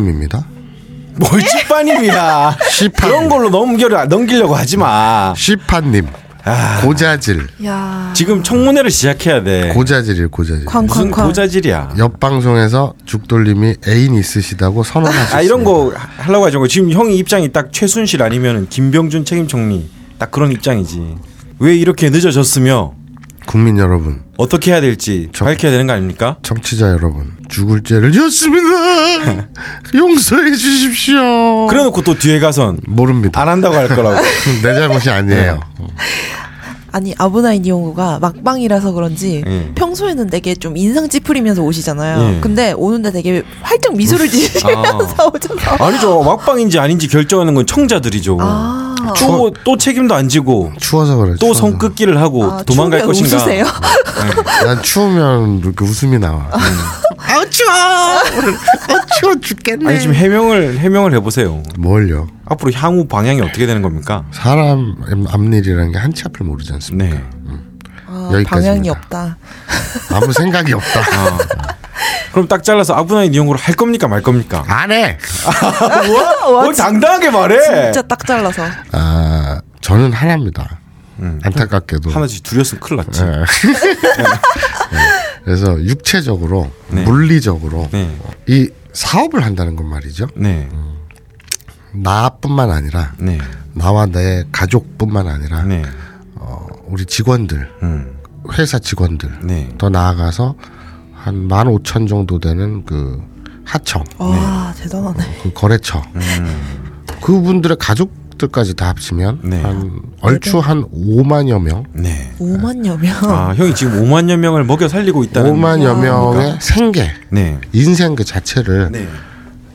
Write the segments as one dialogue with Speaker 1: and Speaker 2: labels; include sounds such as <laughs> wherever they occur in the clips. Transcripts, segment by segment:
Speaker 1: 시파님입니다.
Speaker 2: 뭘 집반입이야.
Speaker 1: 시파
Speaker 2: 그런 걸로 넘겨 넘기려고 하지 마.
Speaker 1: 시파님
Speaker 2: 아,
Speaker 1: 고자질
Speaker 3: 야.
Speaker 2: 지금 청문회를 시작해야 돼.
Speaker 1: 고자질이에요 고자질.
Speaker 2: 무슨. 고자질이야.
Speaker 1: 옆 방송에서 죽돌님이 애인 있으시다고 선언하셨어요.
Speaker 2: 아 이런 거 하려고 하죠. 지금 형이 입장이 딱 최순실 아니면 김병준 책임 총리 딱 그런 입장이지. 왜 이렇게 늦어졌으며
Speaker 1: 국민 여러분,
Speaker 2: 어떻게 해야 될지
Speaker 1: 저-
Speaker 2: 밝혀야 되는 거 아닙니까?
Speaker 1: 청취자 여러분, 죽을 죄를 지었습니다. <laughs> 용서해 주십시오.
Speaker 2: 그래놓고 또 뒤에 가선
Speaker 1: 모릅니다.
Speaker 2: 안 한다고 할 거라고. <laughs>
Speaker 1: 내 잘못이 아니에요.
Speaker 3: 아니 아브나인 이용구가 막방이라서 그런지
Speaker 2: 예.
Speaker 3: 평소에는 되게 좀 인상 찌푸리면서 오시잖아요.
Speaker 2: 예.
Speaker 3: 근데 오는데 되게 활짝 미소를 지으면서 오셔서
Speaker 2: 아니죠. 막방인지 아닌지 결정하는 건 청자들이죠.
Speaker 3: 아.
Speaker 2: 또, 또 책임도 안 지고
Speaker 1: 추워서 그래.
Speaker 2: 또
Speaker 1: 추워서.
Speaker 2: 손긋기를 하고
Speaker 3: 아,
Speaker 2: 도망갈
Speaker 3: 추우면
Speaker 2: 것인가.
Speaker 3: 웃으세요? <laughs>
Speaker 1: 난 추우면 이렇게 웃음이 나와. 아우 추워. <laughs> 아 추워 죽겠네.
Speaker 2: 아니 지금 해명을 해명을 해보세요.
Speaker 1: 뭘요?
Speaker 2: 앞으로 향후 방향이 어떻게 되는 겁니까?
Speaker 1: 사람 앞일이라는 게 한치 앞을 모르지 않습니까?
Speaker 2: 네.
Speaker 3: 아,
Speaker 1: 여기까지입니다.
Speaker 3: 방향이 없다. <laughs>
Speaker 1: 아무 생각이 없다.
Speaker 2: 그럼 딱 잘라서 아브나인 이용으로 할 겁니까 말 겁니까?
Speaker 1: 안 해. <laughs>
Speaker 2: 뭐? 뭘 당당하게 말해.
Speaker 3: 진짜 딱 잘라서.
Speaker 1: 아 저는 하나입니다.
Speaker 2: 음.
Speaker 1: 안타깝게도.
Speaker 2: 하나씩 둘이었으면 큰일 났지.
Speaker 1: 네. <laughs> 네. 그래서 육체적으로,
Speaker 2: 네.
Speaker 1: 물리적으로
Speaker 2: 네.
Speaker 1: 이 사업을 한다는 건 말이죠.
Speaker 2: 네.
Speaker 1: 나뿐만 아니라
Speaker 2: 네.
Speaker 1: 나와 내 가족뿐만 아니라
Speaker 2: 네.
Speaker 1: 어, 우리 직원들,
Speaker 2: 음.
Speaker 1: 회사 직원들
Speaker 2: 네.
Speaker 1: 더 나아가서 한 만 오천 정도 되는 그 하청,
Speaker 3: 와 대단하네.
Speaker 1: 그 거래처 그분들의 가족들까지 다 합치면
Speaker 2: 네.
Speaker 1: 한 얼추 한 5만여 명,
Speaker 2: 네.
Speaker 3: 5만여 명.
Speaker 2: 아, 형이 지금 5만여 명을 먹여 살리고 있다는
Speaker 1: 5만여 명의 생계,
Speaker 2: 네.
Speaker 1: 인생 그 자체를
Speaker 2: 네.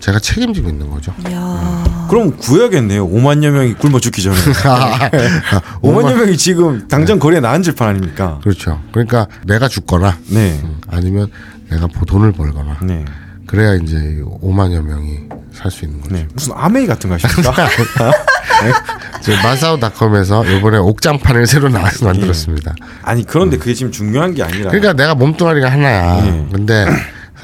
Speaker 1: 제가 책임지고 있는 거죠.
Speaker 3: 이야.
Speaker 2: 그럼 구해야겠네요. 5만여 명이 굶어 죽기 전에. <laughs> <laughs> 5만여 명이 지금 당장 거리에 나앉을 판 아닙니까?
Speaker 1: 그렇죠. 그러니까 내가 죽거나
Speaker 2: 네.
Speaker 1: 음, 아니면 내가 보- 돈을 벌거나
Speaker 2: 네.
Speaker 1: 그래야 이제 5만여 명이 살 수 있는 거죠.
Speaker 2: 네. 무슨 아메이 같은 거 하십니까? <laughs>
Speaker 1: 저 마사오닷컴에서 이번에 옥장판을 새로 나, 만들었습니다.
Speaker 2: 아니, 그런데 그게 지금 중요한 게 아니라.
Speaker 1: 그러니까 내가 몸뚱아리가 하나야.
Speaker 2: 네.
Speaker 1: 근데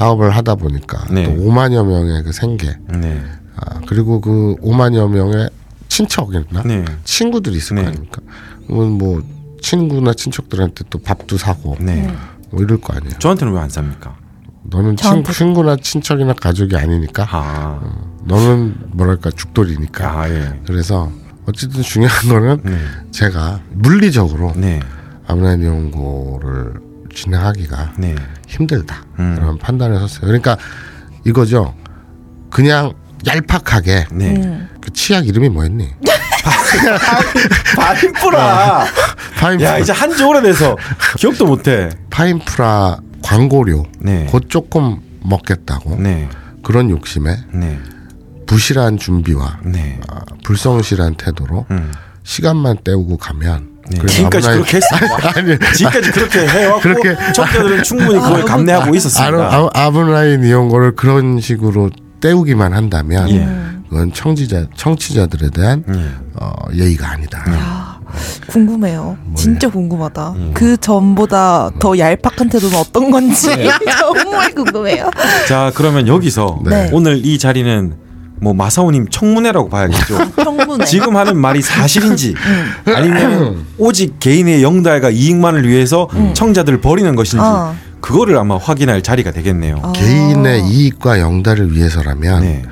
Speaker 1: 사업을 하다 보니까
Speaker 2: 네.
Speaker 1: 또 5만여 명의 그 생계,
Speaker 2: 네.
Speaker 1: 아, 그리고 그 5만여 명의 친척이나
Speaker 2: 네.
Speaker 1: 친구들이 있을
Speaker 2: 네.
Speaker 1: 거 아닙니까? 그러면 뭐 친구나 친척들한테 또 밥도 사고
Speaker 2: 네.
Speaker 1: 뭐 이럴 거 아니에요.
Speaker 2: 저한테는 왜 안 삽니까?
Speaker 1: 너는 친,
Speaker 3: 저한테-
Speaker 1: 친 구나 친척이나 가족이 아니니까
Speaker 2: 아.
Speaker 1: 너는 뭐랄까 죽돌이니까.
Speaker 2: 아, 예.
Speaker 1: 그래서 어쨌든 중요한 거는
Speaker 2: 네.
Speaker 1: 제가 물리적으로
Speaker 2: 네.
Speaker 1: 아브라함 연구를 진행하기가
Speaker 2: 네.
Speaker 1: 힘들다
Speaker 2: 음.
Speaker 1: 그런 판단을 섰어요. 그러니까 이거죠. 그냥 얄팍하게
Speaker 2: 네.
Speaker 3: 음.
Speaker 1: 그 치약 이름이 뭐였니? <laughs>
Speaker 2: 파인프라.
Speaker 1: 파인프라,
Speaker 2: 야, 이제 한지 오래돼서 기억도 못해.
Speaker 1: 파인프라 광고료
Speaker 2: 네.
Speaker 1: 곧 조금 먹겠다고
Speaker 2: 네.
Speaker 1: 그런 욕심에
Speaker 2: 네.
Speaker 1: 부실한 준비와
Speaker 2: 네.
Speaker 1: 아, 불성실한 태도로
Speaker 2: 음.
Speaker 1: 시간만 때우고 가면
Speaker 2: 네. 지금까지
Speaker 1: 아브라함-
Speaker 2: 그렇게 했습니다.
Speaker 1: 아니
Speaker 2: 지금까지 그렇게 해왔고
Speaker 1: 그렇게-
Speaker 2: 청자들은 충분히 그걸 감내하고 있었습니다.
Speaker 1: 아브, 아브라인 이런 거를 그런 식으로 때우기만 한다면
Speaker 2: 예.
Speaker 1: 그건 청취자 청취자들에 대한
Speaker 2: 예.
Speaker 1: 어, 예의가 아니다.
Speaker 3: 야, 궁금해요. 진짜 궁금하다.
Speaker 2: 음.
Speaker 3: 그 전보다 더 얄팍한 태도는 어떤 건지 <laughs> 정말 궁금해요.
Speaker 2: 자 그러면 여기서
Speaker 3: 네.
Speaker 2: 오늘 이 자리는 뭐 마사오님 청문회라고 봐야겠죠. <laughs>
Speaker 3: 평분에.
Speaker 2: 지금 하는 말이 사실인지 <laughs> 아니면 오직 개인의 영달과 이익만을 위해서 청자들을 버리는 것인지
Speaker 3: 어.
Speaker 2: 그거를 아마 확인할 자리가 되겠네요.
Speaker 3: 아.
Speaker 1: 개인의 이익과 영달을 위해서라면
Speaker 2: 네.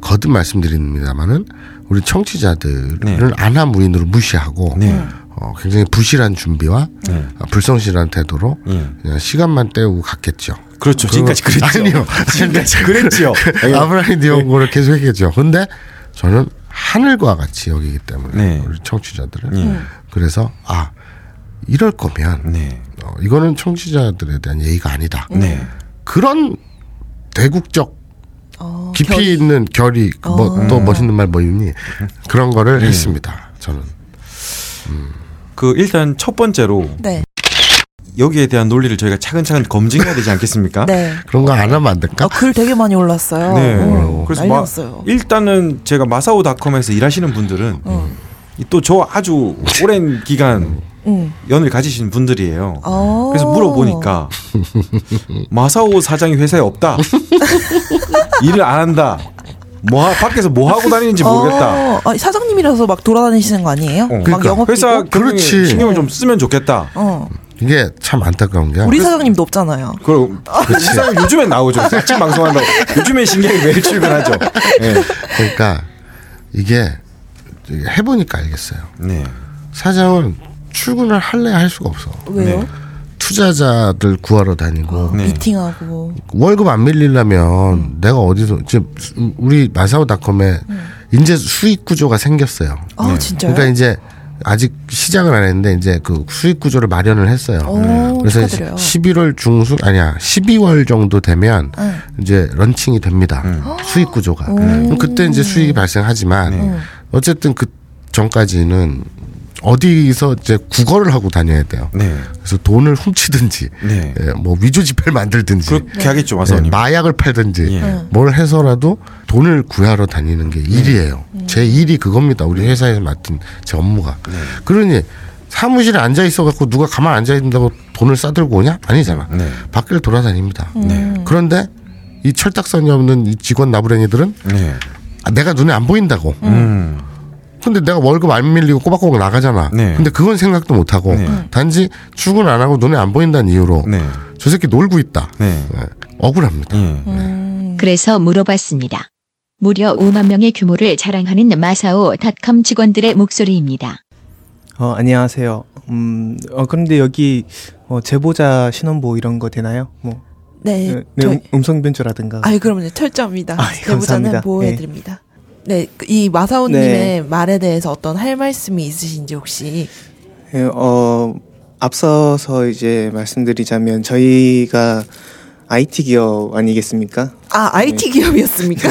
Speaker 1: 거듭 말씀드립니다만은 우리 청취자들을
Speaker 2: 네.
Speaker 1: 안하 무인으로 무시하고
Speaker 2: 네.
Speaker 1: 어, 굉장히 부실한 준비와
Speaker 2: 네.
Speaker 1: 어, 불성실한 태도로
Speaker 2: 예.
Speaker 1: 그냥 시간만 때우고 갔겠죠.
Speaker 2: 그렇죠. 지금까지 그랬죠.
Speaker 1: 아니요. <laughs>
Speaker 2: 지금까지 그랬지요. 예.
Speaker 1: 아브라함 디온고를 계속 했겠죠. 근데 저는 하늘과 같이 여기기 때문에
Speaker 2: 네.
Speaker 1: 우리 청취자들은
Speaker 2: 예.
Speaker 1: 그래서 아 이럴 거면
Speaker 2: 네.
Speaker 1: 어, 이거는 청취자들에 대한 예의가 아니다.
Speaker 2: 네.
Speaker 1: 그런 대국적
Speaker 3: 어,
Speaker 1: 깊이
Speaker 3: 결이.
Speaker 1: 있는 결이 뭐또 멋있는 말 뭐 있니 그런 거를 했습니다. 저는
Speaker 2: 그 일단 첫 번째로
Speaker 3: 네.
Speaker 2: 여기에 대한 논리를 저희가 차근차근 검증해야 되지 않겠습니까?
Speaker 3: 네.
Speaker 1: 그런 거 안 하면 안 될까?
Speaker 3: 어, 글 되게 많이 올랐어요.
Speaker 2: 네.
Speaker 3: 어,
Speaker 2: 그래서
Speaker 3: 났어요.
Speaker 2: 일단은 제가 마사오닷컴에서 일하시는 분들은
Speaker 3: 어.
Speaker 2: 또저 아주 오랜 기간
Speaker 3: 응.
Speaker 2: 연을 가지신 분들이에요.
Speaker 3: 어.
Speaker 2: 그래서 물어보니까 마사오 사장이 회사에 없다. <laughs> 일을 안 한다. 뭐 하- 밖에서 뭐 하고 다니는지 모르겠다.
Speaker 3: 어, 아, 사장님이라서 막 돌아다니시는 거 아니에요? 막
Speaker 1: 그러니까.
Speaker 3: 영업
Speaker 2: 회사
Speaker 1: 그렇지.
Speaker 2: 신경을 좀 쓰면 좋겠다.
Speaker 3: 어.
Speaker 1: 이게 참 안타까운 게
Speaker 3: 우리 사장님도 없잖아요.
Speaker 2: 그럼 이 사람 요즘엔 나오죠. 아침 방송한다고. 요즘엔 신경이 매일 출근하죠. <laughs> 네.
Speaker 1: 그러니까 이게 해보니까 알겠어요.
Speaker 2: 네.
Speaker 1: 사장은 출근을 할래 할 수가 없어.
Speaker 3: 왜요?
Speaker 2: 네.
Speaker 1: 투자자들 구하러 다니고
Speaker 2: 네.
Speaker 3: 미팅하고.
Speaker 1: 월급 안 밀리려면 내가 어디서 지금 우리 마사오닷컴에 이제 수익 구조가 생겼어요.
Speaker 3: 아 진짜요?
Speaker 1: 그러니까 이제 아직 시작을 안 했는데 이제 그 수익 구조를 마련을 했어요.
Speaker 3: 오,
Speaker 1: 그래서
Speaker 3: 축하드려요.
Speaker 1: 11월 중순 아니야 12월 정도 되면
Speaker 3: 응.
Speaker 1: 이제 런칭이 됩니다. 수익 구조가. 그럼 그때 이제 수익이 발생하지만 어쨌든 그 전까지는 어디서 이제 구걸을 하고 다녀야 돼요.
Speaker 2: 네.
Speaker 1: 그래서 돈을 훔치든지
Speaker 2: 네.
Speaker 1: 예, 뭐 위조 지폐를 만들든지
Speaker 2: 그렇게 하겠죠,
Speaker 1: 예,
Speaker 2: 마사오님.
Speaker 1: 마약을 팔든지
Speaker 2: 예.
Speaker 1: 뭘 해서라도 돈을 구하러 다니는 게 일이에요. 제 일이 그겁니다. 우리 회사에서 맡은 제 업무가. 그러니 사무실에 앉아 있어 갖고 누가 가만 앉아 있는다고 돈을 싸들고 오냐? 아니잖아.
Speaker 2: 네.
Speaker 1: 밖을 돌아다닙니다.
Speaker 2: 네.
Speaker 1: 그런데 이 철딱선이 없는 이 직원 나부랭이들은
Speaker 2: 네.
Speaker 1: 아, 내가 눈에 안 보인다고.
Speaker 2: 음.
Speaker 1: 근데 내가 월급 안 밀리고 꼬박꼬박 나가잖아.
Speaker 2: 네.
Speaker 1: 근데 그건 생각도 못 하고
Speaker 2: 네.
Speaker 1: 단지 출근 안 하고 눈에 안 보인다는 이유로
Speaker 2: 네.
Speaker 1: 저 새끼 놀고 있다.
Speaker 2: 네.
Speaker 1: 예, 억울합니다.
Speaker 2: 예.
Speaker 4: 그래서 물어봤습니다. 무려 5만 명의 규모를 자랑하는 마사오닷컴 직원들의 목소리입니다.
Speaker 5: 어, 안녕하세요. 음, 어, 그런데 여기 어, 제보자 신원보 이런 거 되나요? 뭐
Speaker 3: 네.
Speaker 5: 네,
Speaker 3: 저희-
Speaker 5: 음, 음성 변조라든가.
Speaker 3: 아이 그럼요 철저합니다.
Speaker 5: 아, 예,
Speaker 3: 제보자는
Speaker 5: 감사합니다.
Speaker 3: 보호해드립니다. 네, 그이 마사오님의
Speaker 5: 네.
Speaker 3: 말에 대해서 어떤 할 말씀이 있으신지 혹시?
Speaker 5: 예, 어, 앞서서 이제 말씀드리자면 저희가 IT 기업 아니겠습니까?
Speaker 3: 아 IT 기업이었습니까?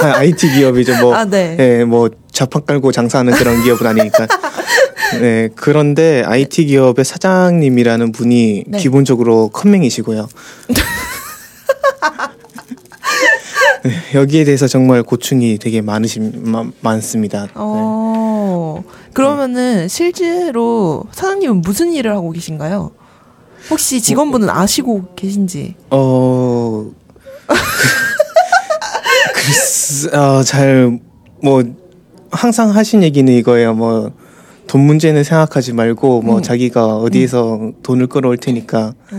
Speaker 3: <laughs>
Speaker 5: IT 기업이죠. 뭐,
Speaker 3: 아, 네.
Speaker 5: 예, 뭐 자판 깔고 장사하는 그런 기업은 아니니까. <laughs> 네, 그런데 IT 기업의 사장님이라는 분이
Speaker 3: 네.
Speaker 5: 기본적으로 컴맹이시고요. <laughs> 네, <laughs> 여기에 대해서 정말 고충이 되게 많으신 마- 많습니다. 네.
Speaker 3: 어 그러면은 실제로 사장님은 무슨 일을 하고 계신가요? 혹시 직원분은 아시고 계신지?
Speaker 5: 어, <laughs> 글쎄, 어, 잘, 뭐, 항상 하신 얘기는 이거예요. 뭐, 돈 문제는 생각하지 말고, 뭐,
Speaker 3: 음.
Speaker 5: 자기가 어디에서 돈을 끌어올 테니까,
Speaker 3: 오.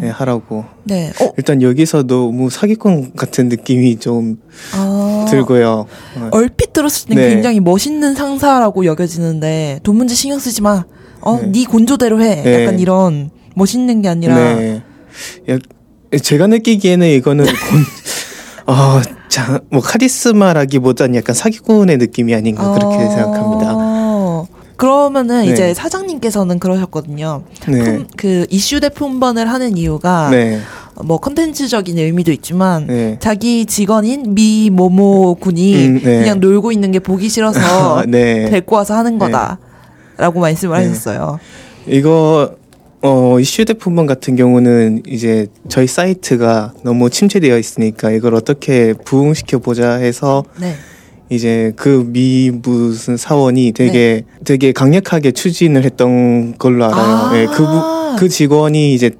Speaker 5: 네, 하라고.
Speaker 3: 네. 어.
Speaker 5: 일단 여기서 너무 사기꾼 같은 느낌이 좀
Speaker 3: 아.
Speaker 5: 들고요. 어,
Speaker 3: 얼핏 들었을 땐
Speaker 5: 네.
Speaker 3: 굉장히 멋있는 상사라고 여겨지는데 돈 문제 신경 쓰지 마. 어,
Speaker 5: 네.
Speaker 3: 네, 곤조대로 해.
Speaker 5: 네.
Speaker 3: 약간 이런 멋있는 게 아니라
Speaker 5: 네. 야, 제가 느끼기에는 이거는, 곤, 어, 자, 뭐, 카리스마라기보다는 약간 사기꾼의 느낌이 아닌가, 그렇게
Speaker 3: 어.
Speaker 5: 생각합니다.
Speaker 3: 그러면은
Speaker 5: 네.
Speaker 3: 이제 사장님께서는 그러셨거든요.
Speaker 5: 네.
Speaker 3: 품- 그 이슈 대 품번을 하는 이유가
Speaker 5: 네.
Speaker 3: 뭐 컨텐츠적인 의미도 있지만
Speaker 5: 네.
Speaker 3: 자기 직원인 미 모모 군이
Speaker 5: 음, 네.
Speaker 3: 그냥 놀고 있는 게 보기 싫어서 <laughs>
Speaker 5: 네.
Speaker 3: 데리고 와서 하는 거다라고 말씀을
Speaker 5: 네.
Speaker 3: 하셨어요.
Speaker 5: 이거 어 이슈 대품번 같은 경우는 이제 저희 사이트가 너무 침체되어 있으니까 이걸 어떻게 부흥시켜 보자 해서
Speaker 3: 네.
Speaker 5: 이제 그 미 무슨 사원이 되게 되게 강력하게 추진을 했던 걸로 알아요.
Speaker 3: 아.
Speaker 5: 예, 그, 부- 그 직원이 이제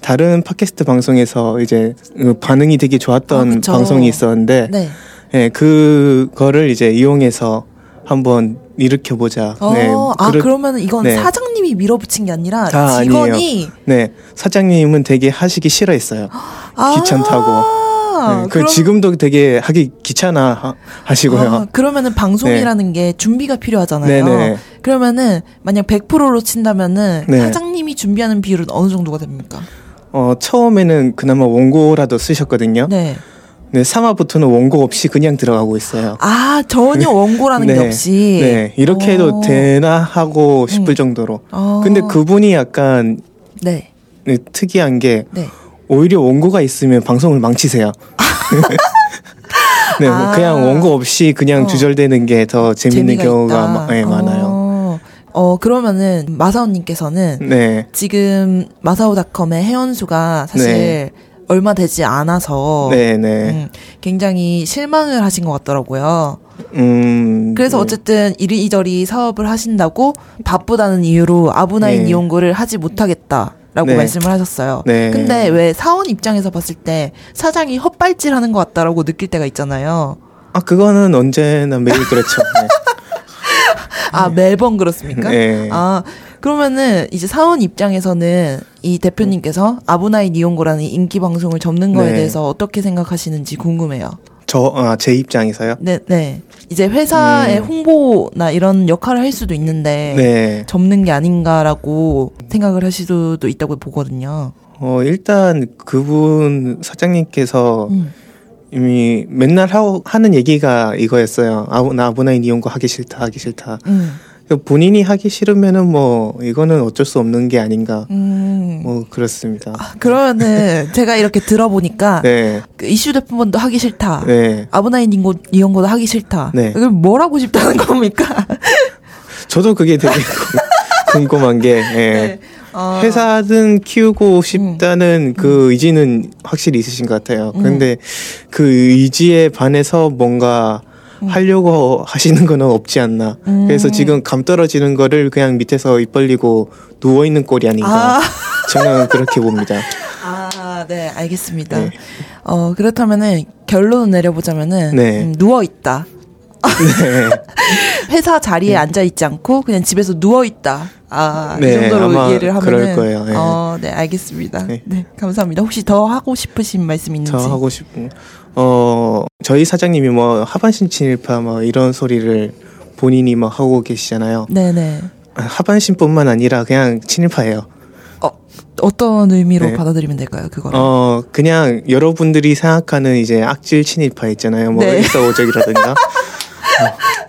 Speaker 5: 다른 팟캐스트 방송에서 이제 그 반응이 되게
Speaker 3: 아,
Speaker 5: 좋았던
Speaker 3: 그쵸.
Speaker 5: 방송이 있었는데
Speaker 3: 네.
Speaker 5: 예, 그거를 이제 이용해서 한번 일으켜 보자.
Speaker 3: 어,
Speaker 5: 네,
Speaker 3: 아
Speaker 5: 그렇-
Speaker 3: 그러면 이건
Speaker 5: 네.
Speaker 3: 사장님이 밀어붙인 게 아니라
Speaker 5: 아,
Speaker 3: 직원이
Speaker 5: 아니에요. 네, 사장님은 되게 하시기 싫어했어요.
Speaker 3: 아,
Speaker 5: 귀찮다고. 네, 그
Speaker 3: 그럼-
Speaker 5: 지금도 되게 하기 귀찮아 하, 하시고요.
Speaker 3: 아, 그러면은 방송이라는 게 준비가 필요하잖아요.
Speaker 5: 네네.
Speaker 3: 그러면은 만약 100%로 친다면은
Speaker 5: 네.
Speaker 3: 사장님이 준비하는 비율은 어느 정도가 됩니까?
Speaker 5: 어, 처음에는 그나마 원고라도 쓰셨거든요.
Speaker 3: 네.
Speaker 5: 네, 3화부터는 원고 없이 그냥 들어가고 있어요.
Speaker 3: 아 전혀 <laughs> 원고라는 게
Speaker 5: 네.
Speaker 3: 없이.
Speaker 5: 네, 이렇게 해도
Speaker 3: 어.
Speaker 5: 되나 하고 싶을
Speaker 3: 음.
Speaker 5: 정도로.
Speaker 3: 어.
Speaker 5: 근데 그분이 약간
Speaker 3: 네.
Speaker 5: 네, 특이한 게
Speaker 3: 네.
Speaker 5: 오히려 원고가 있으면 방송을 망치세요. <laughs> 네, 뭐
Speaker 3: 아.
Speaker 5: 그냥 원고 없이 그냥
Speaker 3: 어.
Speaker 5: 주절되는 게 더 재밌는 경우가. 마- 네, 많아요.
Speaker 3: 어, 어 그러면은 마사오님께서는
Speaker 5: 네,
Speaker 3: 지금 마사오닷컴의 회원수가 사실
Speaker 5: 네.
Speaker 3: 얼마 되지 않아서
Speaker 5: 네, 네.
Speaker 3: 음, 굉장히 실망을 하신 것 같더라고요.
Speaker 5: 음.
Speaker 3: 그래서
Speaker 5: 네.
Speaker 3: 어쨌든 이리저리 사업을 하신다고 바쁘다는 이유로 아브나인
Speaker 5: 네.
Speaker 3: 이용고를 하지 못하겠다 라고
Speaker 5: 네.
Speaker 3: 말씀을 하셨어요.
Speaker 5: 네.
Speaker 3: 근데 왜 사원 입장에서 봤을 때 사장이 헛발질 하는 것 같다라고 느낄 때가 있잖아요.
Speaker 5: 아 그거는 언제나 매일 그렇죠.
Speaker 3: 아 매번 그렇습니까?
Speaker 5: 네.
Speaker 3: 아 그러면은 이제 사원 입장에서는 이 대표님께서 아브나인 이용고라는 인기 방송을 접는 거에
Speaker 5: 네.
Speaker 3: 대해서 어떻게 생각하시는지 궁금해요.
Speaker 5: 저제 입장에서요.
Speaker 3: 네, 네. 이제 회사의
Speaker 5: 음.
Speaker 3: 홍보나 이런 역할을 할 수도 있는데
Speaker 5: 네.
Speaker 3: 접는 게 아닌가라고 생각을 하실 수도 있다고 보거든요.
Speaker 5: 어 일단 그분 사장님께서
Speaker 3: 음.
Speaker 5: 이미 맨날 하고 하는 얘기가 이거였어요. 아부 나 아브나인 이용고 하기 싫다 하기 싫다.
Speaker 3: 음.
Speaker 5: 본인이 하기 싫으면은 뭐 이거는 어쩔 수 없는 게 아닌가.
Speaker 3: 음.
Speaker 5: 뭐 그렇습니다.
Speaker 3: 그러면은 <laughs> 제가 이렇게 들어보니까
Speaker 5: 네.
Speaker 3: 그 이슈 대표번도 하기 싫다.
Speaker 5: 네.
Speaker 3: 아브나인 인고 이용고도 하기 싫다.
Speaker 5: 네.
Speaker 3: 그럼 뭘 하고 싶다는 겁니까? <laughs>
Speaker 5: 저도 그게 되게 궁- <laughs> 궁금한 게 예.
Speaker 3: 네. 어,
Speaker 5: 회사든 키우고 싶다는 그 의지는 확실히 있으신 것 같아요.
Speaker 3: 음.
Speaker 5: 근데 그 의지에 반해서 뭔가 하려고 하시는 거는 없지 않나.
Speaker 3: 음.
Speaker 5: 그래서 지금 감 떨어지는 거를 그냥 밑에서 입 벌리고 누워 있는 꼴이 아닌가.
Speaker 3: 아. <laughs>
Speaker 5: 저는 그렇게 봅니다.
Speaker 3: 아, 네, 알겠습니다.
Speaker 5: 네.
Speaker 3: 어, 그렇다면은 결론을 내려보자면은
Speaker 5: 네.
Speaker 3: 음, 누워 있다.
Speaker 5: 네. <laughs>
Speaker 3: 회사 자리에 앉아 있지 않고 그냥 집에서 누워 있다. 아, 이
Speaker 5: 네,
Speaker 3: 정도로
Speaker 5: 아마
Speaker 3: 이해를 하면은
Speaker 5: 그럴 거예요. 네.
Speaker 3: 어, 네, 알겠습니다. 네.
Speaker 5: 네.
Speaker 3: 감사합니다. 혹시 더 하고 싶으신 말씀 있는지?
Speaker 5: 저 하고 싶은 어 저희 사장님이 뭐 하반신 친일파 뭐 이런 소리를 본인이 막 하고 계시잖아요.
Speaker 3: 네, 네.
Speaker 5: 하반신뿐만 아니라 그냥 친일파예요.
Speaker 3: 어, 어떤 의미로
Speaker 5: 네.
Speaker 3: 받아들이면 될까요? 그거를.
Speaker 5: 어 그냥 여러분들이 생각하는 이제 악질 친일파 있잖아요. 뭐
Speaker 3: 네.
Speaker 5: 일사오적이라든가. 어,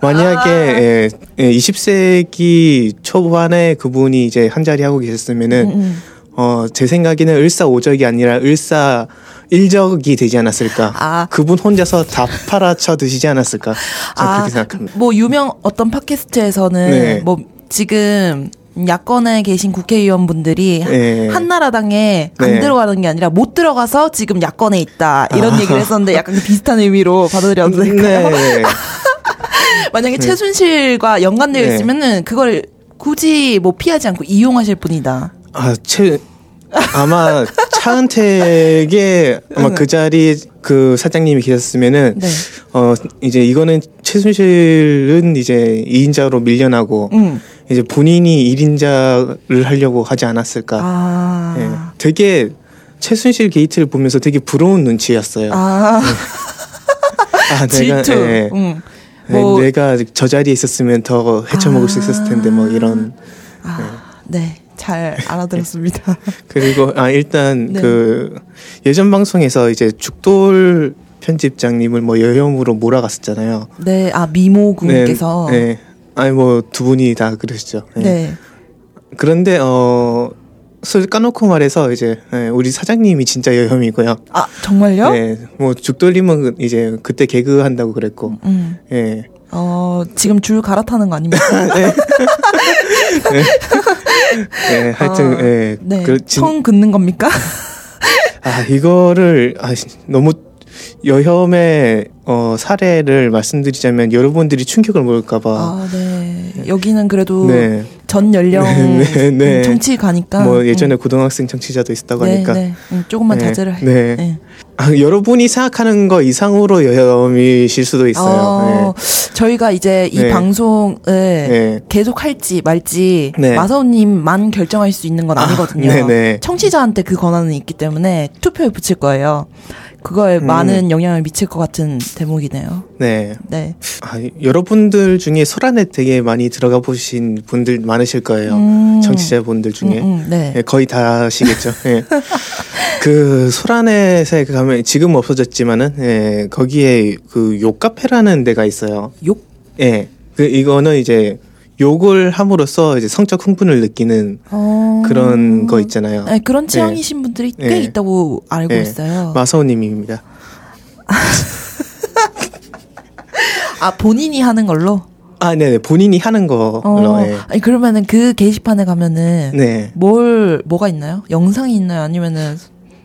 Speaker 5: <laughs> 만약에
Speaker 3: 아.
Speaker 5: 예, 예, 20세기 초반에 그분이 이제 한 자리 하고 계셨으면은
Speaker 3: 음, 음.
Speaker 5: 어 제 생각에는 을사오적이 아니라 을사 일적이 되지 않았을까.
Speaker 3: 아.
Speaker 5: 그분 혼자서 다 팔아쳐 드시지 않았을까. 저는 그렇게 생각합니다.
Speaker 3: 뭐 유명 어떤 팟캐스트에서는
Speaker 5: 네.
Speaker 3: 뭐 지금 야권에 계신 국회의원분들이
Speaker 5: 네.
Speaker 3: 한나라당에 안
Speaker 5: 네.
Speaker 3: 들어가는 게 아니라 못 들어가서 지금 야권에 있다 이런
Speaker 5: 아.
Speaker 3: 얘기를 했었는데 약간 그 비슷한 의미로 받아들여도 될까요?
Speaker 5: 네. <laughs>
Speaker 3: 만약에 최순실과 연관되어
Speaker 5: 네.
Speaker 3: 있으면은 그걸 굳이 뭐 피하지 않고 이용하실 분이다.
Speaker 5: 아, 채, 아마 차은택의 아마 그 자리에 그 사장님이 계셨으면은
Speaker 3: 네.
Speaker 5: 어 이제 이거는 최순실은 이제 2인자로 밀려나고
Speaker 3: 음.
Speaker 5: 이제 본인이 1인자를 하려고 하지 않았을까.
Speaker 3: 아.
Speaker 5: 예. 되게 최순실 게이트를 보면서 되게 부러운 눈치였어요. 아, <laughs>
Speaker 3: 아.
Speaker 5: 내가
Speaker 3: 질투.
Speaker 5: 예.
Speaker 3: 음.
Speaker 5: 네,
Speaker 3: 뭐
Speaker 5: 내가 저 자리에 있었으면 더 헤쳐먹을 수 있었을 텐데 뭐 이런
Speaker 3: 아, 네. 잘 알아들었습니다. <laughs>
Speaker 5: 그리고 아 일단
Speaker 3: 네.
Speaker 5: 그 예전 방송에서 이제 죽돌 편집장님을 뭐 여혐으로 몰아갔었잖아요.
Speaker 3: 네. 아, 미모 군께서
Speaker 5: 네, 네. 아니 뭐 두 분이 다 그러시죠. 네.
Speaker 3: 네.
Speaker 5: 그런데 어. 술 까놓고 말해서 이제 예, 우리 사장님이 진짜 여혐이고요.
Speaker 3: 아, 정말요?
Speaker 5: 네, 뭐 죽돌림은 이제 그때 개그 한다고 그랬고,
Speaker 3: 음.
Speaker 5: 예,
Speaker 3: 어, 지금 줄 갈아타는 거 아닙니까?
Speaker 5: 예, <laughs> 하여튼
Speaker 3: 아,
Speaker 5: 예,
Speaker 3: 네.
Speaker 5: 그 진-
Speaker 3: 청 긋는 겁니까?
Speaker 5: 아 이거를 아, 너무 여혐의 어, 사례를 말씀드리자면 여러분들이 충격을 먹을까봐
Speaker 3: 아, 네. 여기는 그래도
Speaker 5: 네.
Speaker 3: 전 연령
Speaker 5: 네, 네, 네.
Speaker 3: 정치 가니까.
Speaker 5: 뭐 예전에 고등학생 청취자도 있었다고
Speaker 3: 네,
Speaker 5: 하니까
Speaker 3: 네. 음, 조금만
Speaker 5: 네,
Speaker 3: 자제를 해.
Speaker 5: 네. 아, 여러분이 생각하는 거 이상으로 여혐이실 수도 있어요.
Speaker 3: 어, 저희가 이제 이
Speaker 5: 네.
Speaker 3: 방송을
Speaker 5: 네.
Speaker 3: 계속 할지 말지
Speaker 5: 네.
Speaker 3: 마사오님만 결정할 수 있는 건
Speaker 5: 아,
Speaker 3: 아니거든요.
Speaker 5: 네네.
Speaker 3: 청취자한테 그 권한은 있기 때문에 투표에 붙일 거예요. 그거에
Speaker 5: 음.
Speaker 3: 많은 영향을 미칠 것 같은 대목이네요.
Speaker 5: 네.
Speaker 3: 네.
Speaker 5: 아, 여러분들 중에 소란에 되게 많이 들어가 보신 분들 많으실 거예요.
Speaker 3: 음.
Speaker 5: 청취자분들 중에.
Speaker 3: 음, 음, 네.
Speaker 5: 예, 거의 다 아시겠죠. 예. 그 소란에서 가면 지금 없어졌지만은 예, 거기에 그 욕카페라는 데가 있어요.
Speaker 3: 욕?
Speaker 5: 예. 그 이거는 이제 욕을 함으로써 이제 성적 흥분을 느끼는
Speaker 3: 어...
Speaker 5: 그런 거 있잖아요.
Speaker 3: 네, 그런 취향이신 분들이 꽤
Speaker 5: 네.
Speaker 3: 있다고 알고
Speaker 5: 예.
Speaker 3: 있어요.
Speaker 5: 마사오님입니다.
Speaker 3: 아 본인이 하는 걸로.
Speaker 5: 아, 네네. 본인이 하는 거.
Speaker 3: 어.
Speaker 5: 예.
Speaker 3: 아니 그러면은 그 게시판에 가면은
Speaker 5: 네.
Speaker 3: 뭘 뭐가 있나요? 영상이 있나요? 아니면은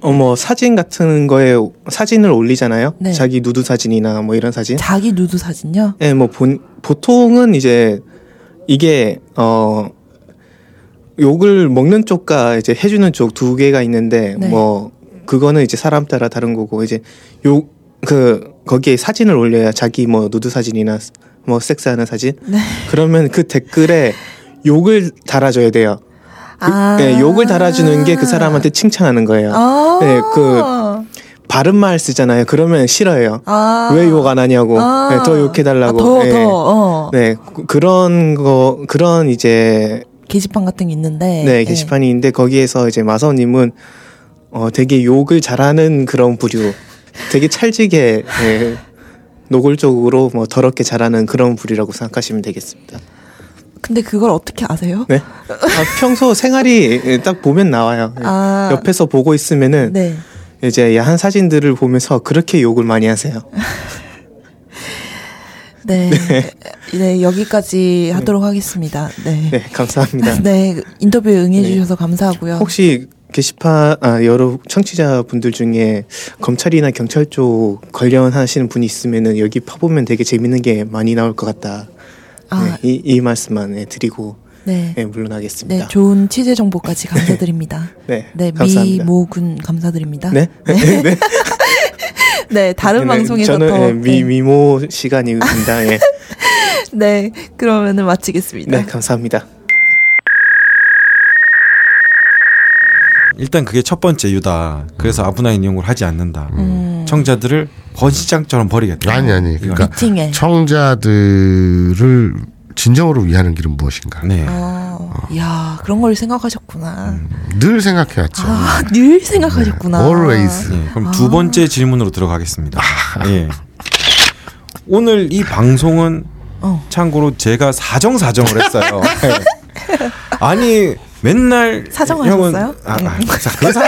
Speaker 5: 어뭐 사진 같은 거에 사진을 올리잖아요.
Speaker 3: 네.
Speaker 5: 자기 누드 사진이나 뭐 이런 사진.
Speaker 3: 자기 누드 사진요?
Speaker 5: 예, 뭐 본, 보통은 이제 이게 어 욕을 먹는 쪽과 이제 해주는 쪽 두 개가 있는데
Speaker 3: 네.
Speaker 5: 뭐 그거는 이제 사람 따라 다른 거고 이제 욕 그 거기에 사진을 올려야 자기 뭐 누드 사진이나 뭐 섹스하는 사진
Speaker 3: 네.
Speaker 5: 그러면 그 댓글에 욕을 달아줘야 돼요. 그-
Speaker 3: 아.
Speaker 5: 예, 욕을 달아주는 게 그 사람한테 칭찬하는 거예요.
Speaker 3: 아.
Speaker 5: 네, 그 바른 말 쓰잖아요. 그러면 싫어요.
Speaker 3: 아.
Speaker 5: 왜 욕 안 하냐고.
Speaker 3: 아.
Speaker 5: 네, 더 욕해달라고.
Speaker 3: 아, 더,
Speaker 5: 예.
Speaker 3: 더, 어.
Speaker 5: 네, 그- 그런 거, 그런 이제,
Speaker 3: 게시판 같은 게 있는데.
Speaker 5: 네, 게시판이 있는데 거기에서 이제 마사오님은 어, 되게 욕을 잘하는 그런 부류. 되게 찰지게, 예, 노골적으로 뭐 더럽게 잘하는 그런 부류라고 생각하시면 되겠습니다.
Speaker 3: 근데 그걸 어떻게 아세요?
Speaker 5: 네. 아, 평소 생활이 예, 딱 보면 나와요. 예.
Speaker 3: 아.
Speaker 5: 옆에서 보고 있으면은
Speaker 3: 네.
Speaker 5: 이제 야한 사진들을 보면서 그렇게 욕을 많이 하세요. <laughs>
Speaker 3: 네. 네, 여기까지 하도록 하겠습니다. 네.
Speaker 5: 네, 감사합니다. <laughs>
Speaker 3: 네, 인터뷰에 응해주셔서 감사하고요.
Speaker 5: 혹시 게시판 아 여러 청취자분들 중에 검찰이나 경찰 쪽 관련하시는 분이 있으면은 여기 파보면 되게 재밌는 게 많이 나올 것 같다.
Speaker 3: 아.
Speaker 5: 네, 이, 이 말씀만 네, 드리고
Speaker 3: 네.
Speaker 5: 네, 물러나겠습니다.
Speaker 3: 네, 좋은 취재 정보까지 감사드립니다. <laughs>
Speaker 5: 네,
Speaker 3: 네,
Speaker 5: 감사합니다.
Speaker 3: 미모군 감사드립니다. <laughs>
Speaker 5: 네, 네, 네. <laughs>
Speaker 3: 네, 다른
Speaker 5: 네,
Speaker 3: 방송에서
Speaker 5: 저는
Speaker 3: 더.
Speaker 5: 네, 미 미모 시간입니다. 예.
Speaker 3: 네, 그러면은 마치겠습니다.
Speaker 5: 네, 감사합니다.
Speaker 2: 일단 그게 첫 번째 이유다. 그래서 아브나인 이용을 하지 않는다.
Speaker 3: 음.
Speaker 2: 청자들을 번시장처럼 버리겠다.
Speaker 1: 아니 아니. 그러니까
Speaker 3: 미팅에.
Speaker 1: 청자들을 진정으로 위하는 길은 무엇인가?
Speaker 2: 네.
Speaker 3: 어, 이야, 그런 걸 생각하셨구나.
Speaker 1: 늘 생각해왔죠.
Speaker 3: 아, 늘 생각하셨구나.
Speaker 1: Always.
Speaker 2: 예, 그럼 두 번째 질문으로 들어가겠습니다. 예. 오늘 이 방송은
Speaker 3: 어.
Speaker 2: 참고로 제가 사정사정을 했어요. 예. <laughs> 아니 맨날
Speaker 3: 사정하셨어요?
Speaker 2: 형은- 아, 아, 사- 그 사,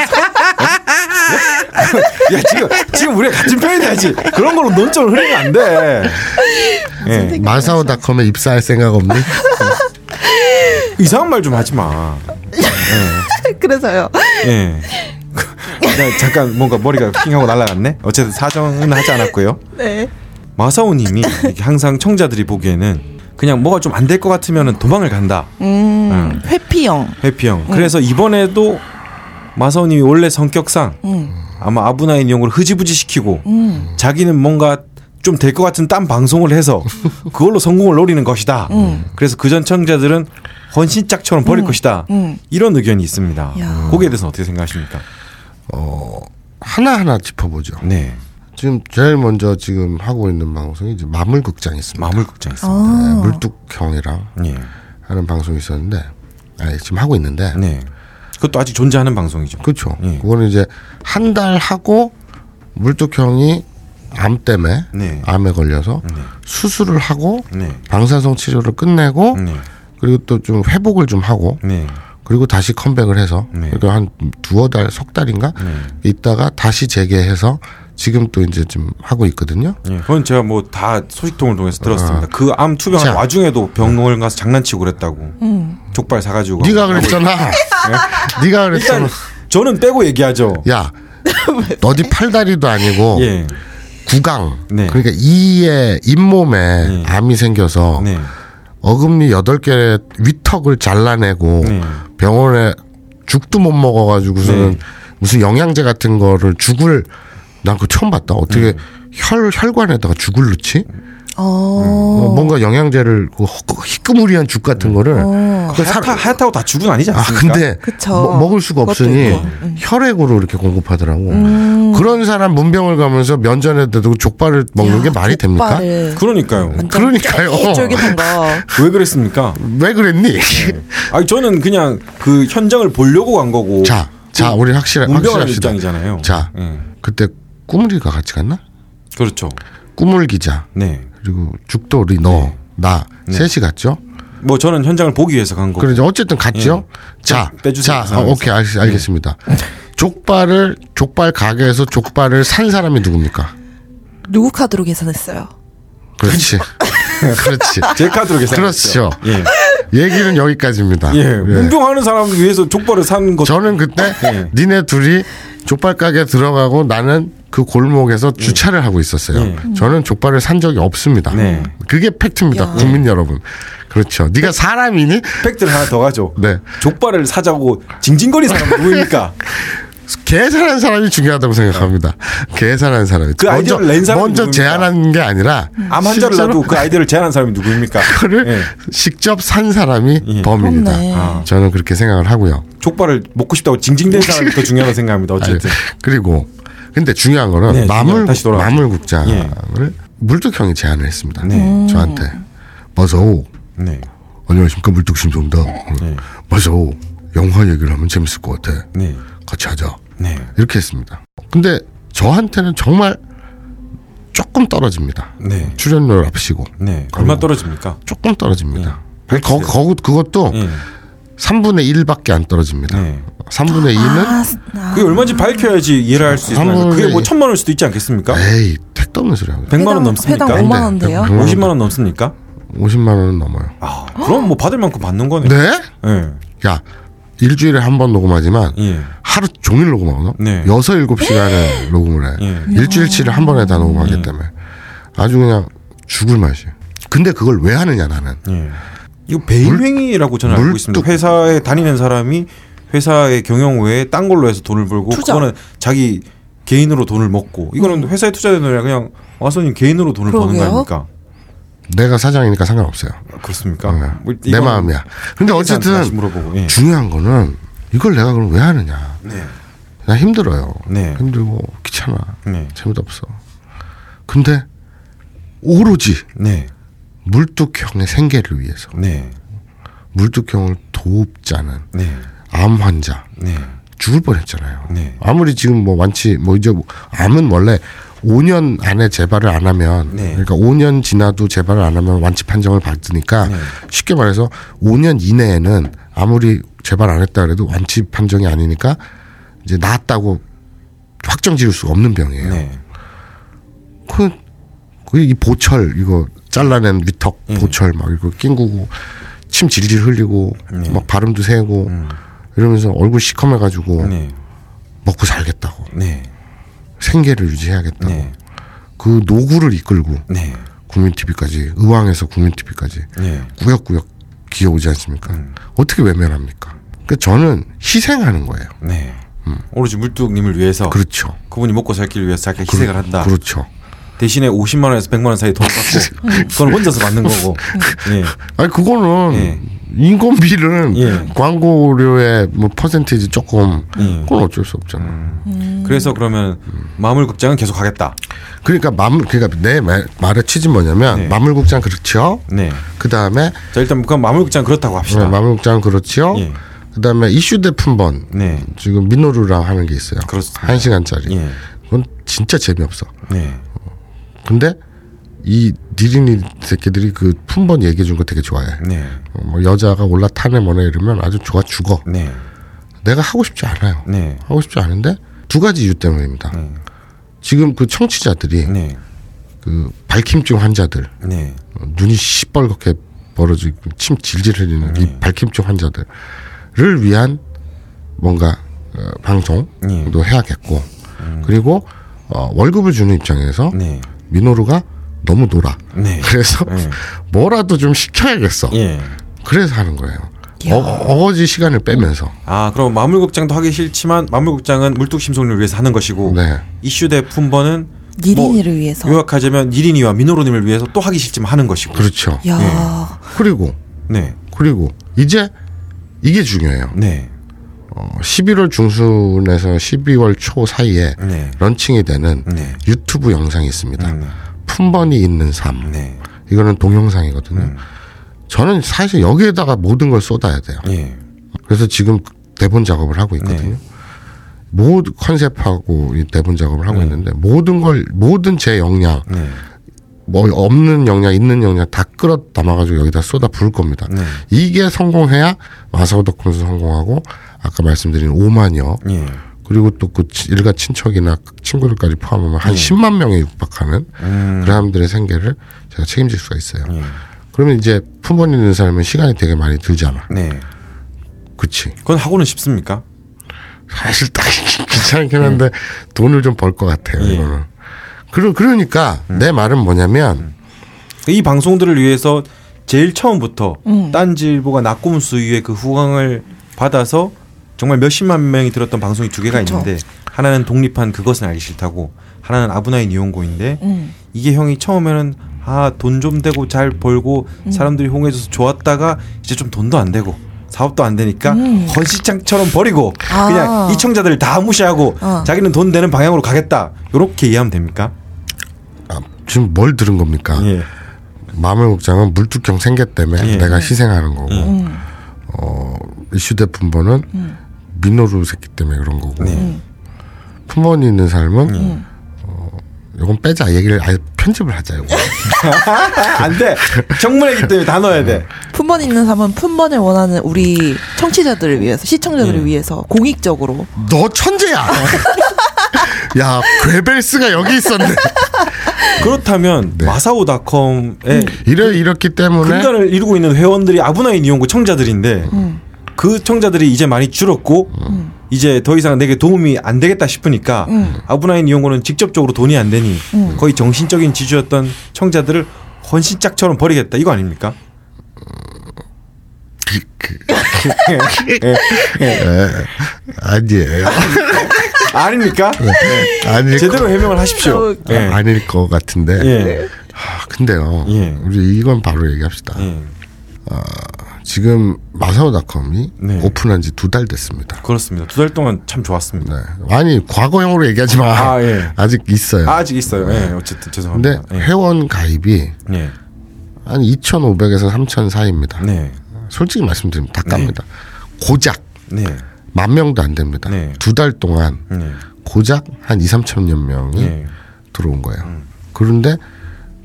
Speaker 2: <laughs> 야 지금 지금 우리가 같은 편이야지 그런 걸로 논점을 흐리면 안 돼. <laughs> 예.
Speaker 1: 마사오닷컴에 입사할 생각 없니? <laughs>
Speaker 2: 이상한 말 좀 하지 마.
Speaker 3: 그래서요.
Speaker 2: 예. 나 잠깐 뭔가 머리가 핑하고 날아갔네. 어쨌든 사정은 하지 않았고요.
Speaker 3: 네.
Speaker 2: 마사오님이 항상 청자들이 보기에는 그냥 뭐가 좀 안 될 것 같으면 도망을 간다.
Speaker 3: 음, 회피형.
Speaker 2: 해피형. 그래서 이번에도 마사오님이 원래 성격상
Speaker 3: 음,
Speaker 2: 아마 아브나인 용을 흐지부지 시키고
Speaker 3: 음,
Speaker 2: 자기는 뭔가 좀 될 것 같은 딴 방송을 해서 <laughs> 그걸로 성공을 노리는 것이다.
Speaker 3: 음.
Speaker 2: 그래서 그 전 청자들은 헌신짝처럼 버릴 것이다.
Speaker 3: 음.
Speaker 2: 이런 의견이 있습니다.
Speaker 3: 야.
Speaker 2: 거기에 대해서는 어떻게 생각하십니까?
Speaker 1: 하나하나 짚어보죠.
Speaker 2: 네.
Speaker 1: 지금 제일 먼저 지금 하고 있는 방송이 이제 마물극장이 있습니다.
Speaker 2: 마물극장 있습니다.
Speaker 3: 아.
Speaker 1: 네, 물뚝형이랑
Speaker 2: 예.
Speaker 1: 하는 방송이 있었는데 아니, 지금 하고 있는데
Speaker 2: 네. 그것도 아직 존재하는 방송이죠.
Speaker 1: 그렇죠.
Speaker 2: 예.
Speaker 1: 그거는 이제 한 달 하고 물뚝형이 암 때문에
Speaker 2: 네.
Speaker 1: 암에 걸려서
Speaker 2: 네.
Speaker 1: 수술을 하고
Speaker 2: 네.
Speaker 1: 방사성 치료를 끝내고
Speaker 2: 네.
Speaker 1: 그리고 또 좀 회복을 좀 하고
Speaker 2: 네.
Speaker 1: 그리고 다시 컴백을 해서
Speaker 2: 네.
Speaker 1: 그러니까 한 두어 달, 석 달인가
Speaker 2: 네.
Speaker 1: 있다가 다시 재개해서 지금 또 이제 좀 하고 있거든요.
Speaker 2: 예, 그건 제가 뭐 다 소식통을 통해서 들었습니다. 그암 투병하는
Speaker 1: 자.
Speaker 2: 와중에도 병원을 가서 장난치고 그랬다고.
Speaker 3: 음.
Speaker 2: 족발 사가지고.
Speaker 1: 네가 그랬잖아. <laughs> 네 가 그랬잖아.
Speaker 2: 일단 저는 빼고 얘기하죠.
Speaker 1: 야, 어디 팔다리도 아니고
Speaker 2: 예.
Speaker 1: 구강.
Speaker 2: 네.
Speaker 1: 그러니까 이에 잇몸에
Speaker 2: 네.
Speaker 1: 암이 생겨서
Speaker 2: 네.
Speaker 1: 어금니 여덟 개 위턱을 잘라내고
Speaker 2: 네.
Speaker 1: 병원에 죽도 못 먹어가지고서는
Speaker 2: 네.
Speaker 1: 무슨 영양제 같은 거를 죽을 난 그거 처음 봤다. 어떻게
Speaker 2: 네.
Speaker 1: 혈 혈관에다가 죽을 넣지?
Speaker 3: 어.
Speaker 1: 뭐 뭔가 영양제를 그 허- 희끄무리한 죽 같은 거를
Speaker 3: 어.
Speaker 1: 그 사-
Speaker 2: 하얗다, 하얗다고 다 죽은 아니지
Speaker 1: 아
Speaker 2: 않습니까?
Speaker 1: 근데
Speaker 3: 그쵸.
Speaker 1: 뭐- 먹을 수가 없으니.
Speaker 3: 음.
Speaker 1: 혈액으로 이렇게 공급하더라고.
Speaker 3: 음.
Speaker 1: 그런 사람 문병을 가면서 면전에도 족발을 먹는
Speaker 3: 야,
Speaker 1: 게 말이 됩니까?
Speaker 2: 그러니까요.
Speaker 1: 그러니까요.
Speaker 3: 쫄깃한 거. <laughs>
Speaker 2: 왜 그랬습니까?
Speaker 1: 왜 그랬니?
Speaker 2: 네. 아니 저는 그냥 그 현장을 보려고 간 거고.
Speaker 1: 자, 자, 우리 확실히
Speaker 2: 문병하는
Speaker 1: 확실합시다.
Speaker 2: 입장이잖아요.
Speaker 1: 자,
Speaker 2: 예.
Speaker 1: 그때 꾸물이가 같이 갔나?
Speaker 2: 그렇죠.
Speaker 1: 꾸물 기자
Speaker 2: 네.
Speaker 1: 그리고 죽돌이 너, 나 셋이 갔죠.
Speaker 2: 뭐 저는 현장을 보기 위해서 간 거고.
Speaker 1: 그래 이제 어쨌든 갔죠. 자,
Speaker 2: 좀 빼주세요,
Speaker 1: 자,
Speaker 2: 그 상황에서.
Speaker 1: 어, 오케이 알, 알겠습니다. 족발을 족발 가게에서 족발을 산 사람이 누굽니까?
Speaker 3: 누구 카드로 계산했어요?
Speaker 1: 그렇지, <laughs> 그렇지.
Speaker 2: 제 카드로
Speaker 1: 그렇죠.
Speaker 2: 계산했죠. 예.
Speaker 1: 얘기는 여기까지입니다.
Speaker 2: 예.
Speaker 1: 예.
Speaker 2: 문병하는 사람을 위해서 족발을 산 것.
Speaker 1: 저는 그때
Speaker 2: 예.
Speaker 1: 니네 둘이 족발 가게 들어가고 나는 그 골목에서 주차를 하고 있었어요.
Speaker 2: 예.
Speaker 1: 저는 족발을 산 적이 없습니다.
Speaker 2: 네.
Speaker 1: 그게 팩트입니다,
Speaker 3: 야.
Speaker 1: 국민 여러분. 그렇죠. 네가 사람이니?
Speaker 2: 팩트를 하나 더 가죠.
Speaker 1: 네.
Speaker 2: 족발을 사자고 징징거리 사람 누구입니까? <laughs>
Speaker 1: 계산한 사람이 중요하다고 생각합니다. 계산한 사람이.
Speaker 2: 그 아이디어를 낸 사람이
Speaker 1: 먼저
Speaker 2: 누굽니까?
Speaker 1: 제안한 게 아니라
Speaker 2: 암 환자를
Speaker 1: 실제로
Speaker 2: 놔도 그 아이디어를 제안한 사람이 누구입니까?
Speaker 1: 그를
Speaker 2: 예.
Speaker 1: 직접 산 사람이
Speaker 2: 예.
Speaker 1: 범인이다.
Speaker 3: 그렇네.
Speaker 2: 아.
Speaker 1: 저는 그렇게 생각을 하고요.
Speaker 2: 족발을 먹고 싶다고 징징댄 사람이 더 중요하다고 생각합니다. 어쨌든.
Speaker 1: 아니, 그리고 근데 중요한 거는
Speaker 2: 네,
Speaker 1: 마물
Speaker 2: 중요한-.
Speaker 1: 마물 국장을
Speaker 2: 예.
Speaker 1: 물뚝형이 제안을 했습니다.
Speaker 2: 네.
Speaker 1: 저한테 마사오
Speaker 2: 네.
Speaker 1: 안녕하십니까 물뚝심송다.
Speaker 2: 네.
Speaker 1: 마사오 영화 얘기를 하면 재밌을 것 같아.
Speaker 2: 네.
Speaker 1: 같이 하자.
Speaker 2: 네.
Speaker 1: 이렇게 했습니다. 근데 저한테는 정말 조금 떨어집니다.
Speaker 2: 네.
Speaker 1: 출연료를 합치고
Speaker 2: 네. 얼마 떨어집니까?
Speaker 1: 조금 떨어집니다.
Speaker 2: 예.
Speaker 1: 거, 거, 그것도
Speaker 2: 예.
Speaker 1: 3분의 1밖에 안 떨어집니다.
Speaker 2: 네.
Speaker 1: 3분의 2는
Speaker 3: 아, 아.
Speaker 2: 그게 얼마인지 밝혀야지 이해를 할 수 있어요. 그게 뭐 천만 원일 수도 있지 않겠습니까?
Speaker 1: 에이 택도 없는 소리 하고
Speaker 2: 100만 원
Speaker 3: 회당-
Speaker 2: 넘습니까?
Speaker 3: 회당 5만 원대요?
Speaker 2: 50만 원 넘습니까?
Speaker 1: 50만 원은 넘어요.
Speaker 2: 아, 그럼 뭐 받을 만큼 받는 거네.
Speaker 1: 네?
Speaker 2: 예.
Speaker 1: 야 일주일에 한 번 녹음하지만
Speaker 2: 예.
Speaker 1: 하루 종일 녹음하거든.
Speaker 2: 네.
Speaker 1: 여섯 일곱 시간을 녹음을 해.
Speaker 2: 예.
Speaker 1: 일주일치를 한 번에 다 녹음하기
Speaker 2: 예.
Speaker 1: 때문에 아주 그냥 죽을 맛이에요. 근데 그걸 왜 하느냐 나는.
Speaker 2: 예. 이거 배임행위라고 저는 알고 있습니다. 회사에 다니는 사람이 회사의 경영 외에 딴 걸로 해서 돈을 벌고
Speaker 3: 투자.
Speaker 2: 그거는 자기 개인으로 돈을 먹고 이거는 회사에 투자된 돈이 아니라 그냥 와서님 개인으로 돈을 버는 거
Speaker 3: 그러게요.
Speaker 2: 아닙니까?
Speaker 1: 내가 사장이니까 상관없어요.
Speaker 2: 그렇습니까?
Speaker 1: 네.
Speaker 2: 뭐
Speaker 1: 내 마음이야. 근데 어쨌든
Speaker 2: 물어보고. 예.
Speaker 1: 중요한 거는 이걸 내가 그럼 왜 하느냐.
Speaker 2: 네.
Speaker 1: 나 힘들어요.
Speaker 2: 네.
Speaker 1: 힘들고 귀찮아.
Speaker 2: 네.
Speaker 1: 재미도 없어. 근데 오로지
Speaker 2: 네.
Speaker 1: 물뚝형의 생계를 위해서
Speaker 2: 네.
Speaker 1: 물뚝형을 돕자는
Speaker 2: 네.
Speaker 1: 암 환자
Speaker 2: 네.
Speaker 1: 죽을 뻔했잖아요.
Speaker 2: 네.
Speaker 1: 아무리 지금 뭐 완치 뭐 이제 뭐 암은 원래 5년 안에 재발을 안 하면
Speaker 2: 네.
Speaker 1: 그러니까 5년 지나도 재발을 안 하면 완치 판정을 받으니까
Speaker 2: 네.
Speaker 1: 쉽게 말해서 5년 이내에는 아무리 재발 안 했다 그래도 완치 판정이 아니니까 이제 나았다고 확정 지을 수가 없는 병이에요.
Speaker 2: 네.
Speaker 1: 그, 그이 보철 이거 잘라낸 위턱
Speaker 2: 예.
Speaker 1: 보철 막 이거 낑구고 침 질질 흘리고
Speaker 2: 네.
Speaker 1: 막 발음도 새고
Speaker 2: 음.
Speaker 1: 이러면서 얼굴 시커매가지고
Speaker 2: 네.
Speaker 1: 먹고 살겠다고
Speaker 2: 네.
Speaker 1: 생계를 유지해야겠다고
Speaker 2: 네.
Speaker 1: 그 노구를 이끌고
Speaker 2: 네.
Speaker 1: 국민 TV까지 의왕에서 국민 TV까지
Speaker 2: 네.
Speaker 1: 꾸역꾸역 기어오지 않습니까?
Speaker 2: 음.
Speaker 1: 어떻게 외면합니까? 그 저는 희생하는 거예요.
Speaker 2: 네. 오로지 물뚝님을 위해서
Speaker 1: 음. 그렇죠.
Speaker 2: 그분이 먹고 살기를 위해서 자기가 희생을 한다.
Speaker 1: 그렇죠.
Speaker 2: 대신에 50만 원에서 100만 원 사이 돈 받고 <laughs> 그건 혼자서 받는 거고. 예.
Speaker 1: 아니 그거는
Speaker 2: 예.
Speaker 1: 인건비는
Speaker 2: 예.
Speaker 1: 광고료의 뭐 퍼센테이지 조금
Speaker 2: 예.
Speaker 1: 그건 어쩔 수 없잖아.
Speaker 2: 음. 그래서 그러면 마물 극장은 계속 하겠다.
Speaker 1: 그러니까 마물 그러니까 내 말, 말의 취지 뭐냐면
Speaker 2: 네.
Speaker 1: 마물국장 그렇죠.
Speaker 2: 네.
Speaker 1: 그 다음에
Speaker 2: 자 일단 그럼 마물 극장 그렇다고 합시다.
Speaker 1: 마물국장 그렇죠.
Speaker 2: 예.
Speaker 1: 그 다음에 이슈 대 품번
Speaker 2: 네.
Speaker 1: 지금 민노루랑 하는 게 있어요.
Speaker 2: 그렇습니다.
Speaker 1: 한 시간짜리.
Speaker 2: 예.
Speaker 1: 그건 진짜 재미없어.
Speaker 2: 네.
Speaker 1: 근데 이 니린이 새끼들이 그 품번 얘기해 준 거 되게 좋아해.
Speaker 2: 네.
Speaker 1: 어, 뭐 여자가 올라타네 뭐네 이러면 아주 좋아 죽어.
Speaker 2: 네.
Speaker 1: 내가 하고 싶지 않아요.
Speaker 2: 네.
Speaker 1: 하고 싶지 않은데 두 가지 이유 때문입니다.
Speaker 2: 네.
Speaker 1: 지금 그 청취자들이
Speaker 2: 네.
Speaker 1: 그 밝힘증 환자들
Speaker 2: 네.
Speaker 1: 어, 눈이 시뻘겋게 벌어지고 침 질질 흘리는
Speaker 2: 네.
Speaker 1: 이 밝힘증 환자들을 위한 뭔가 어, 방송도
Speaker 2: 네.
Speaker 1: 해야겠고 그리고 어, 월급을 주는 입장에서 민호루가 너무 놀아.
Speaker 2: 네.
Speaker 1: 그래서
Speaker 2: 네.
Speaker 1: 뭐라도 좀 시켜야겠어.
Speaker 2: 예.
Speaker 1: 그래서 하는 거예요. 어, 어거지 시간을 빼면서.
Speaker 2: 아 그럼 마물극장도 하기 싫지만 마물극장은 물뚝심송을 위해서 하는 것이고
Speaker 1: 네.
Speaker 2: 이슈대 품번은
Speaker 3: 니린이를 위해서.
Speaker 2: 요약하자면 니린이와 민호로님을 위해서 또 하기 싫지만 하는 것이고.
Speaker 1: 그렇죠.
Speaker 3: 야.
Speaker 1: 그리고
Speaker 2: 네,
Speaker 1: 그리고 이제 이게 중요해요.
Speaker 2: 네,
Speaker 1: 어, 11월 중순에서 12월 초 사이에
Speaker 2: 네,
Speaker 1: 런칭이 되는
Speaker 2: 네,
Speaker 1: 유튜브 영상이 있습니다.
Speaker 2: 네,
Speaker 1: 품번이 있는 삶.
Speaker 2: 네,
Speaker 1: 이거는 동영상이거든요.
Speaker 2: 음.
Speaker 1: 저는 사실 여기에다가 모든 걸 쏟아야 돼요.
Speaker 2: 예,
Speaker 1: 그래서 지금 대본 작업을 하고 있거든요.
Speaker 2: 네.
Speaker 1: 모든 컨셉하고 이 대본 작업을 하고
Speaker 2: 네.
Speaker 1: 있는데 모든 걸 모든 제 역량
Speaker 2: 네,
Speaker 1: 뭐 없는 역량 있는 역량 다 끌어 담아가지고 여기다 쏟아 부을 겁니다.
Speaker 2: 네,
Speaker 1: 이게 성공해야 마사오덕콘도 성공하고 아까 말씀드린 5만여
Speaker 2: 예,
Speaker 1: 그리고 또 그 일가 친척이나 친구들까지 포함하면 한 10만 명에 육박하는
Speaker 2: 네. 음,
Speaker 1: 그 사람들의 생계를 제가 책임질 수가 있어요.
Speaker 2: 예,
Speaker 1: 그러면 이제 품번 있는 삶은 시간이 되게 많이 들잖아.
Speaker 2: 네.
Speaker 1: 그치.
Speaker 2: 그건 하고는 싶습니까?
Speaker 1: 사실 딱 <laughs> 귀찮긴 한데 돈을 좀 벌 것 같아요.
Speaker 2: 예.
Speaker 1: 이거는. 그러, 그러니까 내 말은 뭐냐면
Speaker 2: 이 방송들을 위해서 제일 처음부터
Speaker 3: 음.
Speaker 2: 딴지일보가 이후에 그 후광을 받아서 정말 몇십만 명이 들었던 방송이 두 개가
Speaker 3: 그쵸.
Speaker 2: 있는데 하나는 독립한 그것은 알기 싫다고 하나는 아브나인 이용고인데
Speaker 3: 음.
Speaker 2: 이게 형이 처음에는 아 돈 좀 되고 잘 벌고
Speaker 3: 음.
Speaker 2: 사람들이 홍해줘서 좋았다가 이제 좀 돈도 안 되고 사업도 안 되니까
Speaker 3: 음.
Speaker 2: 헌시장처럼 버리고
Speaker 3: 아.
Speaker 2: 그냥 이 청자들을 다 무시하고
Speaker 3: 어.
Speaker 2: 자기는 돈 되는 방향으로 가겠다 요렇게 이해하면 됩니까?
Speaker 1: 아, 지금 뭘 들은 겁니까?
Speaker 2: 예.
Speaker 1: 마물국장은 물뚝형 생계 때문에
Speaker 2: 예.
Speaker 1: 내가 희생하는 거고
Speaker 3: 음.
Speaker 1: 어, 이슈대 품번은 민노루 새끼 때문에 그런 거고
Speaker 2: 네.
Speaker 1: 품번이 있는 삶은
Speaker 3: 음.
Speaker 1: 어, 요건 빼자 얘기를 아예 편집을 하자 요거 <laughs>
Speaker 2: 안 돼. 청문회기 때문에 다 넣어야 돼.
Speaker 3: 품번 있는 삶은 품번을 원하는 우리 청취자들을 위해서 시청자들을
Speaker 2: 예.
Speaker 3: 위해서 공익적으로
Speaker 1: 너 천재야 <laughs> 야 괴벨스가 여기 있었네
Speaker 2: 그렇다면
Speaker 1: 네.
Speaker 2: 마사오닷컴의
Speaker 1: 이래 이렇기 때문에
Speaker 2: 근간을 이루고 있는 회원들이 아브나인 이용고 청자들인데
Speaker 3: 음.
Speaker 2: 그 청자들이 이제 많이 줄었고 이제 더 이상 내게 도움이 안 되겠다 싶으니까
Speaker 3: 음.
Speaker 2: 아브나인 이용고는 직접적으로 돈이 안 되니
Speaker 3: 음.
Speaker 2: 거의 정신적인 지주였던 청자들을 헌신짝처럼 버리겠다 이거 아닙니까? <laughs>
Speaker 1: 아니에요
Speaker 2: 아닙니까?
Speaker 1: 아닐
Speaker 2: 제대로 해명을 하십시오.
Speaker 1: 거,
Speaker 2: 예.
Speaker 1: 아닐 것 같은데
Speaker 2: 예.
Speaker 1: 아, 근데요
Speaker 2: 예.
Speaker 1: 우리 이건 바로 얘기합시다
Speaker 2: 예.
Speaker 1: 지금 마사오닷컴이
Speaker 2: 네.
Speaker 1: 오픈한 지 두 달 됐습니다
Speaker 2: 그렇습니다. 두 달 동안 참 좋았습니다.
Speaker 1: 네. 아니 과거형으로 얘기하지 마
Speaker 2: 아, 예. <laughs>
Speaker 1: 아직 있어요
Speaker 2: 아 직 있어요. 예. 어쨌든
Speaker 1: 근데
Speaker 2: 죄송합니다. 예.
Speaker 1: 회원 가입이
Speaker 2: 예.
Speaker 1: 한 2,500에서 3,000 사이입니다.
Speaker 2: 네.
Speaker 1: 솔직히 말씀드리면 다 깝니다. 고작
Speaker 2: 네.
Speaker 1: 만 명도 안 됩니다.
Speaker 2: 네.
Speaker 1: 두달 동안
Speaker 2: 네.
Speaker 1: 고작 한 2, 3천여 명이
Speaker 2: 예.
Speaker 1: 들어온 거예요. 그런데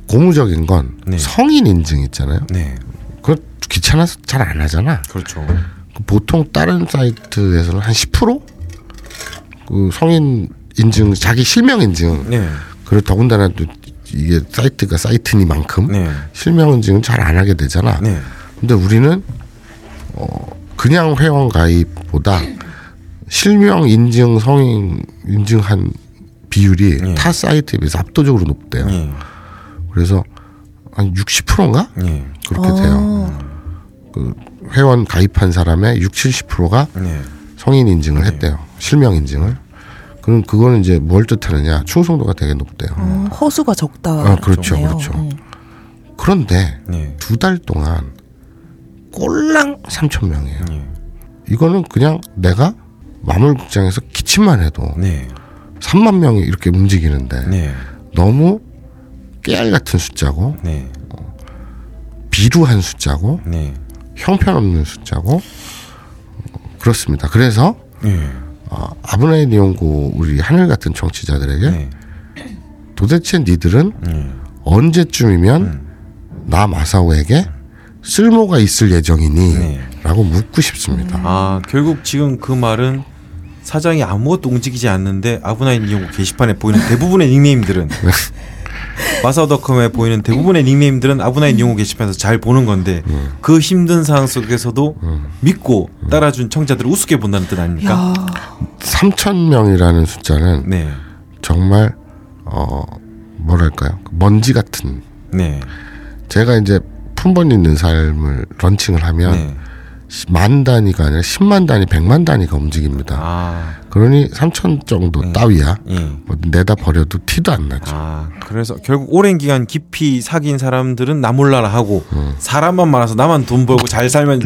Speaker 1: 고무적인 건
Speaker 2: 네.
Speaker 1: 성인 인증 있잖아요.
Speaker 2: 네.
Speaker 1: 귀찮아서 잘 안 하잖아.
Speaker 2: 그렇죠.
Speaker 1: 그 보통 다른 사이트에서는 한 10%? 그 성인 인증, 자기 실명 인증.
Speaker 2: 네.
Speaker 1: 그리고 더군다나 또 이게 사이트가 사이트니만큼
Speaker 2: 네.
Speaker 1: 실명 인증은 잘 안 하게 되잖아.
Speaker 2: 네.
Speaker 1: 근데 우리는 어 그냥 회원 가입보다 실명 인증 성인 인증한 비율이
Speaker 2: 예.
Speaker 1: 타 사이트에 비해서 압도적으로 높대요.
Speaker 2: 예.
Speaker 1: 그래서 한 60%인가
Speaker 2: 예.
Speaker 1: 그렇게
Speaker 3: 어.
Speaker 1: 돼요. 그 회원 가입한 사람의 6, 70%가
Speaker 2: 네.
Speaker 1: 성인 인증을 했대요. 실명 인증을. 그럼 그거는 이제 뭘 뜻하느냐? 충성도가 되게 높대요.
Speaker 3: 어, 허수가 적다.
Speaker 1: 아, 그렇죠,
Speaker 3: 네요.
Speaker 1: 그렇죠.
Speaker 3: 음.
Speaker 1: 그런데
Speaker 2: 네.
Speaker 1: 두달 동안 꼴랑 3천 명이에요.
Speaker 2: 예.
Speaker 1: 이거는 그냥 내가 마물국장에서 기침만 해도
Speaker 2: 네.
Speaker 1: 3만 명이 이렇게 움직이는데
Speaker 2: 네.
Speaker 1: 너무 깨알 같은 숫자고
Speaker 2: 네.
Speaker 1: 비루한 숫자고
Speaker 2: 네.
Speaker 1: 형편없는 숫자고 어, 그렇습니다. 그래서
Speaker 2: 예.
Speaker 1: 어, 아브나인 이용고 우리 하늘 같은 청취자들에게
Speaker 2: 네.
Speaker 1: 도대체 니들은
Speaker 2: 예.
Speaker 1: 언제쯤이면 나 마사오에게 쓸모가 있을 예정이니
Speaker 2: 네.
Speaker 1: 라고 묻고 싶습니다.
Speaker 2: 아, 결국 지금 그 말은 사장이 아무것도 움직이지 않는데 아브나인 이용고 게시판에 보이는 대부분의 닉네임들은 <laughs> 마사오닷컴에 보이는 대부분의 닉네임들은 아브나인 이용고 게시판에서 잘 보는 건데 그 힘든 상황 속에서도 믿고 따라준 청자들을 우습게 본다는 뜻 아닙니까?
Speaker 3: 야,
Speaker 1: 3천 명이라는 숫자는
Speaker 2: 네.
Speaker 1: 정말 어 뭐랄까요 먼지 같은
Speaker 2: 네.
Speaker 1: 제가 이제 품번 있는 삶을 런칭을 하면
Speaker 2: 네.
Speaker 1: 만 단위가 아니라 10만 단위, 100만 단위가 움직입니다.
Speaker 2: 아,
Speaker 1: 그러니 3천 정도 따위야.
Speaker 2: 예.
Speaker 1: 뭐 내다 버려도 티도 안 나죠.
Speaker 2: 아, 그래서 결국 오랜 기간 깊이 사귄 사람들은 나 몰라라 하고
Speaker 1: 음.
Speaker 2: 사람만 많아서 나만 돈 벌고 잘 살면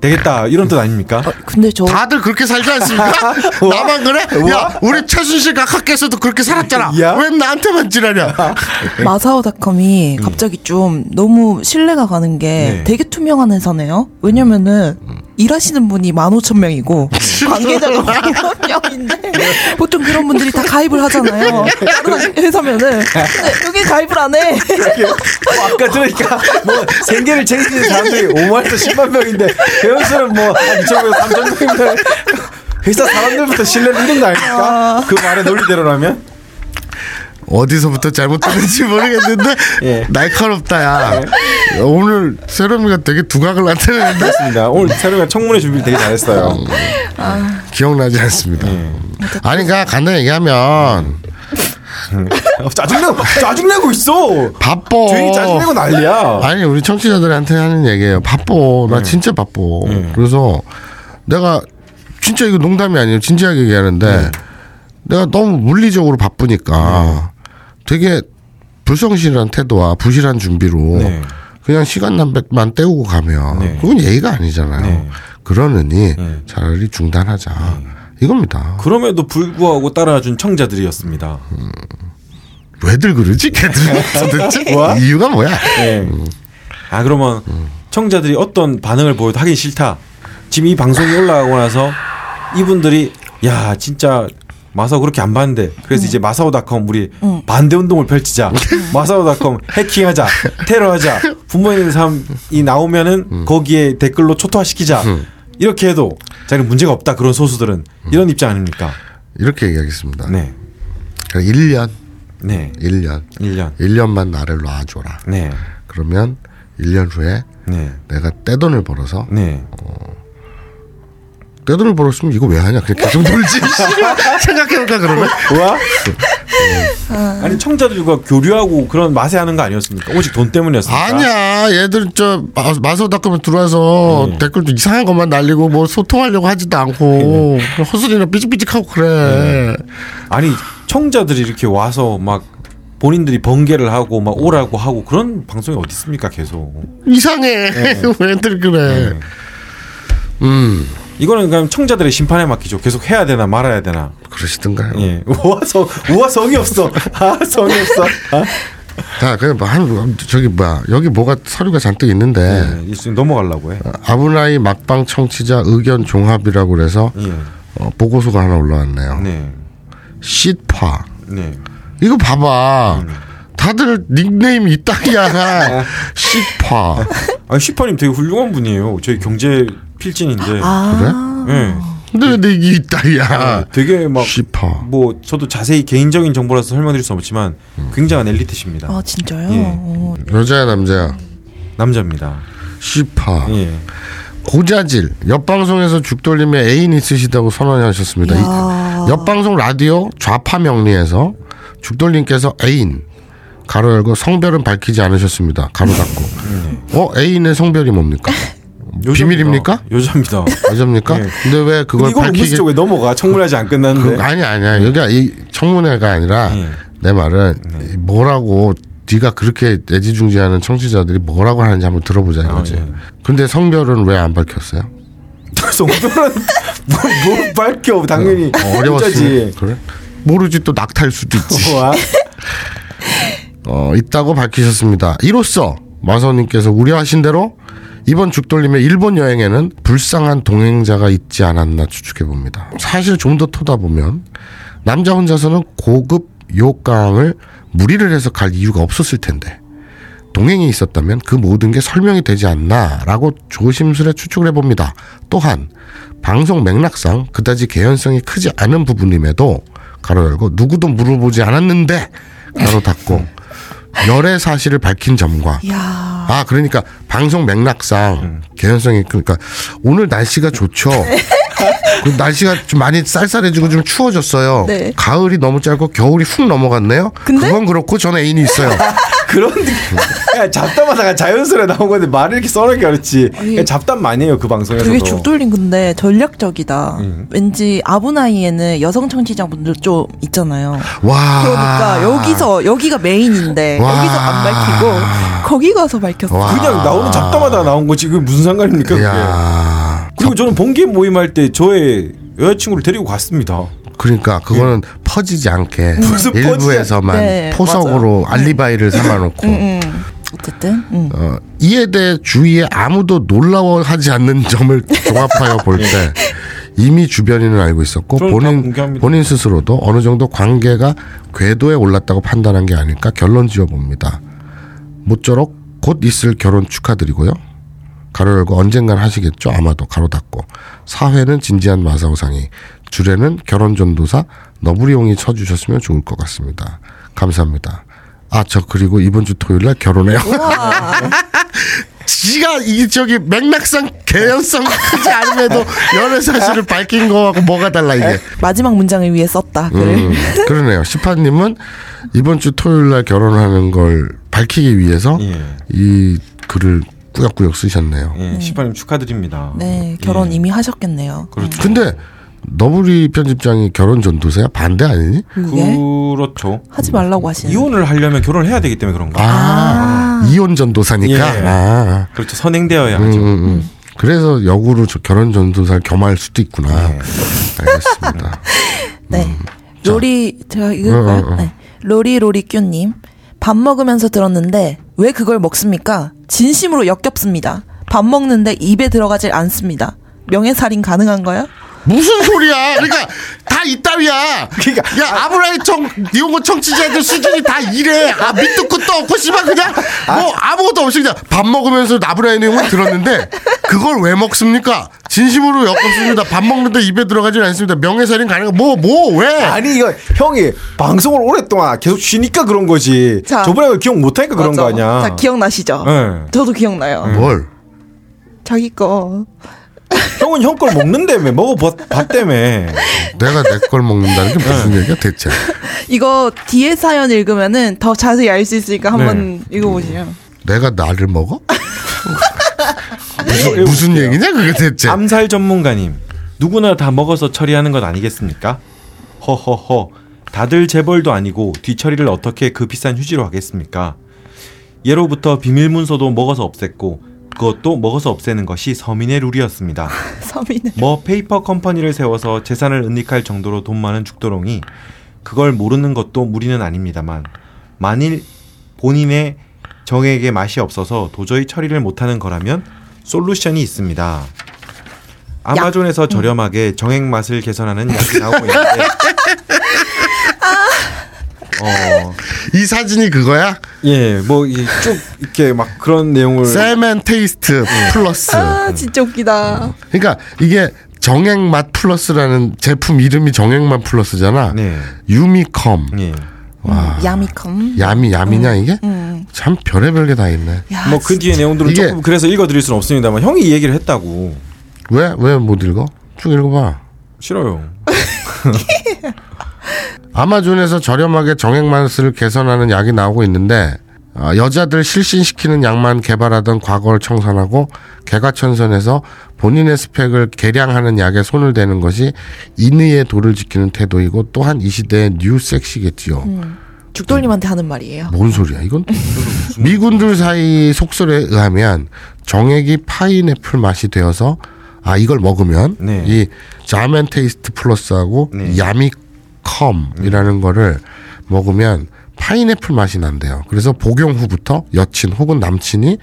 Speaker 2: 되겠다 이런 뜻 아닙니까?
Speaker 3: 근데 저
Speaker 1: 다들 그렇게 살지 않습니까? <laughs> 나만 그래? 야, 우리 최순실 각하께서도 그렇게 살았잖아.
Speaker 2: 야.
Speaker 1: 왜 나한테만 지랄이야? <laughs>
Speaker 3: 마사오닷컴이 갑자기 좀 너무 신뢰가 가는 게
Speaker 2: 네.
Speaker 3: 되게 투명한 회사네요. 왜냐면은 일하시는 분이 15,000명이고 <laughs> 관계자가 <laughs> 5만 명인데 보통 그런 분들이 다 가입을 하잖아요. 다른 회사면은 근데 여기 가입을 안 해.
Speaker 2: 뭐 아까 들으니까 뭐 생계를 챙기는 사람들이 5만에서 10만 명인데 배우수는 뭐한 2천명에서 3천 명인데 회사 사람들부터 신뢰를 잃은 거 아닙니까? 그 말의 논리대로라면
Speaker 1: 어디서부터 잘못됐는지 모르겠는데 <laughs>
Speaker 2: 예.
Speaker 1: 날카롭다 야. 오늘 세롬이가 되게 두각을 나타내는데
Speaker 2: 맞습니다. 오늘 새로가 청문회 준비 되게 잘했어요.
Speaker 1: 기억나지 않습니다.
Speaker 2: 예.
Speaker 1: 아니 그러니까 간단히 얘기하면
Speaker 2: 어, 짜증내고 짜증내고 있어.
Speaker 1: 바빠.
Speaker 2: 주인이 짜증내고 난리야.
Speaker 1: 아니 우리 청취자들한테 하는 얘기예요. 바빠. 나 진짜 바빠. 그래서 내가 진짜 이거 농담이 아니에요. 진지하게 얘기하는데 내가 너무 물리적으로 바쁘니까 되게 불성실한 태도와 부실한 준비로
Speaker 2: 네.
Speaker 1: 그냥 시간만 때우고 가면
Speaker 2: 네.
Speaker 1: 그건 예의가 아니잖아요.
Speaker 2: 네.
Speaker 1: 그러느니 차라리 중단하자. 이겁니다.
Speaker 2: 그럼에도 불구하고 따라준 청자들이었습니다.
Speaker 1: 왜들 그러지? 걔들 <laughs>
Speaker 2: 뭐야? <laughs>
Speaker 1: 이유가 뭐야?
Speaker 2: 예. 아 그러면 청자들이 어떤 반응을 보여도 하기 싫다. 지금 이 방송이 올라가고 나서 이분들이 야 진짜 마사오 그렇게 안 봤는데 그래서 이제 마사오닷컴 우리 반대 운동을 펼치자. 마사오닷컴 해킹하자. 테러하자. 부모님 삶이 나오면은 거기에 댓글로 초토화시키자. 이렇게 해도 자기는 문제가 없다. 그런 소수들은 이런 입장 아닙니까?
Speaker 1: 이렇게 얘기하겠습니다.
Speaker 2: 네,
Speaker 1: 1년,
Speaker 2: 네,
Speaker 1: 1년,
Speaker 2: 1년,
Speaker 1: 1년만 나를 놔줘라.
Speaker 2: 네,
Speaker 1: 그러면 1년 후에
Speaker 2: 네,
Speaker 1: 내가 떼돈을 벌어서
Speaker 2: 네.
Speaker 1: 떼돈을 벌었으면 이거 왜 하냐? 그냥 계속 놀지. <laughs> <laughs> 생각해볼까 그러면?
Speaker 2: 뭐야? 아니 청자들과 교류하고 그런 맛에 하는 거 아니었습니까? 오직 돈 때문이었습니까?
Speaker 1: 아니야. 얘들 저 마- 마소닷컴에 들어와서
Speaker 2: 네.
Speaker 1: 댓글도 이상한 것만 날리고 뭐 소통하려고 하지도 않고 헛소리나 삐직삐직하고 그래.
Speaker 2: 아니 청자들이 이렇게 와서 막 본인들이 번개를 하고 막 오라고 하고 그런 방송이 어디 있습니까? 계속
Speaker 1: 이상해.
Speaker 2: 네. <laughs>
Speaker 1: 왜들 그래. 음
Speaker 2: 이거는 그냥 청자들의 심판에 맡기죠. 계속 해야 되나 말아야 되나?
Speaker 1: 그러시던가요?
Speaker 2: 예, 우와 성 우와 성이 없어. 아 성이 없어. 아?
Speaker 1: 자, 그뭐 한, 저기 뭐야 여기 뭐가 서류가 잔뜩 있는데
Speaker 2: 네, 일순 넘어가려고 해.
Speaker 1: 아브나이 막방 청취자 의견 종합이라고 그래서
Speaker 2: 예,
Speaker 1: 어, 보고서가 하나 올라왔네요.
Speaker 2: 네,
Speaker 1: 시파
Speaker 2: 네.
Speaker 1: 이거 봐봐. 다들 닉네임이 있다야. <laughs> 시파.
Speaker 2: 아 슈퍼님 되게 훌륭한 분이에요. 저희 경제 필진인데.
Speaker 3: 아.
Speaker 2: 예.
Speaker 1: 근데 왜 닉이 있다야.
Speaker 2: 되게 막
Speaker 1: 시파.
Speaker 2: 뭐 저도 자세히 개인적인 정보라서 설명드릴 수 없지만 굉장한 엘리트십니다.
Speaker 3: 아 진짜요?
Speaker 2: 예.
Speaker 3: 어.
Speaker 1: 여자야 남자야.
Speaker 2: 남자입니다.
Speaker 1: 시파.
Speaker 2: 예.
Speaker 1: 고자질. 옆 방송에서 죽돌림에 애인 있으시다고 선언하셨습니다. 이- 옆방송 라디오 좌파 명리에서 죽돌림께서 애인 가로 열고 성별은 밝히지 않으셨습니다. 가로 닫고. 어 애인의 성별이 뭡니까? <laughs> 비밀입니까?
Speaker 2: 여자입니다.
Speaker 1: 여자입니까?
Speaker 2: 네.
Speaker 1: 근데 왜 그걸
Speaker 2: 무슨
Speaker 1: 밝히기
Speaker 2: 쪽에 넘어가 청문하지 안 끝났는데.
Speaker 1: 그, 아니 아니야 여기가 이 청문회가 아니라
Speaker 2: 네.
Speaker 1: 내 말은 이 뭐라고 네가 그렇게 애지중지하는 청취자들이 뭐라고 하는지 한번 들어보자 이거지.
Speaker 2: 예.
Speaker 1: 근데 성별은 왜 안 밝혔어요? <laughs>
Speaker 2: 성별은 뭐, 뭐 밝혀 당연히 여자지.
Speaker 1: 어려웠지. 그래? 모르지 또 낙탈 수도 있지.
Speaker 2: 와.
Speaker 1: 어, 있다고 밝히셨습니다. 이로써 마서님께서 우려하신 대로 이번 죽돌림의 일본 여행에는 불쌍한 동행자가 있지 않았나 추측해 봅니다. 사실 좀 더 토다 보면 남자 혼자서는 고급 요강을 무리를 해서 갈 이유가 없었을 텐데 동행이 있었다면 그 모든 게 설명이 되지 않나라고 조심스레 추측을 해봅니다. 또한 방송 맥락상 그다지 개연성이 크지 않은 부분임에도 가로 열고 누구도 물어보지 않았는데 가로 닫고 <laughs> 열의 사실을 밝힌 점과
Speaker 3: 이야.
Speaker 1: 아 그러니까 방송 맥락상 개연성이 그러니까 오늘 날씨가 좋죠. 그 날씨가 좀 많이 쌀쌀해지고 좀 추워졌어요.
Speaker 3: 네.
Speaker 1: 가을이 너무 짧고 겨울이 훅 넘어갔네요.
Speaker 3: 근데?
Speaker 1: 그건 그렇고 저는 애인이 있어요. <laughs>
Speaker 2: 그런. 그냥 잡담하다가 자연스레 나온 건데 말을 이렇게 써놓기 어렵지. 잡담 많이 해요 그 방송에서도.
Speaker 3: 되게 죽돌림 근데 전략적이다.
Speaker 2: 음.
Speaker 3: 왠지 아브나이에는 여성 청취자분들 좀 있잖아요.
Speaker 1: 와.
Speaker 3: 그러니까 여기서 여기가 메인인데
Speaker 1: 와.
Speaker 3: 여기서 안 밝히고 거기 가서 밝혔어.
Speaker 1: 와.
Speaker 2: 그냥 나오는 잡담하다 나온 거지. 그게 무슨 상관입니까? 그리고 저는 번개 모임할 때 저의 여자친구를 데리고 갔습니다.
Speaker 1: 그러니까 그거는 퍼지지 않게 <laughs>
Speaker 2: 무슨
Speaker 1: 일부에서만
Speaker 3: 네,
Speaker 1: 포석으로 알리바이를 삼아놓고
Speaker 3: 음, 어쨌든 음.
Speaker 1: 어, 이에 대해 주위에 아무도 놀라워하지 않는 점을 종합하여 <laughs> 볼때 이미 주변인은 알고 있었고 본인. 본인 스스로도 어느 정도 관계가 궤도에 올랐다고 판단한 게 아닐까 결론 지어 봅니다. 모쪼록 곧 있을 결혼 축하드리고요. 가로 열고 언젠간 하시겠죠. 아마도 가로 닫고 사회는 진지한 마사오상이 주례는 결혼 전도사 너부리용이 쳐주셨으면 좋을 것 같습니다. 감사합니다. 아 저 그리고 이번 주 토요일 날 결혼해요. <laughs> 지가 이 저기 맥락상 개연성 크지 않음에도 연애 사실을 밝힌 거하고 뭐가 달라 이게.
Speaker 3: 마지막 문장을 위해 썼다.
Speaker 1: 음, 그러네요. 시파님은 이번 주 토요일 날 결혼하는 걸 밝히기 위해서
Speaker 2: 예.
Speaker 1: 이 글을 꾸역꾸역 쓰셨네요.
Speaker 2: 예, 시파님 축하드립니다.
Speaker 3: 네, 결혼
Speaker 2: 예.
Speaker 3: 이미 하셨겠네요.
Speaker 2: 그렇죠.
Speaker 1: 근데 너부리 편집장이 결혼 전도세야 반대 아니니?
Speaker 3: 그게
Speaker 2: 그렇죠.
Speaker 3: 하지 말라고 하시는.
Speaker 2: 이혼을 하려면 결혼을 해야 되기 때문에 그런 거.
Speaker 1: 아, 이혼 전도사니까.
Speaker 2: 예.
Speaker 1: 아,
Speaker 2: 그렇죠. 선행되어야
Speaker 1: 음,
Speaker 2: 하죠.
Speaker 1: 음, 음. 그래서 역으로 저 결혼 전도사를 겸할 수도 있구나. <laughs>
Speaker 2: 네.
Speaker 1: 알겠습니다.
Speaker 3: 네. 로리 제가 읽을까요?
Speaker 1: 어, 어, 어.
Speaker 3: 네. 로리 로리 뀨님 밥 먹으면서 들었는데 왜 그걸 먹습니까? 진심으로 역겹습니다. 밥 먹는데 입에 들어가질 않습니다. 명예살인 가능한가요?
Speaker 1: 무슨 소리야? 그러니까 다 이따위야.
Speaker 2: 그러니까
Speaker 1: 야 아브라이 청 니온고 청취자들 수준이 다 이래. 아 밑도 끝도 없고 씨발 그냥 뭐 아무것도 없이 그냥 밥 먹으면서 아브라이 내용을 들었는데 그걸 왜 먹습니까? 진심으로 역겹습니다. 밥 먹는데 입에 들어가질 않습니다. 명예살인 가능. 뭐뭐 왜?
Speaker 2: 아니 이거 형이 방송을 오랫동안 계속 쉬니까 그런 거지.
Speaker 3: 자.
Speaker 2: 저번에 기억 못하니까 그런
Speaker 3: 맞아.
Speaker 2: 거 아니야.
Speaker 3: 자, 기억나시죠?
Speaker 2: 네.
Speaker 3: 저도 기억나요.
Speaker 1: 뭘?
Speaker 3: 자기 거.
Speaker 2: 형은 형 걸 먹는다며 먹어봤다며.
Speaker 1: 내가 내 걸 먹는다는 게 무슨 얘기야 대체?
Speaker 3: 이거 뒤에 사연 읽으면은 더 자세히 알 수 있으니까 한번 읽어보시죠.
Speaker 1: 내가 나를 먹어? 무슨. 무슨 얘기냐 그게 대체?
Speaker 2: 암살 전문가님 누구나 다 먹어서 처리하는 것 아니겠습니까? 허허허 다들 재벌도 아니고 뒤처리를 어떻게 그 비싼 휴지로 하겠습니까? 예로부터 비밀 문서도 먹어서 없앴고 그것도 먹어서 없애는 것이 서민의 룰이었습니다. <laughs>
Speaker 3: 서민은.
Speaker 2: 뭐 페이퍼 컴퍼니를 세워서 재산을 은닉할 정도로 돈 많은 죽돌 옹이 그걸 모르는 것도 무리는 아닙니다만 만일 본인의 정액에 맛이 없어서 도저히 처리를 못하는 거라면 솔루션이 있습니다. 아마존에서 저렴하게 정액 맛을 개선하는 약이 나오고 있는데 <laughs> 어,
Speaker 1: 이 사진이 그거야?
Speaker 2: 예, 뭐쭉 이렇게 막 그런 내용을
Speaker 1: Semen Taste Plus.
Speaker 3: 아, 진짜 웃기다.
Speaker 1: 그러니까 이게 정액맛 플러스라는 제품 이름이 정액맛 플러스잖아.
Speaker 2: 네,
Speaker 1: 유미컴.
Speaker 2: 예.
Speaker 1: 와.
Speaker 3: 야미컴.
Speaker 1: 야미 야미냐 이게?
Speaker 3: 음.
Speaker 1: 참 별의별 게 다 있네.
Speaker 3: 야,
Speaker 2: 뭐그 뒤에 내용들은
Speaker 1: 이게-
Speaker 2: 조금 그래서 읽어드릴 수는 없습니다만 형이 이 얘기를 했다고
Speaker 1: 왜 왜 못 읽어? 쭉 읽어봐.
Speaker 2: 싫어요. <laughs> <laughs>
Speaker 1: 아마존에서 저렴하게 정액맛을 개선하는 약이 나오고 있는데 아, 여자들 실신시키는 약만 개발하던 과거를 청산하고 개과천선해서 본인의 스펙을 개량하는 약에 손을 대는 것이 인의의 도를 지키는 태도이고 또한 이 시대의 new sexy겠지요.
Speaker 3: 죽돌님한테 하는 말이에요.
Speaker 1: 뭔 소리야 이건? 미군들 사이 속설에 의하면 정액이 파인애플 맛이 되어서 아 이걸 먹으면
Speaker 2: 네.
Speaker 1: 이 Semen Taste Plus하고
Speaker 2: 네.
Speaker 1: Yummy Cum이라는 거를 먹으면 파인애플 맛이 난대요. 그래서 복용 후부터 여친 혹은 남친이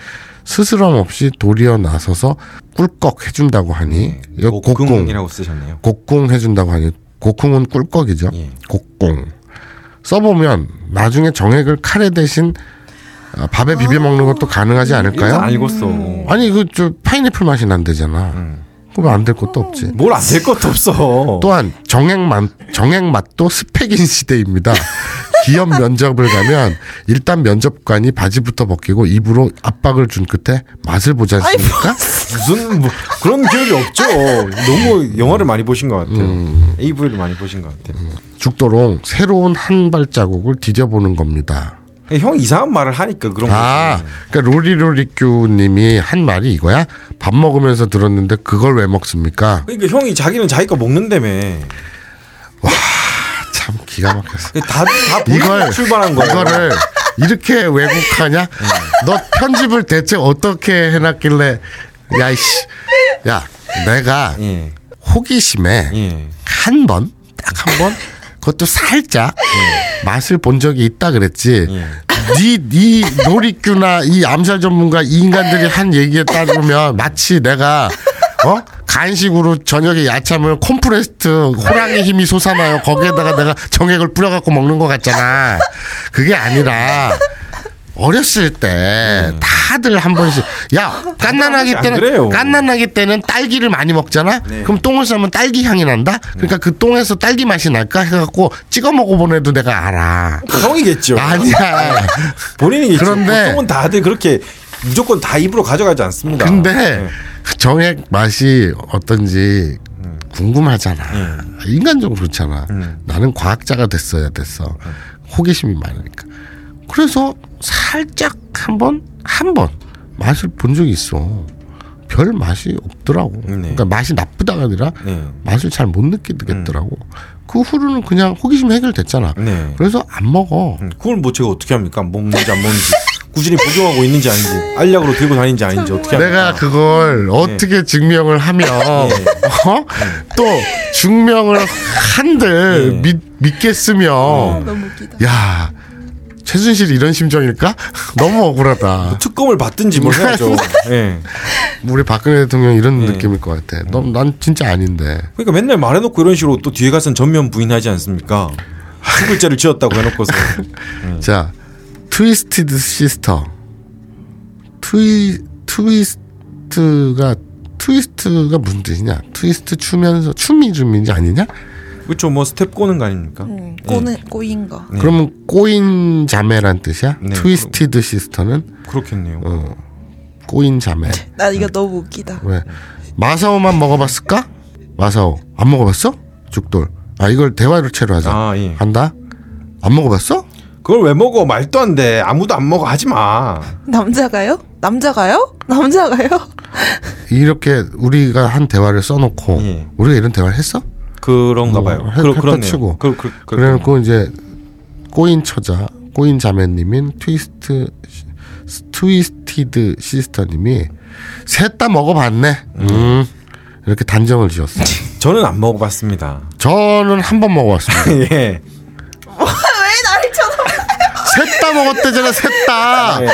Speaker 1: 스스럼 없이 도리어 나서서 꿀꺽 해준다고 하니 곡궁
Speaker 2: 곡궁이라고 쓰셨네요.
Speaker 1: 곡궁 해준다고 하니 곡궁은 꿀꺽이죠.
Speaker 2: 예.
Speaker 1: 곡궁 써보면 나중에 정액을 카레 대신 아, 밥에 비벼 먹는 것도 가능하지 않을까요?
Speaker 2: 이거 알겠어.
Speaker 1: 아니 그 저 파인애플 맛이 난대잖아. 그럼 안 될 것도 없지.
Speaker 2: 뭘 안 될 것도 없어.
Speaker 1: 또한 정액 맛 정액 맛도 스펙인 <laughs> 시대입니다. 기업 면접을 가면 일단 면접관이 바지부터 벗기고 입으로 압박을 준 끝에 맛을 보지 않습니까?
Speaker 2: 무슨 뭐 그런 기억이 없죠. 너무 영화를 많이 보신 것 같아요. AV를 많이 보신 것 같아요.
Speaker 1: 죽도록 새로운 한 발자국을 디뎌보는 겁니다.
Speaker 2: 형 이상한 말을 하니까 그런
Speaker 1: 아,
Speaker 2: 거지.
Speaker 1: 그러니까 로리로리큐님이 한 말이 이거야? 밥 먹으면서 들었는데 그걸 왜 먹습니까?
Speaker 2: 그러니까 형이 자기는 자기 거 먹는다며.
Speaker 1: 참 기가 막혔어.
Speaker 2: 다, 다
Speaker 1: 이걸
Speaker 2: 출발한 거야.
Speaker 1: 이거를 이렇게 왜곡하냐? 너 편집을 대체 어떻게 해놨길래? 야 이씨, 야 내가
Speaker 2: 예.
Speaker 1: 호기심에
Speaker 2: 예.
Speaker 1: 한 번, 딱 한 번, 그것도 살짝 맛을 본 적이 있다 그랬지.
Speaker 2: 예.
Speaker 1: 네, 네 노리큐나 이 암살 전문가 이 인간들이 한 얘기에 따르면 마치 내가 어 간식으로 저녁에 야참을 콤프레스트 호랑이 힘이 솟아나요. 거기에다가 내가 정액을 뿌려갖고 먹는 것 같잖아. 그게 아니라 어렸을 때 다들 한 번씩 야 깐난아기
Speaker 2: 안
Speaker 1: 때는. 깐난아기 때는 딸기를 많이 먹잖아. 그럼 똥을 싸면 딸기 향이 난다. 그러니까 그 똥에서 딸기 맛이 날까 해갖고 찍어 먹어본 애도 내가 알아.
Speaker 2: 형이겠죠.
Speaker 1: 아니야. <laughs>
Speaker 2: 본인이겠죠.
Speaker 1: 그런데-
Speaker 2: 보통은 다들 그렇게 무조건 다 입으로 가져가지 않습니다.
Speaker 1: 근데
Speaker 2: 예.
Speaker 1: 정액 맛이 어떤지 궁금하잖아. 인간적으로 그렇잖아.
Speaker 2: 음.
Speaker 1: 나는 과학자가 됐어야 됐어. 호기심이 많으니까. 그래서 살짝 한 번, 한 번 맛을 본 적이 있어. 별 맛이 없더라고.
Speaker 2: 네.
Speaker 1: 그러니까 맛이 나쁘다가 아니라
Speaker 2: 네.
Speaker 1: 맛을 잘 못 느끼겠더라고. 그 후로는 그냥 호기심이 해결됐잖아.
Speaker 2: 네.
Speaker 1: 그래서 안 먹어.
Speaker 2: 음, 그걸 뭐 제가 어떻게 합니까? 먹는지 안 먹는지. <laughs> 꾸준히 복용하고 있는지 아닌지. 알약으로 들고 다니는지 아닌지 어떻게 합니까?
Speaker 1: 내가 그걸 어떻게 증명을 하면 어? 또 증명을 한들
Speaker 2: 네.
Speaker 1: 믿, 믿겠으면
Speaker 3: 너무 웃기다.
Speaker 1: 야 최순실이 이런 심정일까? <laughs> 너무 억울하다.
Speaker 2: 특검을 받든지 뭘 해야죠. 예.
Speaker 1: 우리 박근혜 대통령 이런
Speaker 2: 네.
Speaker 1: 느낌일 것 같아. 너, 난 진짜 아닌데.
Speaker 2: 그러니까 맨날 말해놓고 이런 식으로 또 뒤에 가서는 전면 부인하지 않습니까? 두 글자를 지었다고 해놓고서. <laughs>
Speaker 1: 자 Twisted Sister Twi 트위스트가 트위스트가 무슨 뜻이냐? 트위스트 추면서 춤 이름인지 아니냐?
Speaker 2: 그렇죠. 뭐 스텝 꼬는 거 아닙니까?
Speaker 3: 음, 꼬는 꼬인 거.
Speaker 2: 네.
Speaker 1: 그러면 꼬인 자매란 뜻이야?
Speaker 2: 네,
Speaker 1: Twisted Sister는
Speaker 2: 그렇겠네요.
Speaker 1: 어, 꼬인 자매. <laughs>
Speaker 3: 나 이거 너무 웃기다.
Speaker 1: 왜? 마사오만 먹어봤을까? 마사오 안 먹어봤어? 죽돌. 아 이걸 대화를 채로 하자.
Speaker 2: 아 예.
Speaker 1: 한다. 안 먹어봤어?
Speaker 2: 그걸 왜 먹어? 말도 안 돼. 아무도 안 먹어. 하지 마. <laughs>
Speaker 3: 남자가요? 남자가요? 남자가요?
Speaker 1: 이렇게 우리가 한 대화를 써놓고
Speaker 2: 예.
Speaker 1: 우리가 이런 대화를 했어?
Speaker 2: 그런가
Speaker 1: 뭐,
Speaker 2: 봐요.
Speaker 1: 해-
Speaker 2: 그,
Speaker 1: 했다
Speaker 2: 그렇네요.
Speaker 1: 치고.
Speaker 2: 그, 그, 그,
Speaker 1: 그 래놓고 이제 꼬인 처자, 꼬인 자매님인 twist twisted sister님이 셋 다 먹어봤네. 음. 이렇게 단정을 지었어. <laughs>
Speaker 2: 저는 안 먹어봤습니다.
Speaker 1: 저는 한 번 먹어봤습니다. <laughs>
Speaker 2: 예.
Speaker 3: 왜 나를 쳐다?
Speaker 1: 셋다 먹었대잖아, 셋 다.
Speaker 2: 예.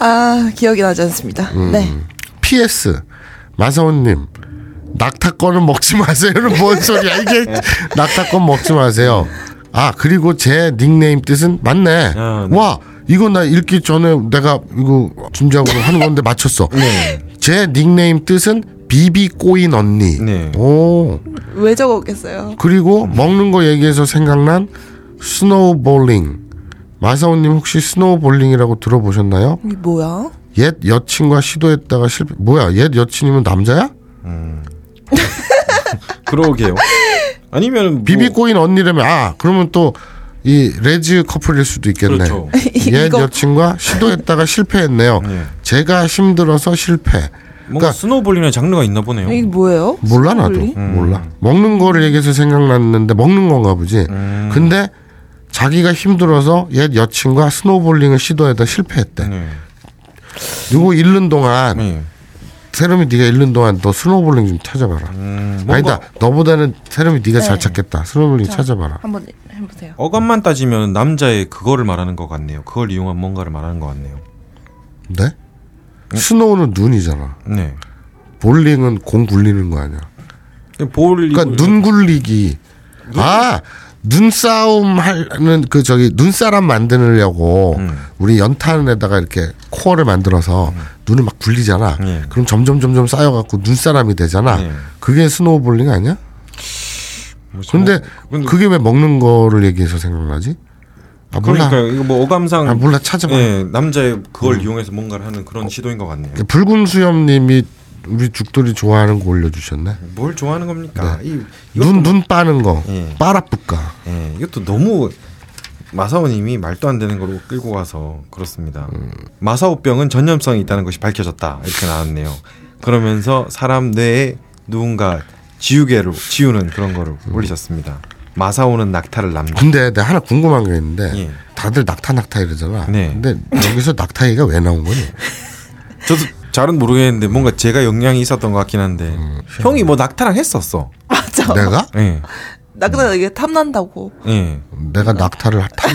Speaker 3: 아 기억이 나지 않습니다. 네.
Speaker 1: PS 마사오님 낙타권은 먹지 마세요는 뭔 소리야 이게 낙타권 먹지 마세요. 아 그리고 제 닉네임 뜻은 맞네.
Speaker 2: 아, 네.
Speaker 1: 와 이거 나 읽기 전에 내가 이거 준비하고 하는 건데 맞췄어.
Speaker 2: 네.
Speaker 1: 제 닉네임 뜻은 비비 꼬인 언니.
Speaker 2: 네.
Speaker 1: 오
Speaker 3: 왜 적었겠어요?
Speaker 1: 그리고 먹는 거 얘기해서 생각난 snowballing. 마사오님 혹시 snowballing이라고 들어보셨나요?
Speaker 3: 이게 뭐야?
Speaker 1: 옛 여친과 시도했다가 실패. 뭐야? 옛 여친이면 남자야? <laughs>
Speaker 2: 그러게요. 아니면 뭐,
Speaker 1: 비비 꼬인 언니라면 아 그러면 또 이 레즈 커플일 수도 있겠네.
Speaker 2: 그렇죠. <laughs>
Speaker 1: 옛
Speaker 3: 이거-
Speaker 1: 여친과 시도했다가 실패했네요.
Speaker 2: 네.
Speaker 1: 제가 힘들어서 실패.
Speaker 2: 뭔가
Speaker 1: 그러니까
Speaker 2: snowballing의 장르가 있나 보네요.
Speaker 3: 이게 뭐예요?
Speaker 1: 몰라 나도
Speaker 3: snowballing?
Speaker 1: 몰라. 먹는 거를 얘기해서 생각났는데 먹는 건가 보지.
Speaker 2: 음.
Speaker 1: 근데 자기가 힘들어서 옛 여친과 snowballing을 시도하다 실패했대.
Speaker 2: 네.
Speaker 1: 요거 읽는 동안
Speaker 2: 네.
Speaker 1: 세롬이 네가 읽는 동안 너 snowballing 좀 찾아봐라.
Speaker 2: 음, 뭔가
Speaker 1: 아니다. 너보다는 세롬이 네가 잘
Speaker 3: 네.
Speaker 1: 찾겠다. snowballing
Speaker 3: 자.
Speaker 1: 찾아봐라.
Speaker 3: 한번 해보세요.
Speaker 2: 어감만 따지면 남자의 그거를 말하는 것 같네요. 그걸 이용한 뭔가를 말하는 것 같네요.
Speaker 1: 네? snow는 눈이잖아.
Speaker 2: 네.
Speaker 1: 볼링은 공 굴리는 거 아니야.
Speaker 2: 볼
Speaker 1: 그러니까 눈 굴리기. 아 눈싸움 하는 그 저기 눈사람 만들려고
Speaker 2: 음.
Speaker 1: 우리 연탄에다가 이렇게 코어를 만들어서 눈을 막 굴리잖아.
Speaker 2: 네.
Speaker 1: 그럼 점점 점점 쌓여갖고 눈사람이 되잖아.
Speaker 2: 네.
Speaker 1: 그게 snowballing 아니야?
Speaker 2: 뭐
Speaker 1: 근데
Speaker 2: 근데
Speaker 1: 그게 왜 먹는 거를 얘기해서 생각나지? 아 몰라.
Speaker 2: 그러니까 이거 뭐 어감상
Speaker 1: 아 몰라 찾아봐.
Speaker 2: 예, 남자의 그걸 이용해서 뭔가를 하는 그런 시도인 것 같네요.
Speaker 1: 붉은 수염님이 우리 죽돌이 좋아하는 거 올려주셨네.
Speaker 2: 뭘 좋아하는 겁니까? 이,
Speaker 1: 네. 눈눈 빠는 거.
Speaker 2: 예.
Speaker 1: 빠라뿌까.
Speaker 2: 예, 이것도 너무 마사오님이 말도 안 되는 걸로 끌고 가서 그렇습니다. 마사오병은 전염성이 있다는 것이 밝혀졌다 이렇게 나왔네요. 그러면서 사람 뇌에 누군가 지우개로 지우는 그런 거를 올리셨습니다. 마사오는 낙타를 남다.
Speaker 1: 근데 내가 하나 궁금한 게 있는데
Speaker 2: 예.
Speaker 1: 다들 낙타 낙타 이러잖아.
Speaker 2: 네.
Speaker 1: 근데 여기서 낙타 얘기가 왜 나온 거니?
Speaker 2: 저도 잘은 모르겠는데 뭔가 제가 영향이 있었던 것 같긴 한데 형이 뭐 낙타랑 했었어.
Speaker 3: 맞아.
Speaker 1: 내가
Speaker 2: 예.
Speaker 3: 낙타 이게 탐난다고.
Speaker 2: 예.
Speaker 1: 내가 낙타를 탐,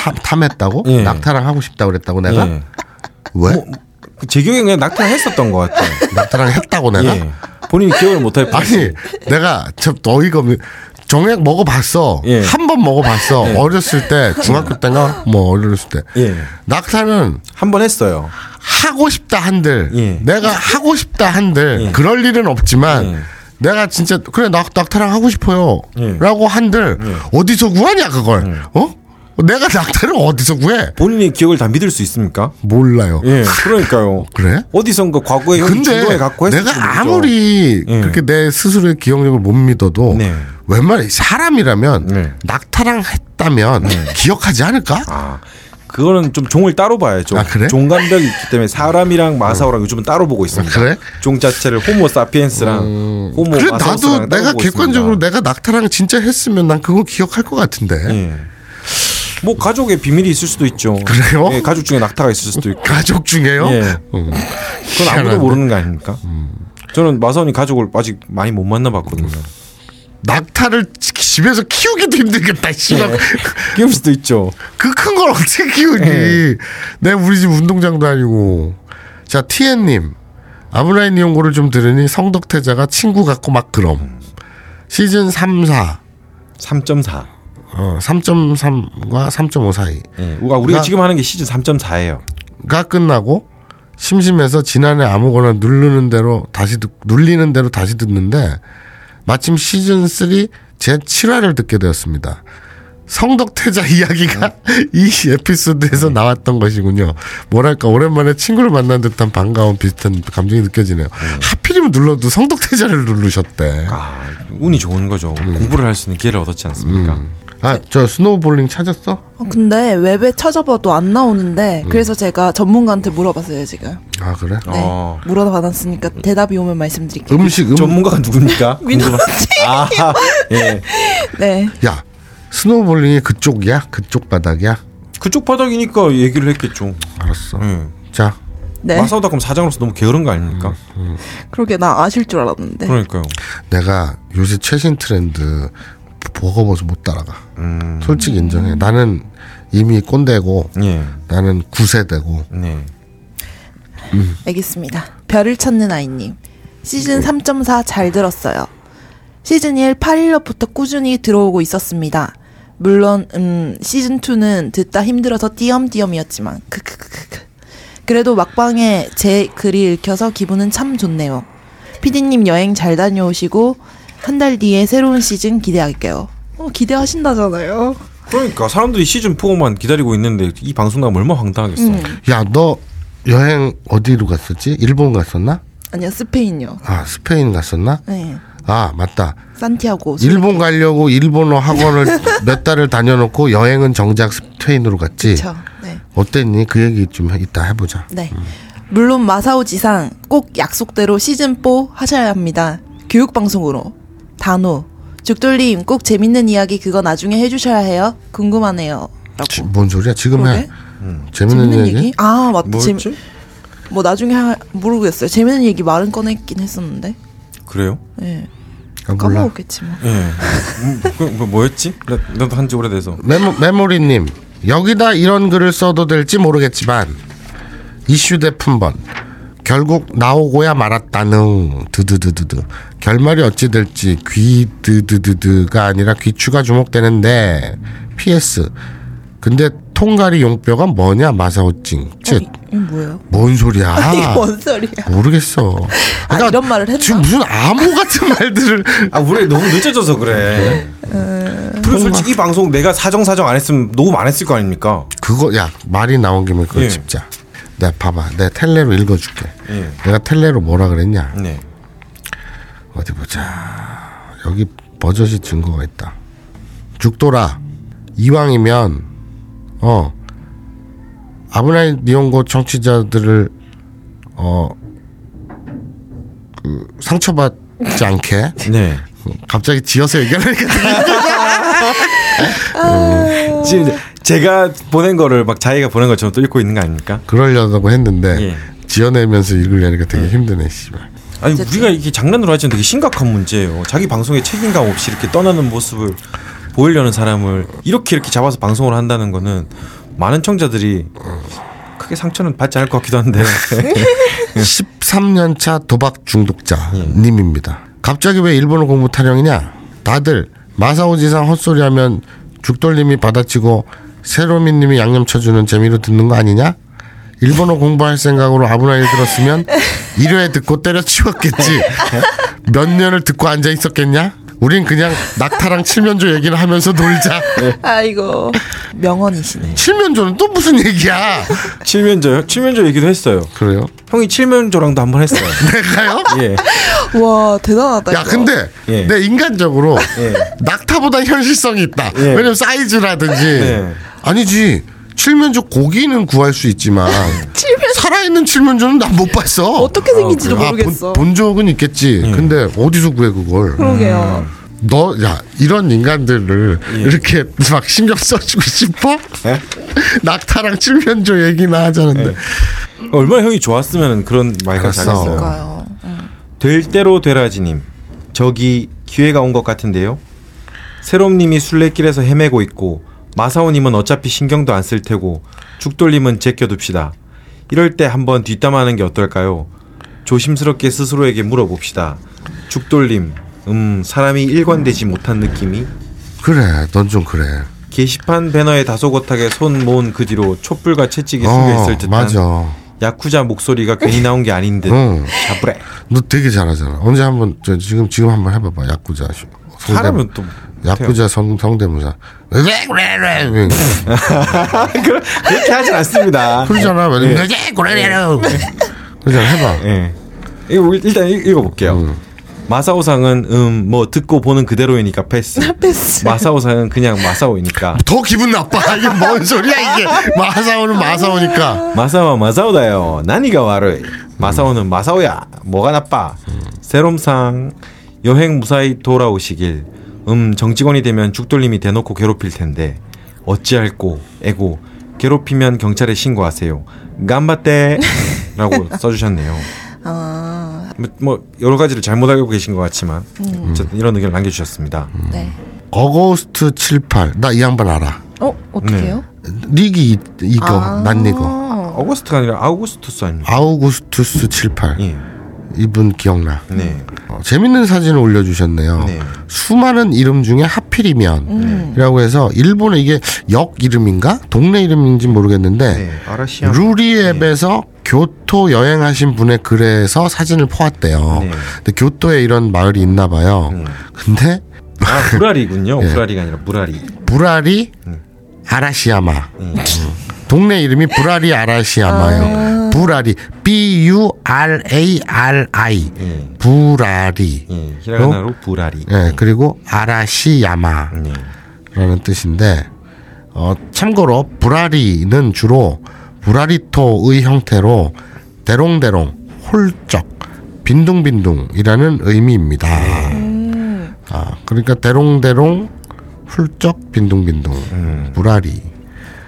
Speaker 1: 탐 탐했다고?
Speaker 2: 예.
Speaker 1: 낙타랑 하고 싶다고 그랬다고 내가?
Speaker 2: 예.
Speaker 1: 왜?
Speaker 2: 뭐, 제 기억에 그냥 낙타랑 했었던 것 같아요.
Speaker 1: 낙타랑 했다고 내가?
Speaker 2: 예. 본인이 기억을 못할 뿐.
Speaker 1: 아니 내가 참 어이가 없네. 정액 먹어봤어.
Speaker 2: 예.
Speaker 1: 한번 먹어봤어. 어렸을 때 중학교 때인가 뭐 어렸을 때.
Speaker 2: 예.
Speaker 1: 낙타는
Speaker 2: 한 번 했어요.
Speaker 1: 하고 싶다 한들
Speaker 2: 예.
Speaker 1: 내가 하고 싶다 한들
Speaker 2: 예.
Speaker 1: 그럴 일은 없지만
Speaker 2: 예.
Speaker 1: 내가 진짜 그래 낙, 낙타랑 하고 싶어요
Speaker 2: 예.
Speaker 1: 라고 한들 어디서 구하냐 그걸 어? 내가 낙타를 어디서 구해
Speaker 2: 본인의 기억을 다 믿을 수 있습니까?
Speaker 1: 몰라요
Speaker 2: 예. 그러니까요. <laughs>
Speaker 1: 그래?
Speaker 2: 어디선가 과거에
Speaker 1: 근데
Speaker 2: 갖고
Speaker 1: 내가. 아무리
Speaker 2: 예.
Speaker 1: 그렇게 내 스스로의 기억력을 못 믿어도
Speaker 2: 네.
Speaker 1: 웬만해 사람이라면
Speaker 2: 네.
Speaker 1: 낙타랑 했다면 기억하지 않을까?
Speaker 2: 아, 그거는 좀 종을 따로 봐야죠.
Speaker 1: 아, 그래? 어.
Speaker 2: 종간별이 있기 때문에 사람이랑 마사오랑 요즘은 따로 보고 있습니다.
Speaker 1: 그래? 음.
Speaker 2: 종 자체를 호모 사피엔스랑 호모
Speaker 1: 그래 나도 내가 객관적으로
Speaker 2: 있습니다.
Speaker 1: 내가 낙타랑 진짜 했으면 난 그거 기억할 것 같은데
Speaker 2: 예. 뭐 가족의 비밀이 있을 수도 있죠.
Speaker 1: 그래요?
Speaker 2: 예, 가족 중에 낙타가 있을 수도 있고.
Speaker 1: 가족 중에요?
Speaker 2: 예.
Speaker 1: 음.
Speaker 2: 그건 아무도?
Speaker 1: 음.
Speaker 2: 모르는 거 아닙니까? 저는 마사오님 가족을 아직 많이 못 만나봤거든요.
Speaker 1: 낙타를 지- 집에서 키우기도 힘들겠다. 씨발.
Speaker 2: 끼울 수도 있죠.
Speaker 1: 그 큰 걸 어떻게 키우니?
Speaker 2: 네.
Speaker 1: 내가 우리 집 운동장도 아니고. 자, 티엔님. 아브라인 연고를 좀 들으니 성덕태자가 친구 같고 막 그럼. 시즌 3, 4.
Speaker 2: 3.4.
Speaker 1: 어, 3.3과 3.5 사이.
Speaker 2: 예. 우리가,
Speaker 1: 나-
Speaker 2: 지금 하는 게 시즌 3.4예요.
Speaker 1: 가 끝나고 심심해서 지난해 아무거나 누르는 대로 다시 듣, 눌리는 대로 다시 듣는데 마침 시즌 3 제 7화를 듣게 되었습니다. 성덕태자 <laughs> 이야기가 이 에피소드에서 나왔던 것이군요. 뭐랄까 오랜만에 친구를 만난 듯한 반가운 비슷한 감정이 느껴지네요. 하필이면 눌러도 성덕태자를 누르셨대.
Speaker 2: 아, 운이 좋은 거죠.
Speaker 1: 음.
Speaker 2: 공부를 할 수 있는 기회를 얻었지 않습니까?
Speaker 1: 아 저 snowballing 찾았어?
Speaker 3: 어, 근데 웹에 찾아봐도 안 나오는데 그래서 제가 전문가한테 물어봤어요 지금.
Speaker 1: 아 그래?
Speaker 3: 네.
Speaker 2: 어.
Speaker 3: 물어봤으니까 대답이 오면 말씀드릴게요.
Speaker 1: 음식 음,
Speaker 2: 전문가가 누굽니까? <laughs>
Speaker 3: 민호지.
Speaker 2: 아, 예. <laughs>
Speaker 3: 네.
Speaker 1: 야 snowballing이 그쪽이야? 그쪽 바닥이야?
Speaker 2: 그쪽 바닥이니까 얘기를 했겠죠.
Speaker 1: 알았어.
Speaker 2: 예.
Speaker 1: 자
Speaker 3: 네.
Speaker 2: 마사오닷컴 사장으로서 너무 게으른 거 아닙니까?
Speaker 3: 그러게 나 아실 줄 알았는데.
Speaker 2: 그러니까요.
Speaker 1: 내가 요새 최신 트렌드 버거워서 못 따라가.
Speaker 2: 음,
Speaker 1: 솔직히 인정해. 나는 이미 꼰대고
Speaker 2: 예.
Speaker 1: 나는 구세대고
Speaker 2: 네.
Speaker 3: 알겠습니다. 별을 찾는 아이님. 시즌 3.4 잘 들었어요. 시즌 1 8일부터 꾸준히 들어오고 있었습니다. 물론 음 시즌 2는 듣다 힘들어서 띄엄띄엄이었지만 크크크크. 그래도 막방에 제 글이 읽혀서 기분은 참 좋네요. 피디님 여행 잘 다녀오시고 한 달 뒤에 새로운 시즌 기대할게요. 어, 기대하신다잖아요.
Speaker 2: 그러니까 사람들이 시즌 4만 기다리고 있는데 이 방송 나면 얼마나 황당하겠어.
Speaker 3: 음.
Speaker 1: 야 너 여행 어디로 갔었지? 일본 갔었나?
Speaker 3: 아니요 스페인요.
Speaker 1: 아 스페인 갔었나?
Speaker 3: 네.
Speaker 1: 아 맞다.
Speaker 3: 산티아고.
Speaker 1: 일본 가려고 일본어 학원을 <laughs> 몇 달을 다녀놓고 여행은 정작 스페인으로 갔지.
Speaker 3: 그쵸. 네.
Speaker 1: 어땠니? 그 얘기 좀 이따 해보자.
Speaker 3: 네. 물론 마사오 지상 꼭 약속대로 시즌 4 하셔야 합니다. 교육 방송으로. 단호. 죽돌님 꼭 재밌는 이야기 그거 나중에 해주셔야 해요. 궁금하네요.
Speaker 1: 지-
Speaker 3: 라고.
Speaker 1: 뭔 소리야? 지금
Speaker 3: 그러게.
Speaker 1: 해. 재밌는,
Speaker 3: 재밌는
Speaker 1: 얘기?
Speaker 3: 얘기? 아 맞다. 재,
Speaker 2: 뭐였지?
Speaker 3: 뭐 나중에 하, 모르겠어요. 재밌는 얘기 말은 꺼냈긴 했었는데.
Speaker 2: 그래요?
Speaker 3: 예.
Speaker 1: 아, 몰라.
Speaker 3: 까먹었겠지 뭐.
Speaker 2: 예. 음, 그, 그 뭐였지? 나- 나도 한지 오래돼서.
Speaker 1: 메모, 메모리님 여기다 이런 글을 써도 될지 모르겠지만 이슈 대품번 결국 나오고야 말았다는 드드드드드 결말이 어찌 될지 귀드드드드가 아니라 귀추가 주목되는데 PS 근데 통가리 용뼈가 뭐냐 마사오찡
Speaker 3: 어,
Speaker 1: 즉
Speaker 3: 뭐예요?
Speaker 1: 뭔 소리야
Speaker 3: 이게 뭔 소리야?
Speaker 1: 모르겠어
Speaker 3: 아, 이런 말을 했나?
Speaker 1: 지금 무슨 암호 같은 <laughs> 말들을
Speaker 2: 아, 우리 너무 늦어져서 그래. 그리고 솔직히 이 방송 내가 사정 사정 안 했으면 녹음 안 했을 거 아닙니까?
Speaker 1: 그거 야 말이 나온 김에 그걸
Speaker 2: 예.
Speaker 1: 짚자. 내가 봐봐. 내가 텔레로 읽어줄게.
Speaker 2: 예.
Speaker 1: 내가 텔레로 뭐라 그랬냐?
Speaker 2: 네.
Speaker 1: 어디 보자. 여기 버젓이 증거가 있다. 죽돌아. 이왕이면 어 아브나이 니온고 청취자들을 어 그 상처받지 않게 <laughs>
Speaker 2: 네.
Speaker 1: 갑자기 지어서 얘기하니까 <laughs>
Speaker 2: 지금 제가 보낸 거를 막 자기가 보낸 것처럼 또 읽고 있는 거 아닙니까?
Speaker 1: 그러려고 했는데
Speaker 2: 예.
Speaker 1: 지어내면서 읽으려니까 되게 힘드네 씨발.
Speaker 2: 아니 우리가 이게 장난으로 하지만 되게 심각한 문제예요. 자기 방송에 책임감 없이 이렇게 떠나는 모습을 보이려는 사람을 이렇게 이렇게 잡아서 방송을 한다는 거는 많은 청자들이 크게 상처는 받지 않을 것 같기도 한데 <laughs>
Speaker 1: 13년 차 도박 중독자 님입니다. 갑자기 왜 일본어 공부 타령이냐? 다들 마사오 지상 헛소리 하면 죽돌님이 받아치고 세로미 님이 양념 쳐주는 재미로 듣는 거 아니냐? 일본어 공부할 생각으로 아브나이 들었으면 1회 듣고 때려치웠겠지. 몇 년을 듣고 앉아 있었겠냐? 우린 그냥 낙타랑 칠면조 얘기를 하면서 놀자.
Speaker 3: 아이고 명언이시네.
Speaker 1: 칠면조는 또 무슨 얘기야?
Speaker 2: 칠면조요? 칠면조 얘기도 했어요.
Speaker 1: 그래요?
Speaker 2: 형이 칠면조랑도 한 번 했어요. <laughs>
Speaker 1: 내가요?
Speaker 2: 예.
Speaker 3: 와 대단하다.
Speaker 1: 야
Speaker 3: 이거.
Speaker 1: 근데
Speaker 2: 예.
Speaker 1: 내 인간적으로
Speaker 2: 예.
Speaker 1: 낙타보다 현실성이 있다.
Speaker 2: 예.
Speaker 1: 왜냐면 사이즈라든지
Speaker 2: 예.
Speaker 1: 아니지 칠면조 고기는 구할 수 있지만 <laughs> 살아있는 칠면조는 난 못 봤어.
Speaker 3: 어떻게 생긴지도
Speaker 1: 아,
Speaker 3: 모르겠어.
Speaker 1: 본, 본 적은 있겠지.
Speaker 2: 예.
Speaker 1: 근데 어디서 구해 그걸?
Speaker 3: 그러게요.
Speaker 1: 너야 이런 인간들을 이렇게 막 신경 써주고 싶어?
Speaker 2: 예? <laughs>
Speaker 1: 낙타랑 칠면조 얘기나 하자는데
Speaker 2: 얼마나 형이 좋았으면 그런 말을. 잘했어요.
Speaker 3: 그러니까요.
Speaker 2: 될 대로 되라지님 저기 기회가 온 것 같은데요. 새롬님이 술래길에서 헤매고 있고 마사오님은 어차피 신경도 안 쓸 테고 죽돌님은 제껴둡시다. 이럴 때 한번 뒷담하는 게 어떨까요? 조심스럽게 스스로에게 물어봅시다. 죽돌님, 음 사람이 일관되지 못한 느낌이
Speaker 1: 그래 넌 좀 그래.
Speaker 2: 게시판 배너에 다소곳하게 손 모은 그 뒤로 촛불과 채찍이
Speaker 1: 어
Speaker 2: 숨겨있을 듯한
Speaker 1: 맞아.
Speaker 2: 야쿠자 목소리가 괜히 나온 게 아닌 듯
Speaker 1: 응.
Speaker 2: 자브레
Speaker 1: 너 되게 잘하잖아. 언제 한번 저 지금 지금 한번 해봐봐. 야쿠자
Speaker 2: 사람은 또
Speaker 1: 야쿠자 성 <laughs> 그래.
Speaker 2: 그렇게 하진 않습니다.
Speaker 1: 그러잖아. 왜 그래 그래. 그러잖아. 해봐.
Speaker 2: 예. 이거 일단 읽- 읽어볼게요. 마사오상은 음 뭐 듣고 보는 그대로이니까 패스. <laughs>
Speaker 3: 패스.
Speaker 2: 마사오상은 그냥 마사오이니까.
Speaker 1: 더 기분 나빠. <laughs> 이게 뭔 소리야 이게. 마사오는 마사오니까.
Speaker 2: 마사오와 마사오다요. 나니가 와르이. 마사오는 마사오야. 뭐가 나빠? 세롬상 여행 무사히 돌아오시길. 음 정직원이 되면 죽돌림이 대놓고 괴롭힐 텐데 어찌할꼬 에고 괴롭히면 경찰에 신고하세요. gambatte <laughs> 라고 써주셨네요.
Speaker 3: 아,
Speaker 2: 뭐, 뭐 여러 가지를 잘못 알고 계신 것 같지만 어쨌든 이런 의견을 남겨주셨습니다.
Speaker 3: 네.
Speaker 1: 어거스트 78. 나 이 양반 알아.
Speaker 3: 어 어떻게요?
Speaker 1: 닉이 이- 이거
Speaker 3: 아.
Speaker 1: 난 이거.
Speaker 2: 어거스트가 아니라 아우구스투스 아닙니까?
Speaker 1: 아우구스투스 78.
Speaker 2: 예.
Speaker 1: 이분 기억나.
Speaker 2: 네.
Speaker 1: 어, 재밌는 사진을 올려주셨네요.
Speaker 2: 네.
Speaker 1: 수많은 이름 중에 하필이면이라고 해서 일본의 이게 역 이름인가 동네 이름인지 모르겠는데
Speaker 2: 네. 아라시아.
Speaker 1: 루리앱에서 교토 여행하신 분의 글에서 사진을 포왔대요.
Speaker 2: 네.
Speaker 1: 근데 교토에 이런 마을이 있나 봐요.
Speaker 2: 음.
Speaker 1: 근데
Speaker 2: 아 <laughs> 불알이군요.
Speaker 1: 예.
Speaker 2: 불알이가 아니라 무라리.
Speaker 1: 부라리 아라시야마.
Speaker 2: 음.
Speaker 1: 동네 이름이 부라리 아라시야마예요. 부라리 B U R A R I
Speaker 2: 예.
Speaker 1: 부라리.
Speaker 2: 예. 히라가나로 불알이.
Speaker 1: 예, 그리고 아라시야마라는
Speaker 2: 네.
Speaker 1: 뜻인데 어, 참고로 부라리는 주로 부라리토의 형태로 대롱대롱, 홀쩍, 빈둥빈둥이라는 의미입니다. 아, 그러니까 대롱대롱, 훌쩍, 빈둥빈둥, 부라리,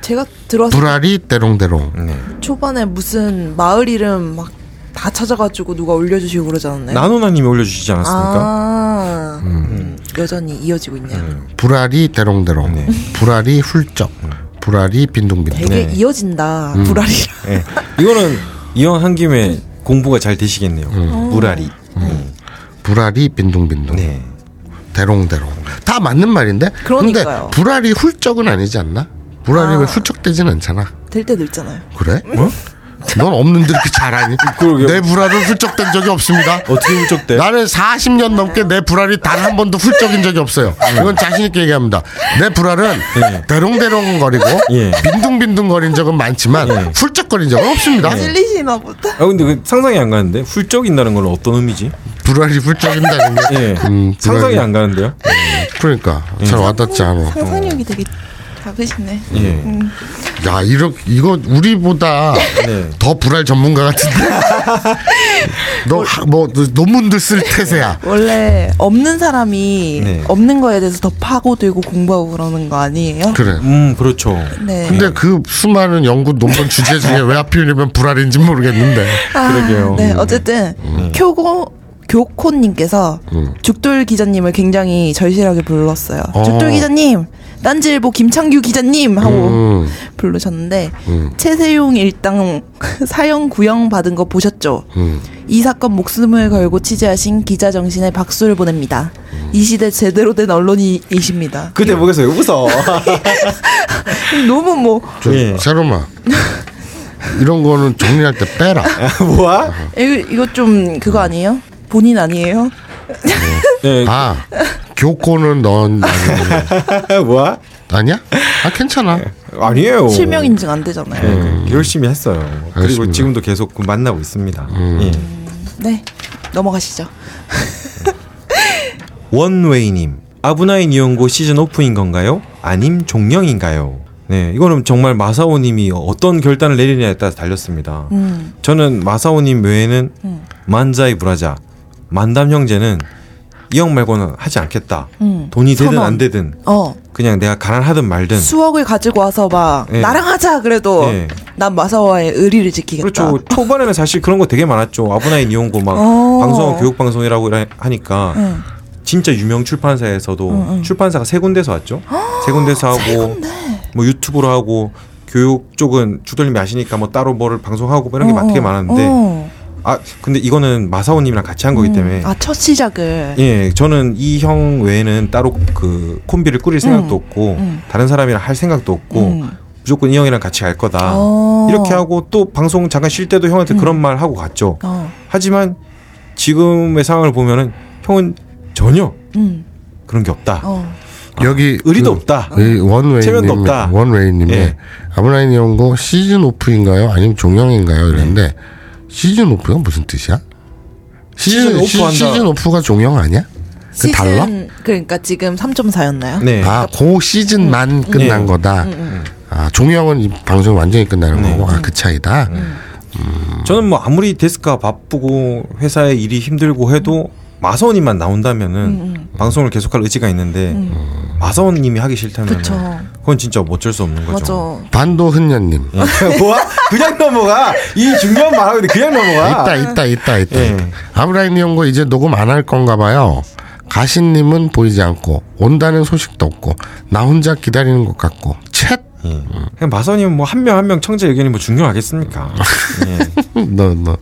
Speaker 3: 제가 들어왔을
Speaker 1: 부라리, 대롱대롱.
Speaker 2: 네.
Speaker 3: 때 초반에 무슨 마을 이름 막 다 찾아가지고 누가 올려주시고 그러지 않았나요?
Speaker 2: 나노나님이 올려주시지 않았습니까?
Speaker 3: 아, 음, 여전히 이어지고 있네요.
Speaker 1: 부라리, 대롱대롱,
Speaker 2: 네.
Speaker 1: 부라리, 훌쩍, 부라리, 빈둥빈둥.
Speaker 3: 되게
Speaker 2: 네.
Speaker 3: 이어진다.
Speaker 1: 음.
Speaker 3: 불알이랑.
Speaker 2: 예. 이거는 이왕 한 김에 공부가 잘 되시겠네요.
Speaker 1: 음.
Speaker 2: 무라리.
Speaker 1: 부라리, 빈둥빈둥.
Speaker 2: 네.
Speaker 1: 대롱대롱 다 맞는 말인데
Speaker 3: 그러니까요.
Speaker 1: 근데 불알이 훌쩍은 아니지 않나? 불알이 왜 훌쩍되진 않잖아
Speaker 3: 될 때도 있잖아요.
Speaker 1: 그래? 넌 없는데 이렇게 잘하니? <laughs> 내 불알은 훌쩍된 적이 없습니다
Speaker 2: 어떻게 훌쩍대?
Speaker 1: 나는 40년 넘게 내 불알이 단 한 번도 훌쩍인 적이 없어요 이건 자신 있게 얘기합니다 내 불알은
Speaker 2: 예.
Speaker 1: 대롱대롱 거리고
Speaker 2: 예.
Speaker 1: 빈둥빈둥 거린 적은 많지만
Speaker 2: 예.
Speaker 1: 훌쩍거린 적은 없습니다
Speaker 3: 찔리시나 보다.
Speaker 2: 아 근데 그 상상이 안 가는데 훌쩍인다는 건 어떤 의미지?
Speaker 1: 불알이 훌쩍인다는 게
Speaker 2: 예.
Speaker 1: 음,
Speaker 2: 상상이 안 가는데요.
Speaker 1: 그러니까 잘 와닿지 않아
Speaker 3: 상상력이 되게 작으시네.
Speaker 2: 예.
Speaker 1: 야, 이렇게 이거 우리보다 <laughs>
Speaker 2: 네.
Speaker 1: 더 불알 전문가 같은데. <laughs> 너 뭐 논문들 쓸 태세야.
Speaker 3: 원래 없는 사람이
Speaker 2: 네.
Speaker 3: 없는 거에 대해서 더 파고들고 공부하고 그러는 거 아니에요?
Speaker 1: 그래.
Speaker 2: 음, 그렇죠.
Speaker 3: 네.
Speaker 1: 근데 그 수많은 연구 논문 주제 중에 왜 하필이면 불알인지 모르겠는데.
Speaker 2: 그러게요.
Speaker 3: 네, 어쨌든 교고 교코님께서 죽돌 기자님을 굉장히 절실하게 불렀어요.
Speaker 1: 어.
Speaker 3: 죽돌 기자님, 딴지일보 김창규 기자님 하고
Speaker 1: 음.
Speaker 3: 부르셨는데
Speaker 1: 음.
Speaker 3: 최세용 일당 <laughs> 사형 구형 받은 거 보셨죠?
Speaker 1: 음.
Speaker 3: 이 사건 목숨을 걸고 취재하신 기자 정신에 박수를 보냅니다. 이 시대 제대로 된 언론이십니다.
Speaker 2: 그 대목에서 왜 웃어? <laughs>
Speaker 3: 너무
Speaker 1: 뭐저
Speaker 2: 예.
Speaker 1: 세롬아. 이런 거는 정리할 때 빼라. <laughs>
Speaker 2: 뭐야?
Speaker 3: 이거, 이거 좀 그거 아니에요? 본인 아니에요?
Speaker 2: 예.
Speaker 1: 아, 교코는 넌 <laughs>
Speaker 2: 뭐야?
Speaker 1: 아니야? 아, 괜찮아.
Speaker 2: 아니에요.
Speaker 3: 실명 인증 안 되잖아요.
Speaker 2: 예, 열심히 했어요. 그리고
Speaker 1: 알겠습니다.
Speaker 2: 지금도 계속 만나고 있습니다. 예.
Speaker 3: 네, 넘어가시죠. <laughs>
Speaker 2: 원웨이님, 아브나인 이용고 시즌 오프인 건가요? 아님 종영인가요? 네, 이거는 정말 마사오님이 어떤 결단을 내리냐에 따라 달렸습니다.
Speaker 3: 음,
Speaker 2: 저는 마사오님 외에는
Speaker 3: 음.
Speaker 2: 만자이 브라자, 만담 형제는 이형 말고는 하지 않겠다.
Speaker 3: 음.
Speaker 2: 돈이 되든. 안 되든
Speaker 3: 어,
Speaker 2: 그냥 내가 가난하든 말든
Speaker 3: 수억을 가지고 와서 막
Speaker 2: 예.
Speaker 3: 나랑 하자 그래도
Speaker 2: 예.
Speaker 3: 난 마사와의 의리를 지키겠다.
Speaker 2: 그렇죠. 초반에는 사실 그런 거 되게 많았죠. 아브나인 이용고 막
Speaker 3: 어.
Speaker 2: 방송은 교육 방송이라고 이라- 하니까
Speaker 3: 응.
Speaker 2: 진짜 유명 출판사에서도
Speaker 3: 응, 응.
Speaker 2: 출판사가 세 군데서 왔죠. 세 군데서 하고 뭐 유튜브로 하고 교육 쪽은 주돌님이 아시니까 뭐 따로 뭐를 방송하고 뭐 이런 게
Speaker 3: 어,
Speaker 2: 되게
Speaker 3: 어.
Speaker 2: 많았는데
Speaker 3: 어.
Speaker 2: 아 근데 이거는 마사오님이랑 같이 한 거기 때문에
Speaker 3: 아, 첫 시작을.
Speaker 2: 예 저는 이 형 외에는 따로 그 콤비를 꾸릴 생각도 없고
Speaker 3: 음.
Speaker 2: 다른 사람이랑 할 생각도 없고
Speaker 3: 음.
Speaker 2: 무조건 이 형이랑 같이 갈 거다
Speaker 3: 어.
Speaker 2: 이렇게 하고 또 방송 잠깐 쉴 때도 형한테 그런 말 하고 갔죠.
Speaker 3: 어.
Speaker 2: 하지만 지금의 상황을 보면은 형은 전혀
Speaker 3: 음.
Speaker 2: 그런 게 없다.
Speaker 3: 어.
Speaker 1: 여기
Speaker 2: 의리도
Speaker 1: 그
Speaker 2: 없다.
Speaker 1: 이 원웨이님,
Speaker 2: 체면도 없다.
Speaker 1: 원웨이님의
Speaker 2: 예.
Speaker 1: 아브라인 연고 시즌 오프인가요? 아니면 종영인가요? 이랬는데 시즌 오프가 무슨 뜻이야? 시즌,
Speaker 2: 시즌
Speaker 1: 시-
Speaker 2: 오프한다.
Speaker 1: 시즌 오프가 종영 아니야? 그
Speaker 3: 시즌
Speaker 1: 달라?
Speaker 3: 그러니까 지금 3.4였나요?
Speaker 2: 네.
Speaker 1: 아, 그 시즌만 끝난
Speaker 2: 네.
Speaker 1: 거다.
Speaker 3: 음,
Speaker 1: 아, 종영은 이 방송이 완전히 끝나는
Speaker 2: 네.
Speaker 1: 거고. 아, 그 차이다.
Speaker 3: 음.
Speaker 2: 저는 뭐 아무리 데스크가 바쁘고 회사에 일이 힘들고 해도 마사오님만 나온다면은
Speaker 3: 음,
Speaker 2: 방송을 계속할 의지가 있는데 마사오님이 하기 싫다면
Speaker 3: 그쵸.
Speaker 2: 그건 진짜 뭐 어쩔 수 없는 거죠.
Speaker 3: 맞아.
Speaker 1: 반도 흔녀님.
Speaker 2: 예. <laughs> 뭐야? 그냥 넘어가. 이 중요한 말 하는데 그냥 넘어가.
Speaker 1: 있다, 있다, 있다, 있다.
Speaker 2: 예.
Speaker 1: 아브라인 연고 이제 녹음 안 할 건가 봐요. 가신님은 보이지 않고 온다는 소식도 없고 나 혼자 기다리는 것 같고 챗
Speaker 2: 예. 그냥 마사오님은 뭐한 명 한 명 청자 의견이 뭐 중요하겠습니까? <laughs> 예.
Speaker 1: 너, 너.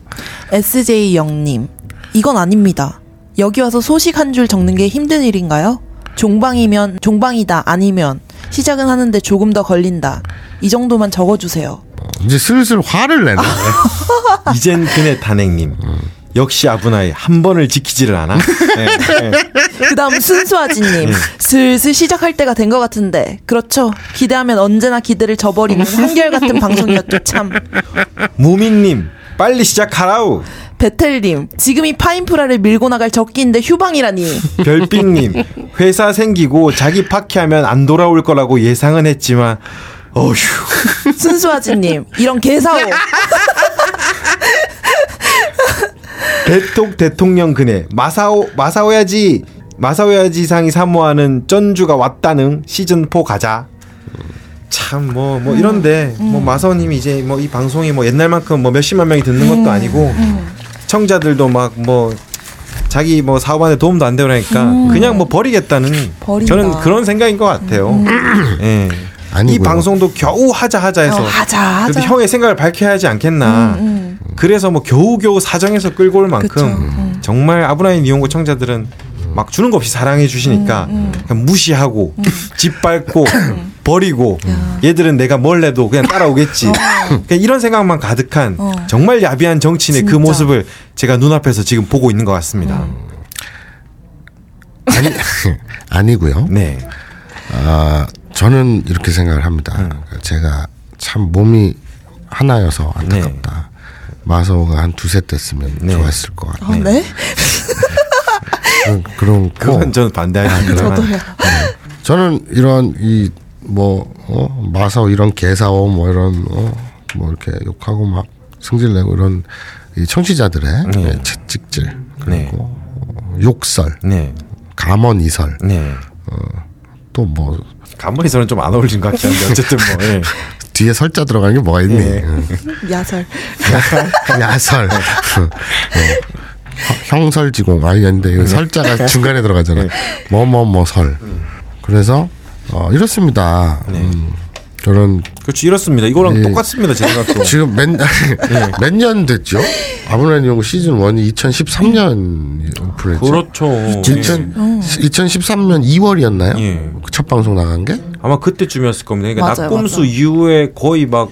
Speaker 3: SJ 영님, 이건 아닙니다. 여기 와서 소식 한 줄 적는 게 힘든 일인가요? 종방이면 종방이다 아니면 시작은 하는데 조금 더 걸린다. 이 정도만 적어주세요.
Speaker 1: 이제 슬슬 화를 내네. <laughs>
Speaker 2: 이젠 그네 단행님. 역시 아브나이 한 번을 지키지를 않아. 예, 예.
Speaker 3: 그다음 순수아지님, 슬슬 시작할 때가 된 것 같은데 그렇죠. 기대하면 언제나 기대를 저버리는 한결 같은 방송이었죠 참.
Speaker 2: 무민님 빨리 시작하라우.
Speaker 3: 베텔님, 지금이 파인프라를 밀고 나갈 적기인데 휴방이라니. <laughs>
Speaker 2: 별빛님 회사 생기고 자기 파키하면 안 돌아올 거라고 예상은 했지만 어휴
Speaker 3: 순수아지님, 이런 개사오. <laughs>
Speaker 2: 대톡 대통령 그네 마사오 마사오야지 마사오야지상이 사모하는 전주가 왔다는 시즌 4 가자. 참뭐뭐 이런데 뭐 마사오님이 이제 뭐 이 방송이 뭐 옛날만큼 뭐 몇십만 명이 듣는 것도 아니고 청자들도 막뭐 자기 뭐 사업 안에 도움도 안 되고 그러니까 그냥 뭐 버리겠다는
Speaker 3: 버린다.
Speaker 2: 저는 그런 생각인 것 같아요. 예. 이
Speaker 1: 아니고요.
Speaker 2: 방송도 겨우 하자 하자 해서
Speaker 3: 어, 하자, 하자.
Speaker 2: 형의 생각을 밝혀야 하지 않겠나.
Speaker 3: 음,
Speaker 2: 그래서 뭐 겨우겨우 사정해서 끌고 올 만큼.
Speaker 3: 음.
Speaker 2: 정말 아브라인 이용고 청자들은 막 주는 거 없이 사랑해 주시니까
Speaker 3: 음,
Speaker 2: 그냥 무시하고 짓밟고 버리고 얘들은 내가 뭘 해도 그냥 따라오겠지. 그냥 이런 생각만 가득한
Speaker 3: 어. 정말
Speaker 2: 야비한 정치인의 그
Speaker 3: 진짜.
Speaker 2: 모습을 제가 눈앞에서 지금 보고 있는 것 같습니다.
Speaker 1: 아니, <laughs> 아니고요.
Speaker 2: 네.
Speaker 1: 아, 저는 이렇게 생각을 합니다.
Speaker 2: 음.
Speaker 1: 제가 참 몸이 하나여서 안타깝다. 마서가 한 두세 대 쓰면
Speaker 2: 네.
Speaker 1: 좋았을 것 같아요.
Speaker 3: 아, 네?
Speaker 1: 그런.
Speaker 2: 그건 저는 반대하는
Speaker 3: 저도요.
Speaker 1: 저는 이런 이 뭐 어, 마사오 이런 개사오 뭐 이런 어, 뭐 이렇게 욕하고 막 승질내고 이런 이 청취자들의
Speaker 2: 네.
Speaker 1: 예, 채찍질 그리고
Speaker 2: 네.
Speaker 1: 어, 욕설,
Speaker 2: 네.
Speaker 1: 감언 이설
Speaker 2: 네.
Speaker 1: 또뭐
Speaker 2: 간머리서는 좀안 어울리는 것 같긴 한데 어쨌든 뭐 예. <laughs>
Speaker 1: 뒤에 설자 들어가는 게 뭐가 있니?
Speaker 2: 예.
Speaker 1: 응.
Speaker 3: 야설. <laughs>
Speaker 1: 야설. 어. 형설지공 아니 근데 이 설자가 중간에 들어가잖아. 뭐뭐뭐 설. 그래서 어, 이렇습니다. 음, 저는
Speaker 2: 그렇지 이렇습니다. 이거랑
Speaker 1: 예.
Speaker 2: 똑같습니다. 제 생각도. <laughs>
Speaker 1: 지금 <laughs> 몇년 됐죠? 아브라함 연구 시즌 1이 2013년 오픈했죠.
Speaker 2: 그렇죠.
Speaker 1: 2000, 2013년 2월이었나요? 그
Speaker 2: 예.
Speaker 1: 첫 방송 나간 게?
Speaker 2: 아마 그때쯤이었을 겁니다. 그러니까
Speaker 3: 맞아요,
Speaker 2: 낙곰수
Speaker 3: 맞아요.
Speaker 2: 이후에 거의 막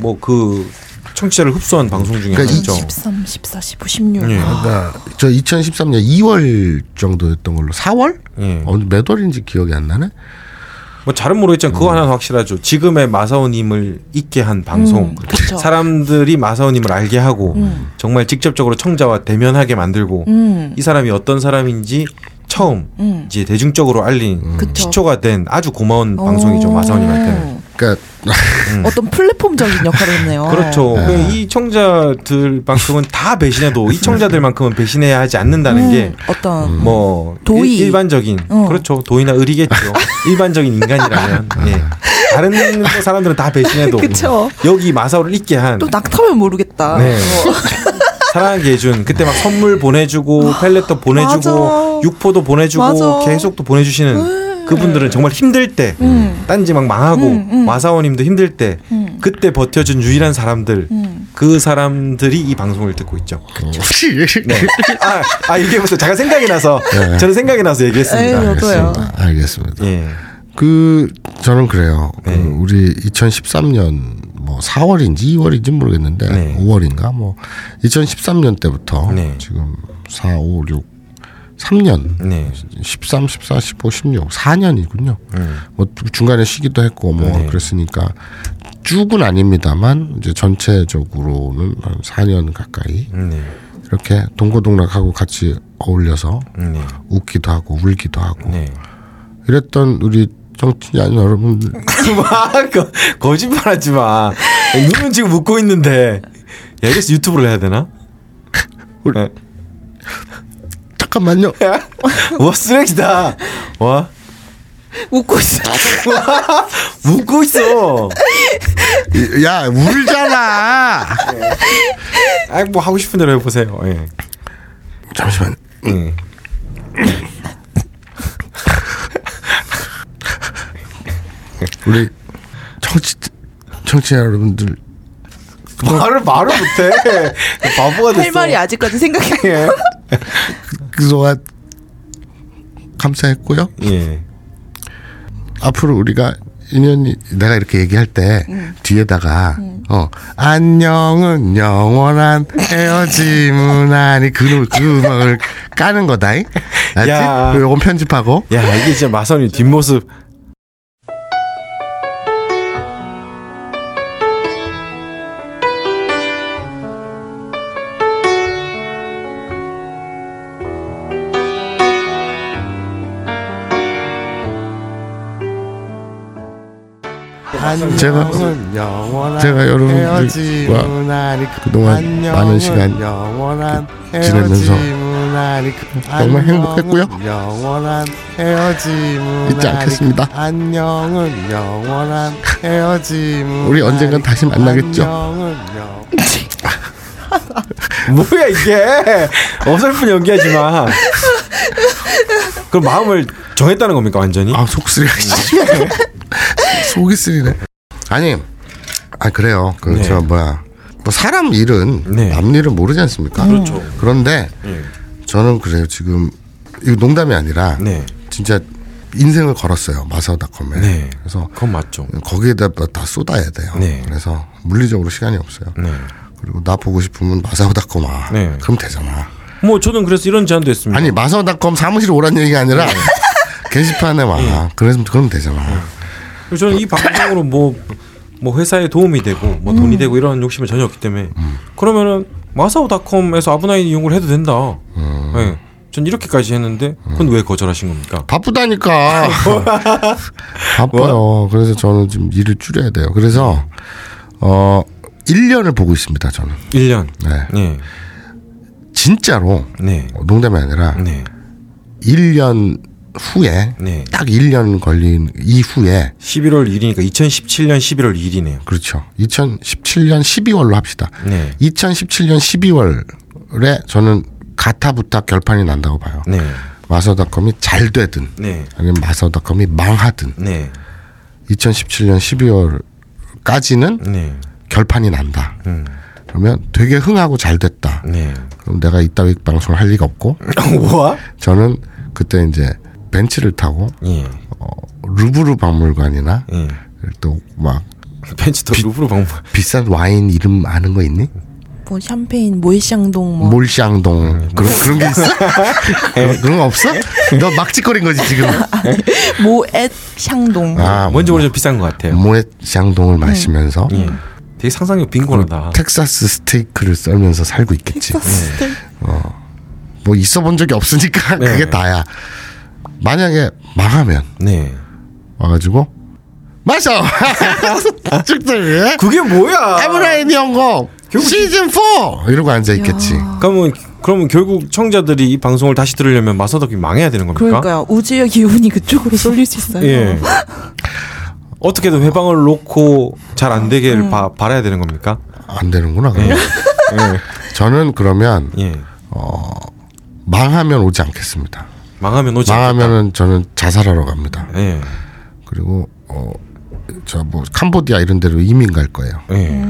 Speaker 2: 뭐그 청취자를 흡수한 방송 중에
Speaker 1: 그러니까
Speaker 2: 하나죠.
Speaker 3: 13, 14, 15, 16.
Speaker 2: 예.
Speaker 1: 그러니까 저 2013년 2월 정도였던 걸로 4월?
Speaker 2: 예.
Speaker 1: 어느 몇 월인지 기억이 안 나네.
Speaker 2: 뭐 잘은 모르겠지만
Speaker 1: 음.
Speaker 2: 그거 하나는 확실하죠. 지금의 마사오님을 있게 한 방송.
Speaker 3: 음, 그쵸.
Speaker 2: 사람들이 마사오님을 알게 하고
Speaker 3: 음.
Speaker 2: 정말 직접적으로 청자와 대면하게 만들고
Speaker 3: 음.
Speaker 2: 이 사람이 어떤 사람인지 처음
Speaker 3: 음.
Speaker 2: 이제 대중적으로 알린
Speaker 3: 그쵸.
Speaker 2: 시초가 된 아주 고마운 방송이죠
Speaker 3: 오.
Speaker 2: 마사오님한테는.
Speaker 1: 그러니까 <laughs>
Speaker 3: 어떤 플랫폼적인 역할을 했네요.
Speaker 2: 그렇죠. 그이 청자들만큼은 다 배신해도 이 청자들만큼은 배신해야 하지 않는다는
Speaker 3: 음,
Speaker 2: 게
Speaker 3: 어떤
Speaker 2: 뭐
Speaker 3: 도의.
Speaker 2: 일, 반적인
Speaker 3: 어.
Speaker 2: 그렇죠 도의나 의리겠죠 <laughs> 일반적인 인간이라면 예. 다른 사람들은 다 배신해도
Speaker 3: 그쵸.
Speaker 2: 여기 마사오를 잊게 한
Speaker 3: 또 낙타면 모르겠다.
Speaker 2: 네.
Speaker 3: 어.
Speaker 2: 사랑하게 해준 그때 막 선물 보내주고 <gasps> 펠렛도 보내주고
Speaker 3: 맞아.
Speaker 2: 육포도 보내주고
Speaker 3: 맞아.
Speaker 2: 계속 또 보내주시는 그분들은 정말 힘들 때
Speaker 3: 음.
Speaker 2: 딴지 막 망하고
Speaker 3: 음, 음.
Speaker 2: 마사오님도 힘들 때
Speaker 3: 음.
Speaker 2: 그때 버텨준 유일한 사람들
Speaker 3: 음.
Speaker 2: 그 사람들이 이 방송을 듣고 있죠.
Speaker 1: 네.
Speaker 2: 네. <laughs> 아, 아 이게 무슨 제가 생각이 나서 저는 생각이 나서 얘기했습니다.
Speaker 3: 에이, 저도요.
Speaker 1: 알겠습니다.
Speaker 2: 예.
Speaker 1: 그 저는 그래요. 그
Speaker 2: 네.
Speaker 1: 우리 2013년 뭐 4월인지 2월인지 모르겠는데
Speaker 2: 네.
Speaker 1: 5월인가 뭐 2013년 때부터
Speaker 2: 네.
Speaker 1: 지금 4, 5, 6, 3년
Speaker 2: 네.
Speaker 1: 13, 14, 15, 16, 4년이군요.
Speaker 2: 음.
Speaker 1: 뭐 중간에 쉬기도 했고 뭐
Speaker 2: 네.
Speaker 1: 그랬으니까 쭉은 아닙니다만 이제 전체적으로는 한 4년 가까이
Speaker 2: 네.
Speaker 1: 이렇게 동고동락하고 같이 어울려서
Speaker 2: 네.
Speaker 1: 웃기도 하고 울기도 하고
Speaker 2: 네.
Speaker 1: 이랬던 우리 정치자 여러분들
Speaker 2: 막 거- 거짓말하지 마. 눈은 지금 웃고 있는데. 야, 이래서 유튜브를 해야 되나?
Speaker 1: 우리-
Speaker 2: 네.
Speaker 1: 잠깐만요.
Speaker 2: 와 쓰레기다. 와
Speaker 3: 웃고 있어. <laughs>
Speaker 2: 웃고 있어.
Speaker 1: 야 울잖아.
Speaker 2: 아, 뭐 하고 싶은 대로 해보세요. 예.
Speaker 1: 잠시만.
Speaker 2: 예.
Speaker 1: 우리 정치 정치자 여러분들
Speaker 2: 말을 말을 못해. <laughs> 바보가 됐어.
Speaker 3: 할 말이 아직까지 생각이 안
Speaker 2: 예.
Speaker 1: 그동안 감사했고요.
Speaker 2: 예.
Speaker 1: 앞으로 우리가 인연이 내가 이렇게 얘기할 때 뒤에다가 어 안녕은 영원한 헤어짐은 아니 그, 노- 그 음악을 까는 거다잉 <laughs> 알지?
Speaker 2: 야.
Speaker 1: 그리고 요건 편집하고
Speaker 2: 야 이게 진짜 마선이 뒷모습.
Speaker 1: 제가 제가 여러분들과 그동안 많은 시간 지내면서 정말 행복했고요. 잊지 않겠습니다.
Speaker 6: 안녕은 영원한 헤어짐.
Speaker 1: 우리 언젠간 다시 만나겠죠? <laughs>
Speaker 2: 뭐야 이게 어설픈 연기하지 마. 그럼 마음을 정했다는 겁니까 완전히?
Speaker 1: 아 속쓰리가 속이 쓰리네. 아니, 아 그래요. 그
Speaker 2: 네.
Speaker 1: 저 뭐야, 뭐 사람 일은
Speaker 2: 네.
Speaker 1: 남 일은 모르지 않습니까?
Speaker 2: 그렇죠.
Speaker 1: 그런데
Speaker 2: 예.
Speaker 1: 저는 그래요. 지금 이거 농담이 아니라
Speaker 2: 네.
Speaker 1: 진짜 인생을 걸었어요 마사오닷컴에.
Speaker 2: 네.
Speaker 1: 그래서
Speaker 2: 그건 맞죠.
Speaker 1: 거기에다 다 쏟아야 돼요.
Speaker 2: 네.
Speaker 1: 그래서 물리적으로 시간이 없어요.
Speaker 2: 네.
Speaker 1: 그리고 나 보고 싶으면 마사오닷컴 와.
Speaker 2: 네.
Speaker 1: 그럼 되잖아.
Speaker 2: 뭐 저는 그래서 이런 제안도 했습니다.
Speaker 1: 아니 마사오닷컴 사무실 오란 얘기가 아니라
Speaker 2: 네. <laughs>
Speaker 1: 게시판에 와. 그래서 그럼 되잖아.
Speaker 2: 저는 이 방송으로 뭐, 뭐 회사에 도움이 되고 뭐 돈이 되고 이런 욕심은 전혀 없기 때문에 그러면은 마사오닷컴에서 아브나인 이용을 해도 된다. 네. 전 이렇게까지 했는데 그건 왜 거절하신 겁니까?
Speaker 1: 바쁘다니까. <laughs> 바빠요. 그래서 저는 지금 일을 줄여야 돼요. 그래서 어 1년을 보고 있습니다. 저는.
Speaker 2: 1년.
Speaker 1: 네.
Speaker 2: 네.
Speaker 1: 진짜로
Speaker 2: 네.
Speaker 1: 어, 농담이 아니라
Speaker 2: 네.
Speaker 1: 1년 후에
Speaker 2: 네.
Speaker 1: 딱 1년 걸린 이후에
Speaker 2: 11월 1일이니까 2017년 11월 2일이네요.
Speaker 1: 그렇죠. 2017년 12월로 합시다.
Speaker 2: 네.
Speaker 1: 2017년 12월에 저는 가타부타 결판이 난다고 봐요.
Speaker 2: 네.
Speaker 1: 마서닷컴이 잘 되든
Speaker 2: 네.
Speaker 1: 아니면 마서닷컴이 망하든
Speaker 2: 네.
Speaker 1: 2017년 12월까지는
Speaker 2: 네.
Speaker 1: 결판이 난다.
Speaker 2: 음.
Speaker 1: 그러면 되게 흥하고 잘 됐다.
Speaker 2: 네.
Speaker 1: 그럼 내가 이따위 방송을 할 리가 없고 <laughs>
Speaker 2: 뭐?
Speaker 1: 저는 그때 이제 벤츠를 타고
Speaker 2: 예.
Speaker 1: 어, 루브르 박물관이나
Speaker 2: 예.
Speaker 1: 또막
Speaker 2: 벤츠도 루브르 방문.
Speaker 1: 비싼 와인 이름 아는 거 있니?
Speaker 3: 뭐 샴페인, 모에샹동 뭐
Speaker 1: 몰샹동 그런 그런 게 있어? <laughs> 그런, 그런 거 없어? 너 막짓거린 거지 지금? <laughs>
Speaker 3: 모엣 샹동.
Speaker 1: 아
Speaker 2: 뭔지 모르지만 비싼 것 같아요.
Speaker 1: 모에샹동을 마시면서
Speaker 2: 예. 되게 상상력 빈곤하다.
Speaker 1: 텍사스 스테이크를 썰면서 살고 있겠지. 뭐 있어 본 적이 없으니까
Speaker 2: 네.
Speaker 1: 그게 다야. 만약에 망하면
Speaker 2: 네.
Speaker 1: 와가지고 마셔 <laughs> 쭉들
Speaker 2: 그게 뭐야?
Speaker 1: 아브라인 연고 시즌 4 이러고 앉아 있겠지.
Speaker 2: 그러면 그러면 결국 청자들이 이 방송을 다시 들으려면 마사덕이 망해야 되는 겁니까?
Speaker 3: 그러니까요. 우주의 기운이 그쪽으로 쏠릴 수 있어요.
Speaker 2: 예. 어떻게든 회방을 놓고 잘 안 되게 바, 바라야 되는 겁니까?
Speaker 1: 안 되는구나. 그럼.
Speaker 2: 예.
Speaker 1: 저는 그러면
Speaker 2: 예.
Speaker 1: 망하면 오지 않겠습니다.
Speaker 2: 망하면 오지
Speaker 1: 망하면은 저는 자살하러 갑니다.
Speaker 2: 예.
Speaker 1: 그리고 어 저 뭐 캄보디아 이런 데로 이민 갈 거예요.
Speaker 2: 예.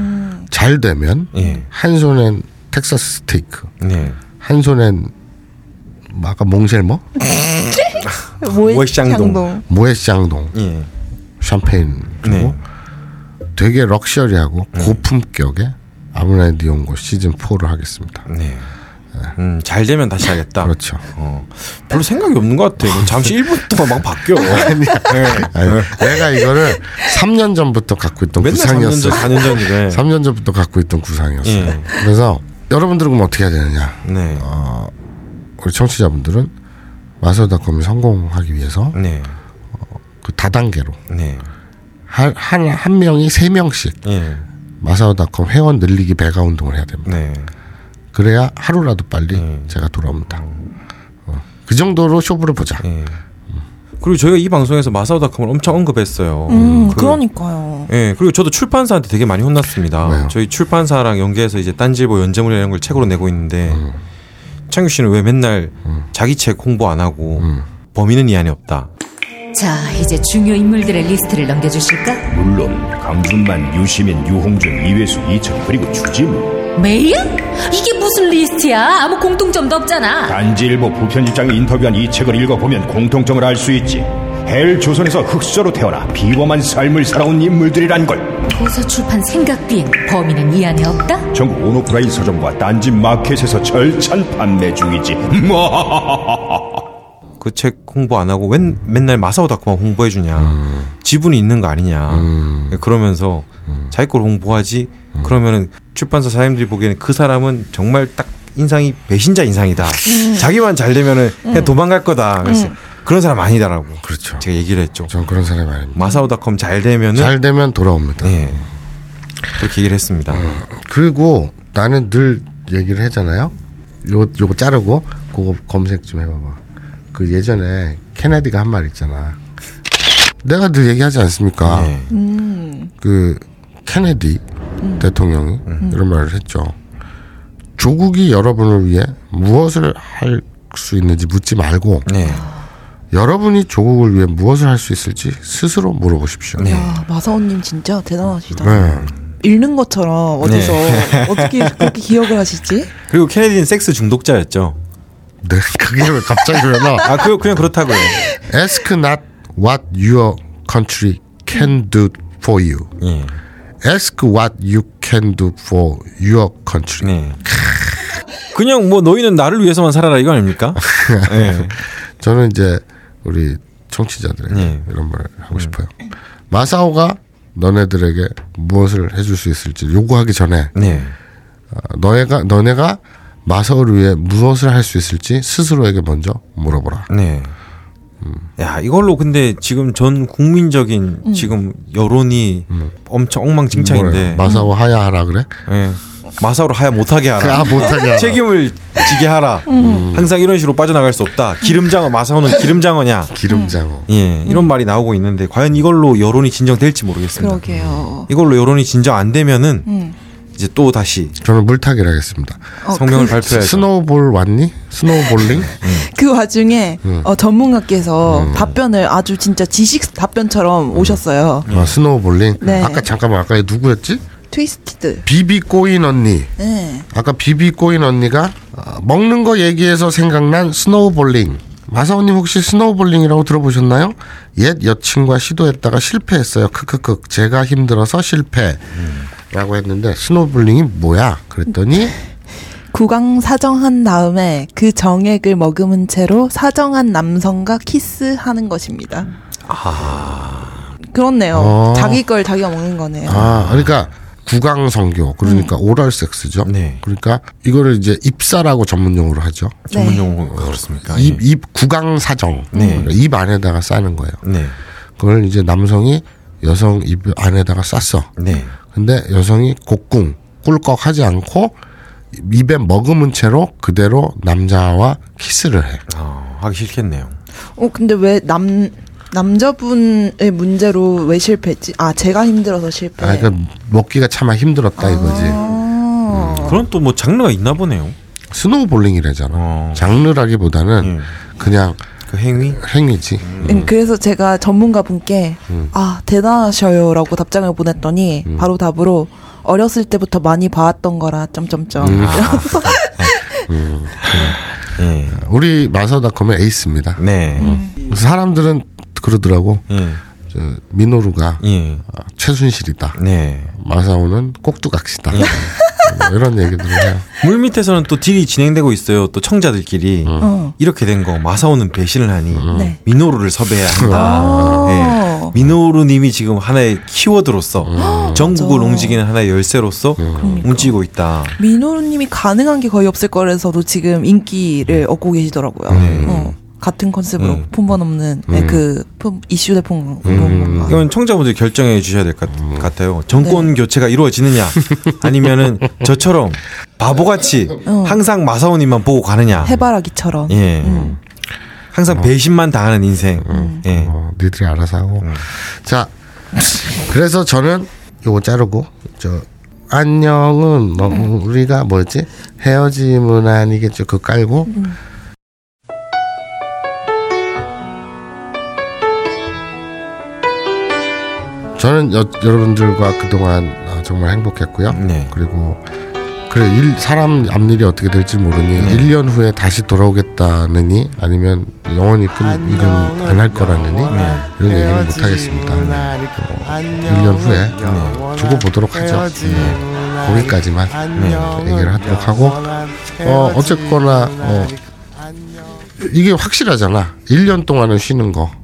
Speaker 1: 잘 되면
Speaker 2: 예.
Speaker 1: 한 손엔 텍사스 스테이크,
Speaker 2: 네.
Speaker 1: 한 손엔 뭐 아까 몽쉘머, <laughs>
Speaker 2: 모에샹동.
Speaker 1: 모에샹동,
Speaker 2: 예.
Speaker 1: 샴페인 그리고
Speaker 2: 네.
Speaker 1: 되게 럭셔리하고 고품격의 아브라인 디온고 시즌 4를 하겠습니다.
Speaker 2: 네. 음, 잘 되면 다시 하겠다. <laughs>
Speaker 1: 그렇죠.
Speaker 2: 어. 별로 생각이 없는 것 같아. 잠시 1분 동안 막 바뀌어. <laughs>
Speaker 1: 아니, 내가 이거를 3년 전부터 갖고 있던
Speaker 2: 맨날 3년
Speaker 1: 구상이었어.
Speaker 2: 전, 4년 전이래.
Speaker 1: 3년 전부터 갖고 있던 구상이었어. 요
Speaker 2: 예.
Speaker 1: 그래서 여러분들은 그럼 어떻게 해야 되느냐?
Speaker 2: 네.
Speaker 1: 우리 청취자분들은 마서닷컴이 성공하기 위해서
Speaker 2: 네.
Speaker 1: 그 다단계로
Speaker 2: 네.
Speaker 1: 한, 한, 한 명이 세 명씩
Speaker 2: 예.
Speaker 1: 마사오닷컴 회원 늘리기 배가 운동을 해야 됩니다.
Speaker 2: 네.
Speaker 1: 그래야 하루라도 빨리
Speaker 2: 음.
Speaker 1: 제가 돌아옵니다. 어. 그 정도로 쇼부를 보자.
Speaker 2: 예. 그리고 저희가 이 방송에서 마사오닷컴을 엄청 언급했어요.
Speaker 3: 음,
Speaker 2: 그-
Speaker 3: 그러니까요.
Speaker 2: 예, 그리고 저도 출판사한테 되게 많이 혼났습니다.
Speaker 1: 왜요?
Speaker 2: 저희 출판사랑 연계해서 이제 딴지일보 연재물 이런 걸 책으로 내고 있는데
Speaker 1: 음.
Speaker 2: 창규 씨는 왜 맨날 자기 책 홍보 안 하고
Speaker 1: 음.
Speaker 2: 범인은 이 안에 없다.
Speaker 7: 자, 이제 중요 인물들의 리스트를 넘겨주실까?
Speaker 8: 물론 강준만, 유시민, 유홍준, 이회수, 이철 그리고 주지무
Speaker 7: 메일? 이게 무슨 리스트야? 아무 공통점도 없잖아.
Speaker 8: 딴지일보 부편집장이 인터뷰한 이 책을 읽어보면 공통점을 알 수 있지 헬 조선에서 흙수저로 태어나 비범한 삶을 살아온 인물들이란 걸
Speaker 7: 도서 출판 생각비행 범인은 이 안에 없다?
Speaker 8: 전국 온오프라인 서점과 딴지 마켓에서 절찬 판매 중이지 <laughs>
Speaker 2: 그 책 홍보 안 하고 웬, 맨날 마사오 닷컴만 홍보해 주냐.
Speaker 1: 음.
Speaker 2: 지분이 있는 거 아니냐. 그러면서 자기 걸 홍보하지.
Speaker 1: 음.
Speaker 2: 그러면은 출판사 사장님들이 보기에는 그 사람은 정말 딱 인상이 배신자 인상이다.
Speaker 1: 음.
Speaker 2: 자기만 잘 되면은 그냥 도망갈 거다. 그래서 그런 사람 아니다라고.
Speaker 1: 그렇죠.
Speaker 2: 제가 얘기를 했죠.
Speaker 1: 전 그런 사람이 아닙니다.
Speaker 2: 마사오닷컴 잘 되면은
Speaker 1: 잘 되면 돌아옵니다.
Speaker 2: 네. 그렇게 얘기를 했습니다.
Speaker 1: 그리고 나는 늘 얘기를 하잖아요. 요 요거 자르고 그거 검색 좀 해봐봐. 그 예전에 케네디가 한 말 있잖아. 내가 늘 얘기하지 않습니까?
Speaker 2: 네.
Speaker 1: 그 케네디 대통령이 이런 말을 했죠. 조국이 여러분을 위해 무엇을 할 수 있는지 묻지 말고
Speaker 2: 네.
Speaker 1: 여러분이 조국을 위해 무엇을 할 수 있을지 스스로 물어보십시오.
Speaker 2: 네.
Speaker 3: 야, 마사오님 진짜 대단하시다.
Speaker 1: 네.
Speaker 3: 읽는 것처럼 어디서 <laughs> 어떻게 그렇게 기억을 하시지?
Speaker 2: 그리고 케네디는 섹스 중독자였죠.
Speaker 1: 네, 그게 왜 갑자기 왜 나? <laughs>
Speaker 2: 아, 그 그냥 그렇다고요.
Speaker 1: Ask not what your country can do for you.
Speaker 2: 예.
Speaker 1: Ask what you can do for your country.
Speaker 2: 네. 그냥 뭐 너희는 나를 위해서만 살아라 이거 아닙니까? <laughs> 네.
Speaker 1: 저는 이제 우리 청취자들에게
Speaker 2: 네.
Speaker 1: 이런 말을 하고 싶어요. 마사오가 너네들에게 무엇을 해줄 수 있을지 요구하기 전에
Speaker 2: 네.
Speaker 1: 어, 너네가 너네가 마사오를 위해 무엇을 할 수 있을지 스스로에게 먼저 물어보라.
Speaker 2: 네. 야 이걸로 근데 지금 전 국민적인
Speaker 3: 음.
Speaker 2: 지금 여론이 엄청 엉망진창인데?
Speaker 1: 마사오 하야하라 그래?
Speaker 2: 예. 마사오를 하야 못하게 하라.
Speaker 1: 아 못하게 하라.
Speaker 2: 책임을 지게 하라.
Speaker 3: 음.
Speaker 2: 항상 이런 식으로 빠져나갈 수 없다. 기름장어 마사오는 기름장어냐?
Speaker 1: 기름장어.
Speaker 2: 예, 이런 말이 나오고 있는데 과연 이걸로 여론이 진정될지 모르겠습니다.
Speaker 3: 그러게요.
Speaker 2: 이걸로 여론이 진정 안 되면은
Speaker 3: 음.
Speaker 2: 이제 또 다시
Speaker 1: 저는 물타기를 하겠습니다.
Speaker 3: 어,
Speaker 2: 성명을
Speaker 3: 그,
Speaker 2: 발표해야죠.
Speaker 1: snowball 왔니? snowballing?
Speaker 3: 그 와중에
Speaker 1: 음.
Speaker 3: 어, 전문가께서 답변을 아주 진짜 지식 답변처럼 오셨어요.
Speaker 1: 아, snowballing.
Speaker 3: 네.
Speaker 1: 아까 잠깐만 아까 누구였지?
Speaker 3: twisted.
Speaker 1: 비비 꼬인 언니.
Speaker 3: 네.
Speaker 1: 아까 비비 꼬인 언니가 어, 먹는 거 얘기해서 생각난 snowballing. 마사오님 혹시 snowballing이라고 들어보셨나요? 옛 여친과 시도했다가 실패했어요. 크크크. 제가 힘들어서 실패. 라고 했는데 snowballing이 뭐야? 그랬더니 <laughs>
Speaker 3: 구강 사정한 다음에 그 정액을 머금은 채로 사정한 남성과 키스하는 것입니다. 그렇네요.
Speaker 1: 어.
Speaker 3: 자기 걸 자기가 먹는 거네요.
Speaker 1: 아 그러니까 구강 성교 그러니까 오랄 섹스죠.
Speaker 2: 네.
Speaker 1: 그러니까 이거를 이제 입사라고 전문 용어로 하죠.
Speaker 2: 전문
Speaker 3: 네.
Speaker 2: 용어 그렇습니까?
Speaker 1: 입, 입 구강 사정.
Speaker 2: 네.
Speaker 1: 그러니까 입 안에다가 싸는 거예요.
Speaker 2: 네.
Speaker 1: 그걸 이제 남성이 여성 입 안에다가 쌌어.
Speaker 2: 네.
Speaker 1: 근데 여성이 곡궁 꿀꺽 하지 않고 입에 머금은 채로 그대로 남자와 키스를 해.
Speaker 2: 어, 하기 싫겠네요.
Speaker 3: 어 근데 왜 남 남자분의 문제로 왜 실패했지? 아 제가 힘들어서 실패.
Speaker 1: 아, 그러니까 먹기가 참 힘들었다 이거지.
Speaker 3: 아.
Speaker 2: 그런 또 뭐 장르가 있나 보네요.
Speaker 1: snowballing이라잖아.
Speaker 2: 어.
Speaker 1: 장르라기보다는
Speaker 2: 예.
Speaker 1: 그냥
Speaker 2: 그 행위?
Speaker 1: 행위지.
Speaker 3: 음, 그래서 제가 전문가 분께
Speaker 1: 음.
Speaker 3: 아 대단하셔요라고 답장을 보냈더니 바로 답으로 어렸을 때부터 많이 봐왔던 거라 점점점
Speaker 1: 음.
Speaker 2: 예.
Speaker 1: 우리 마서닷컴의 에이스입니다.
Speaker 2: 네.
Speaker 1: 사람들은 그러더라고.
Speaker 2: 예.
Speaker 1: 저 민호루가
Speaker 2: 예.
Speaker 1: 아, 최순실이다.
Speaker 2: 네.
Speaker 1: 마사오는 꼭두각시다.
Speaker 2: 예.
Speaker 1: 뭐 이런 얘기들을 해요.
Speaker 2: 물 밑에서는 또 딜이 진행되고 있어요. 또 청자들끼리
Speaker 3: 어.
Speaker 2: 이렇게 된 거 마사오는 배신을 하니
Speaker 3: 네.
Speaker 2: 미노루를 섭외해야 한다.
Speaker 3: 아.
Speaker 2: 예. 미노루님이 지금 하나의 키워드로서 전국을
Speaker 3: 맞아.
Speaker 2: 움직이는 하나의 열쇠로서 움직이고 있다.
Speaker 3: 민호루님이 가능한 게 거의 없을 거라서도 지금 인기를 얻고 계시더라고요.
Speaker 2: 네.
Speaker 3: 어, 같은 컨셉으로
Speaker 2: 음.
Speaker 3: 폰번 없는 네, 그 폰- 이슈 대폰 음.
Speaker 2: 이건 청자분들이 결정해 주셔야 될 것 같아요. 정권
Speaker 3: 네.
Speaker 2: 교체가 이루어지느냐, <laughs> 아니면은 저처럼 바보같이
Speaker 3: 어.
Speaker 2: 항상 마사오님만 보고 가느냐.
Speaker 3: 해바라기처럼.
Speaker 2: 예.
Speaker 3: 음.
Speaker 2: 항상 배신만 당하는 인생. 예.
Speaker 1: 어, 니들이 알아서 하고. 자, 그래서 저는 요거 자르고 저 안녕은 너 우리가 뭐였지 헤어짐은 아니겠죠. 그거 깔고 저는 여, 여러분들과 그동안 아, 정말 행복했고요.
Speaker 2: 네.
Speaker 1: 그리고 그래 일, 사람 앞일이 어떻게 될지 모르니
Speaker 2: 네.
Speaker 1: 1년 후에 다시 돌아오겠다느니 아니면 영원히 끈 이건 안 할 거라느니
Speaker 2: 네.
Speaker 1: 이런 얘기는 못 하겠습니다. 어, 1년 후에 네, 두고 보도록 하죠. 네. 거기까지만 네, 얘기를 하도록 하고 어 어쨌거나 어 이게 확실하잖아. 1년 동안은 쉬는 거는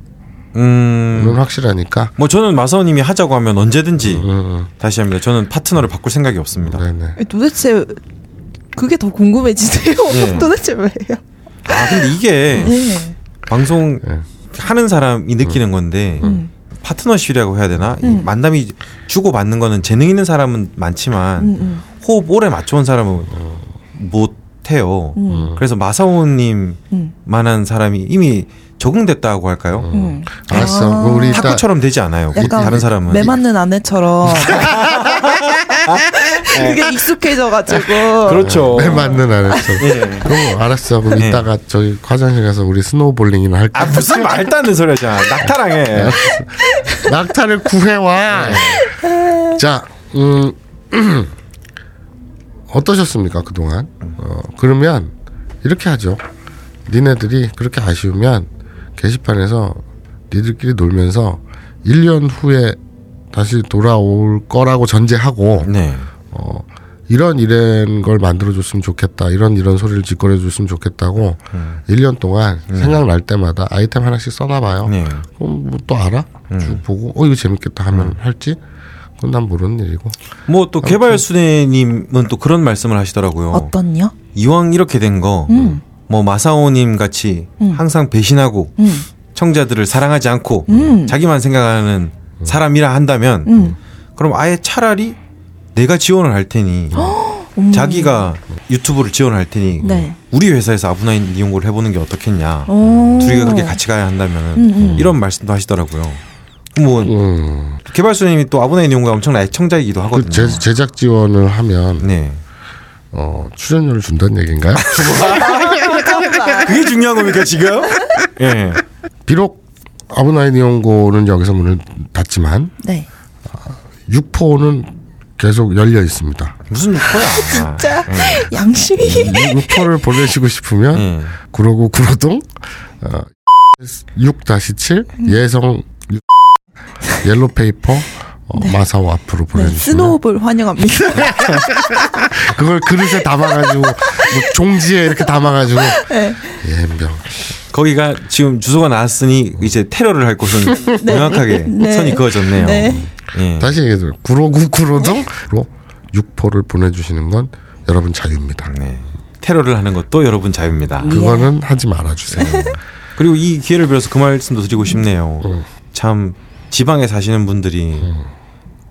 Speaker 2: 음.
Speaker 1: 확실하니까.
Speaker 2: 뭐 저는 마사오님이 하자고 하면 언제든지
Speaker 1: 음, 음.
Speaker 2: 다시 합니다. 저는 파트너를 바꿀 생각이 없습니다.
Speaker 1: 네네.
Speaker 3: 도대체 그게 더 궁금해지세요. <laughs>
Speaker 2: 네. <laughs>
Speaker 3: 도대체 왜요?
Speaker 2: 아 근데 이게
Speaker 3: 네.
Speaker 2: 방송
Speaker 1: 네.
Speaker 2: 하는 사람이 느끼는 건데
Speaker 3: 음.
Speaker 2: 파트너십이라고 해야 되나? 이
Speaker 3: 음.
Speaker 2: 만남이 주고 받는 거는 재능 있는 사람은 많지만
Speaker 3: 음, 음.
Speaker 2: 호흡 오래 맞춰온 사람은 못 해요.
Speaker 3: 음.
Speaker 2: 그래서 마사오님
Speaker 3: 음.
Speaker 2: 만한 사람이 이미 적응됐다고 할까요?
Speaker 3: 음.
Speaker 1: 알았어.
Speaker 3: 아.
Speaker 1: 우리 이따
Speaker 2: 탁구처럼 되지 않아요.
Speaker 3: 약간
Speaker 2: 다른 사람은
Speaker 3: 매 맞는 아내처럼 <laughs> <laughs> 그게 익숙해져가지고
Speaker 2: 그렇죠.
Speaker 1: 매 맞는 안 했어.
Speaker 2: 예.
Speaker 1: 그럼 알았어. 그럼
Speaker 2: 네.
Speaker 1: 이따가 저기 화장실 가서 우리 스노우볼링이나 할까?
Speaker 2: 아 무슨 말도 안 되는 소리 하잖아. 낙타랑 해.
Speaker 1: 낙타를 구해와. 자, 음, <clears throat> 어떠셨습니까 그동안? 어, 그러면 이렇게 하죠. 니네들이 그렇게 아쉬우면 게시판에서 니들끼리 놀면서 1년 후에 다시 돌아올 거라고 전제하고
Speaker 2: 네.
Speaker 1: 어, 이런 이런 걸 만들어줬으면 좋겠다. 이런 이런 소리를 짓거려줬으면 좋겠다고
Speaker 2: 음.
Speaker 1: 1년 동안 생각날 때마다 아이템 하나씩 써놔봐요.
Speaker 2: 네.
Speaker 1: 그럼 뭐 또 알아? 쭉 보고 어 이거 재밌겠다 하면 할지? 그건 난 모르는 일이고.
Speaker 2: 뭐 또 개발순애님은 또 그런 말씀을 하시더라고요.
Speaker 3: 어떤요?
Speaker 2: 이왕 이렇게 된거
Speaker 3: 음.
Speaker 2: 뭐 마사오님 같이
Speaker 3: 음.
Speaker 2: 항상 배신하고
Speaker 3: 음.
Speaker 2: 청자들을 사랑하지 않고
Speaker 3: 음.
Speaker 2: 자기만 생각하는 사람이라 한다면
Speaker 3: 음.
Speaker 2: 그럼 아예 차라리 내가 지원을 할 테니 <gasps>
Speaker 3: 음.
Speaker 2: 자기가 유튜브를 지원할 테니
Speaker 3: 네.
Speaker 2: 우리 회사에서 아브나인 이용고를 해보는 게 어떻겠냐
Speaker 3: 오.
Speaker 2: 둘이가 그렇게 같이 가야 한다면
Speaker 3: 음, 음.
Speaker 2: 이런 말씀도 하시더라고요. 뭐
Speaker 1: 음.
Speaker 2: 개발소님이 또 아브나인 이용고가 엄청난 애청자이기도 하거든요.
Speaker 1: 그 제, 제작 지원을 하면
Speaker 2: 네.
Speaker 1: 어, 출연료를 준다는 얘기인가요? <laughs>
Speaker 2: 그게 중요한 겁니까 지금? 예.
Speaker 1: 비록 아브나인 이용고는 여기서 문을 닫지만
Speaker 3: 네.
Speaker 1: 육포는 계속 열려 있습니다.
Speaker 2: 무슨 육포야?
Speaker 3: 진짜 양심이.
Speaker 1: 육포를 보내시고 싶으면
Speaker 2: 예.
Speaker 1: 구로구 구로동 어, 6-7 예성 육- 옐로페이퍼 어, 마사오 앞으로
Speaker 3: 네,
Speaker 1: 보내주시면
Speaker 3: 스노우볼 환영합니다. <laughs>
Speaker 1: 그걸 그릇에 담아가지고 뭐 종지에 이렇게 담아가지고
Speaker 3: 네.
Speaker 1: 예병
Speaker 2: 거기가 지금 주소가 나왔으니 이제 테러를 할 곳은 명확하게
Speaker 3: 네.
Speaker 2: 선이 그어졌네요.
Speaker 3: 네.
Speaker 2: 예.
Speaker 1: 다시 얘기해서 구로구 구로동으로 육포를 보내주시는 건 여러분 자유입니다.
Speaker 2: 네. 테러를 하는 것도 여러분 자유입니다.
Speaker 1: 그거는 하지 말아주세요. <laughs>
Speaker 2: 그리고 이 기회를 빌어서 그 말씀도 드리고 싶네요. 참 지방에 사시는 분들이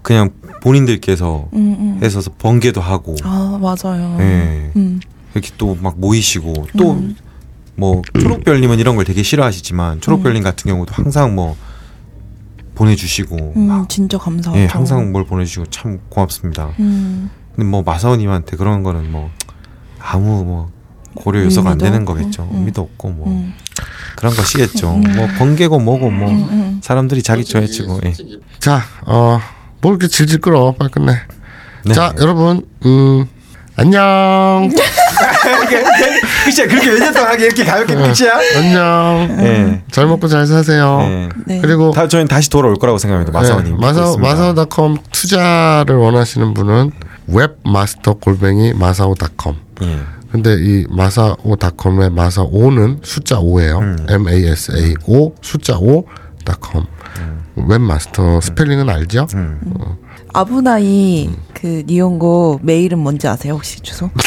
Speaker 2: 그냥 본인들께서
Speaker 3: 음, 음.
Speaker 2: 해서 번개도 하고
Speaker 3: 아 맞아요.
Speaker 2: 예.
Speaker 3: 음.
Speaker 2: 이렇게 또 막 모이시고 또 뭐 초록별님은 이런 걸 되게 싫어하시지만 초록별님 같은 경우도 항상 뭐 보내주시고
Speaker 3: 음, 진짜 감사하죠.
Speaker 2: 예 항상 뭘 보내주시고 참 고맙습니다.
Speaker 3: 음.
Speaker 2: 근데 뭐 마사오님한테 그런 거는 뭐 아무 뭐 고려 요소가 안 되는
Speaker 3: 없고,
Speaker 2: 거겠죠.
Speaker 3: 음.
Speaker 2: 의미도 없고 뭐
Speaker 3: 음.
Speaker 2: 그런 것이겠죠. 뭐 번개고 뭐고 뭐
Speaker 3: 음.
Speaker 2: 사람들이 자기 좋아해치고 예.
Speaker 1: 자, 어, 뭐 이렇게 질질 끌어. 빨리 끝내.
Speaker 2: 네.
Speaker 1: 자, 여러분, 음, 안녕. <laughs>
Speaker 2: 그치 그렇게 몇년 동안 하게 이렇게 가볍게 끝이야?
Speaker 1: 안녕.
Speaker 2: 예.
Speaker 1: 잘 먹고 잘 사세요.
Speaker 2: 예.
Speaker 3: 네.
Speaker 1: 그리고
Speaker 2: 다 저희는 다시 돌아올 거라고 생각합니다. 마사오님.
Speaker 1: 네, 마사오 마사오닷컴 투자를 원하시는 분은 웹마스터 골뱅이 마사오닷컴.
Speaker 2: 예.
Speaker 1: 근데 이 마사오닷컴의 마사오는 숫자 5예요.
Speaker 2: 음.
Speaker 1: M A S A O 숫자 5 닷컴. 웹마스터 스펠링은 알죠?
Speaker 2: 음.
Speaker 3: 아부나이 그 니홍고 메일은 뭔지 아세요 혹시 주소? <laughs>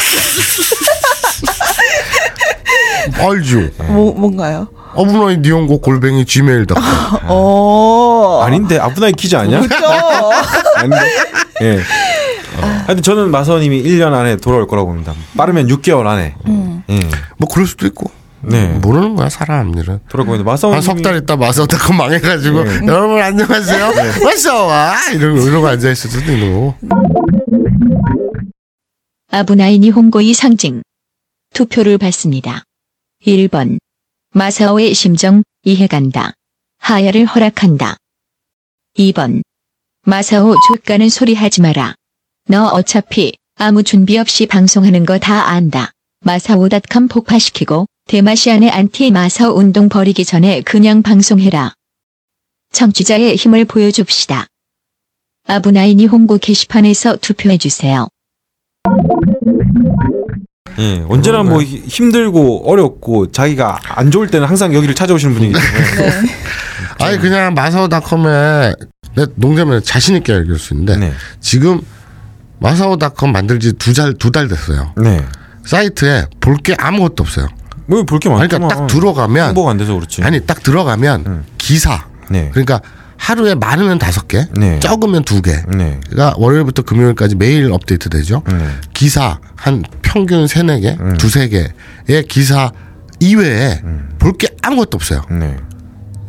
Speaker 1: 알죠.
Speaker 3: 뭐 뭔가요?
Speaker 1: 아부나이 니홍고 골뱅이 gmail.com. <laughs>
Speaker 3: 어.
Speaker 2: 아닌데 아브나이 퀴즈 아니야?
Speaker 3: 그죠? <laughs>
Speaker 2: 아닌데. 예. 하여튼 저는 마사오님이 1년 안에 돌아올 거라고 봅니다. 빠르면 6개월 안에.
Speaker 3: 음.
Speaker 2: 예.
Speaker 1: 뭐 그럴 수도 있고.
Speaker 2: 네.
Speaker 1: 모르는 거야 사람 일은.
Speaker 2: 돌아올 겁니다. 마사오님.
Speaker 1: 한석달 있다 마사오 닷컴 망해가지고
Speaker 2: 네.
Speaker 1: 여러분 안녕하세요. 마사오와 이러고 이러고 앉아 있을 수도 있는 거고.
Speaker 4: 아브나인이 홍고의 상징. 투표를 받습니다. 1번. 마사오의 심정, 이해간다. 하야를 허락한다. 2번. 마사오 좆까는 소리 하지 마라. 너 어차피 아무 준비 없이 방송하는 거 다 안다. 마사오닷컴 폭파시키고 대마시안의 안티 마사오 운동 벌이기 전에 그냥 방송해라. 청취자의 힘을 보여줍시다. 아부나이 니홍고 게시판에서 투표해주세요.
Speaker 2: 예. 언제나 뭐 히- 힘들고 어렵고 자기가 안 좋을 때는 항상 여기를 찾아오시는 분이기 때문에. <laughs>
Speaker 3: 네.
Speaker 1: 아니 그냥 마사오닷컴에 내 농담을 자신 있게 얘기할 수 있는데
Speaker 2: 네.
Speaker 1: 지금 마사오닷컴 만들지 두 달 두 달 됐어요.
Speaker 2: 네.
Speaker 1: 사이트에 볼 게 아무것도 없어요.
Speaker 2: 뭐 볼 게 많구만.
Speaker 1: 그러니까 딱 들어가면
Speaker 2: 홍보가 안 돼서 그렇지.
Speaker 1: 아니 딱 들어가면
Speaker 2: 음.
Speaker 1: 기사
Speaker 2: 네.
Speaker 1: 그러니까 하루에 많으면 다섯 개,
Speaker 2: 네.
Speaker 1: 적으면 두 개.
Speaker 2: 네.
Speaker 1: 가 월요일부터 금요일까지 매일 업데이트 되죠.
Speaker 2: 네.
Speaker 1: 기사 한 평균 세네 개,
Speaker 2: 음.
Speaker 1: 두세 개의 기사 이외에 볼게 아무것도 없어요.
Speaker 2: 네.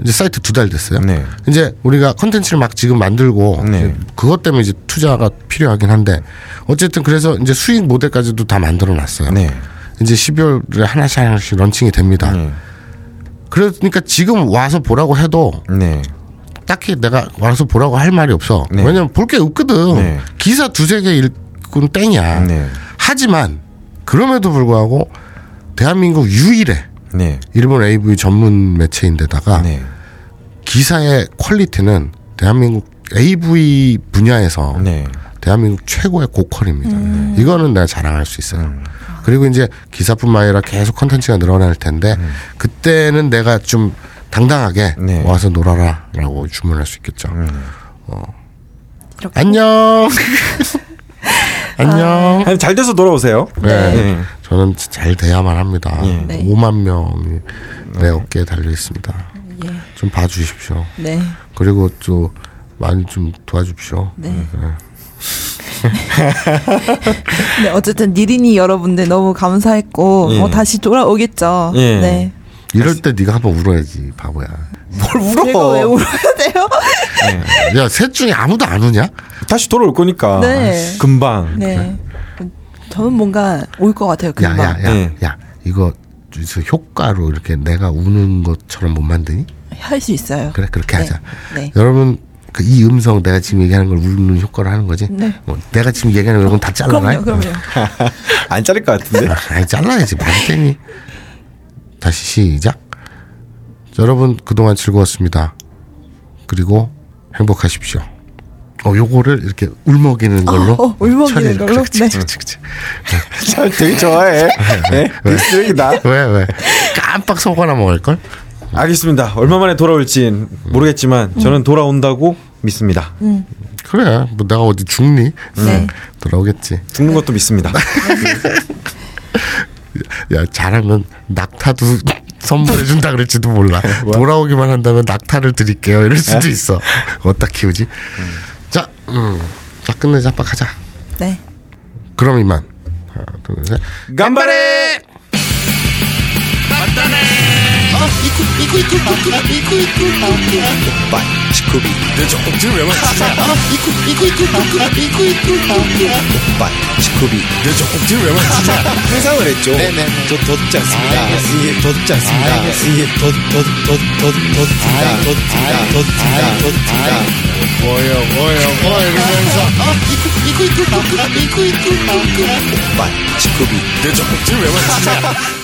Speaker 1: 이제 사이트 두 달 됐어요.
Speaker 2: 네.
Speaker 1: 이제 우리가 컨텐츠를 막 지금 만들고
Speaker 2: 네.
Speaker 1: 그것 때문에 이제 투자가 필요하긴 한데 어쨌든 그래서 이제 수익 모델까지도 다 만들어 놨어요.
Speaker 2: 네.
Speaker 1: 이제 12월에 하나씩 하나씩 런칭이 됩니다.
Speaker 2: 네.
Speaker 1: 그러니까 지금 와서 보라고 해도
Speaker 2: 네.
Speaker 1: 딱히 내가 와서 보라고 할 말이 없어.
Speaker 2: 네.
Speaker 1: 왜냐면 볼 게 없거든.
Speaker 2: 네.
Speaker 1: 기사 두세 개 읽고는 땡이야.
Speaker 2: 네.
Speaker 1: 하지만 그럼에도 불구하고 대한민국 유일의
Speaker 2: 네.
Speaker 1: 일본 AV 전문 매체인데다가
Speaker 2: 네.
Speaker 1: 기사의 퀄리티는 대한민국 AV 분야에서
Speaker 2: 네.
Speaker 1: 대한민국 최고의 고퀄입니다.
Speaker 3: 음.
Speaker 1: 이거는 내가 자랑할 수 있어요. 그리고 이제 기사뿐만 아니라 계속 컨텐츠가 늘어날 텐데 그때는 내가 좀 당당하게
Speaker 2: 네.
Speaker 1: 와서 놀아라라고 주문할 수 있겠죠. 어.
Speaker 3: 이렇게.
Speaker 1: 안녕. <laughs> 안녕.
Speaker 2: 하여튼 잘 돼서 돌아오세요.
Speaker 1: 네.
Speaker 2: 네.
Speaker 1: 저는 잘 돼야만 합니다.
Speaker 2: 예.
Speaker 3: 네.
Speaker 1: 5만 명이 내 어깨에 달려 있습니다.
Speaker 3: 예.
Speaker 1: 좀 봐주십시오.
Speaker 3: 네.
Speaker 1: 그리고 또 많이 좀 도와주십시오.
Speaker 3: 네. <laughs> 네, 어쨌든 니린이 여러분들 너무 감사했고
Speaker 2: 예.
Speaker 3: 뭐 다시 돌아오겠죠.
Speaker 2: 예.
Speaker 3: 네.
Speaker 1: 이럴 때 네가 한번 울어야지, 바보야.
Speaker 2: 뭘
Speaker 3: 제가 왜 <laughs> 울어야 돼요?
Speaker 1: 야, 셋 중에 아무도 안 우냐?
Speaker 2: 다시 돌아올 거니까.
Speaker 3: 네.
Speaker 2: 금방.
Speaker 3: 네. 저는 뭔가 올 것 같아요.
Speaker 1: 야,
Speaker 3: 금방.
Speaker 1: 야, 야,
Speaker 2: 네.
Speaker 1: 야, 이거 저 효과로 이렇게 내가 우는 것처럼 못 만드니?
Speaker 3: 할 수 있어요.
Speaker 1: 그래, 그렇게
Speaker 3: 네.
Speaker 1: 하자.
Speaker 3: 네.
Speaker 1: 여러분, 그 이 음성 내가 지금 얘기하는 걸 우는 효과로 하는 거지?
Speaker 3: 네.
Speaker 1: 뭐 내가 지금 얘기하는 건다 잘라놔.
Speaker 3: 그럼요, 그럼요. <laughs>
Speaker 2: 안 자를 것 같은데?
Speaker 1: 아, 아니, 잘라야지. 말겠니? 다시 시작. 여러분, 그동안 즐거웠습니다. 그리고 행복하십시오. 어, 요거를 이렇게 울먹이는 걸로.
Speaker 3: 어, 울먹이는
Speaker 1: 처리를.
Speaker 3: 걸로?
Speaker 1: 그렇지,
Speaker 3: 네.
Speaker 1: 그렇지, 그렇지.
Speaker 2: 참 되게 좋아해. 네? 쓰레기다.
Speaker 1: 왜, 왜? 깜빡 속아나 먹을 걸?
Speaker 2: 알겠습니다. 얼마 만에 돌아올진 모르겠지만 저는 돌아온다고 믿습니다.
Speaker 1: 그래. 뭐 내가 어디 죽니?
Speaker 3: 네.
Speaker 1: 돌아오겠지.
Speaker 2: 죽는 것도 믿습니다.
Speaker 1: 야, 잘하면 낙타도 선물해 준다 그럴지도 몰라. 돌아오기만 한다면 낙타를 드릴게요. 이럴 수도 있어. 어디다 키우지? 자, 음. 자, 끝내자. 빡 하자.
Speaker 3: 네.
Speaker 1: 그럼 이만. 하나, 둘, 셋.
Speaker 2: 간발 あ
Speaker 9: 行く行く行く行く行く行く行くバイ乳首でちょこっちのやばいあ行く行く行く行く行く行くバ
Speaker 1: イ乳首でちょこっち
Speaker 9: のやばい目
Speaker 1: 覚めれちょちょ
Speaker 2: 取っちゃすぎだ水泳取っちゃすぎだ水泳取っ取っ取っ取っ取っつぎだ取っつぎだ取っつぎだ取っつぎだ
Speaker 1: おいおいおいおいみのりさんあ行く行く行く行く行く行く行く
Speaker 2: バイ乳首で
Speaker 6: ち
Speaker 1: ょこっちのやば
Speaker 2: い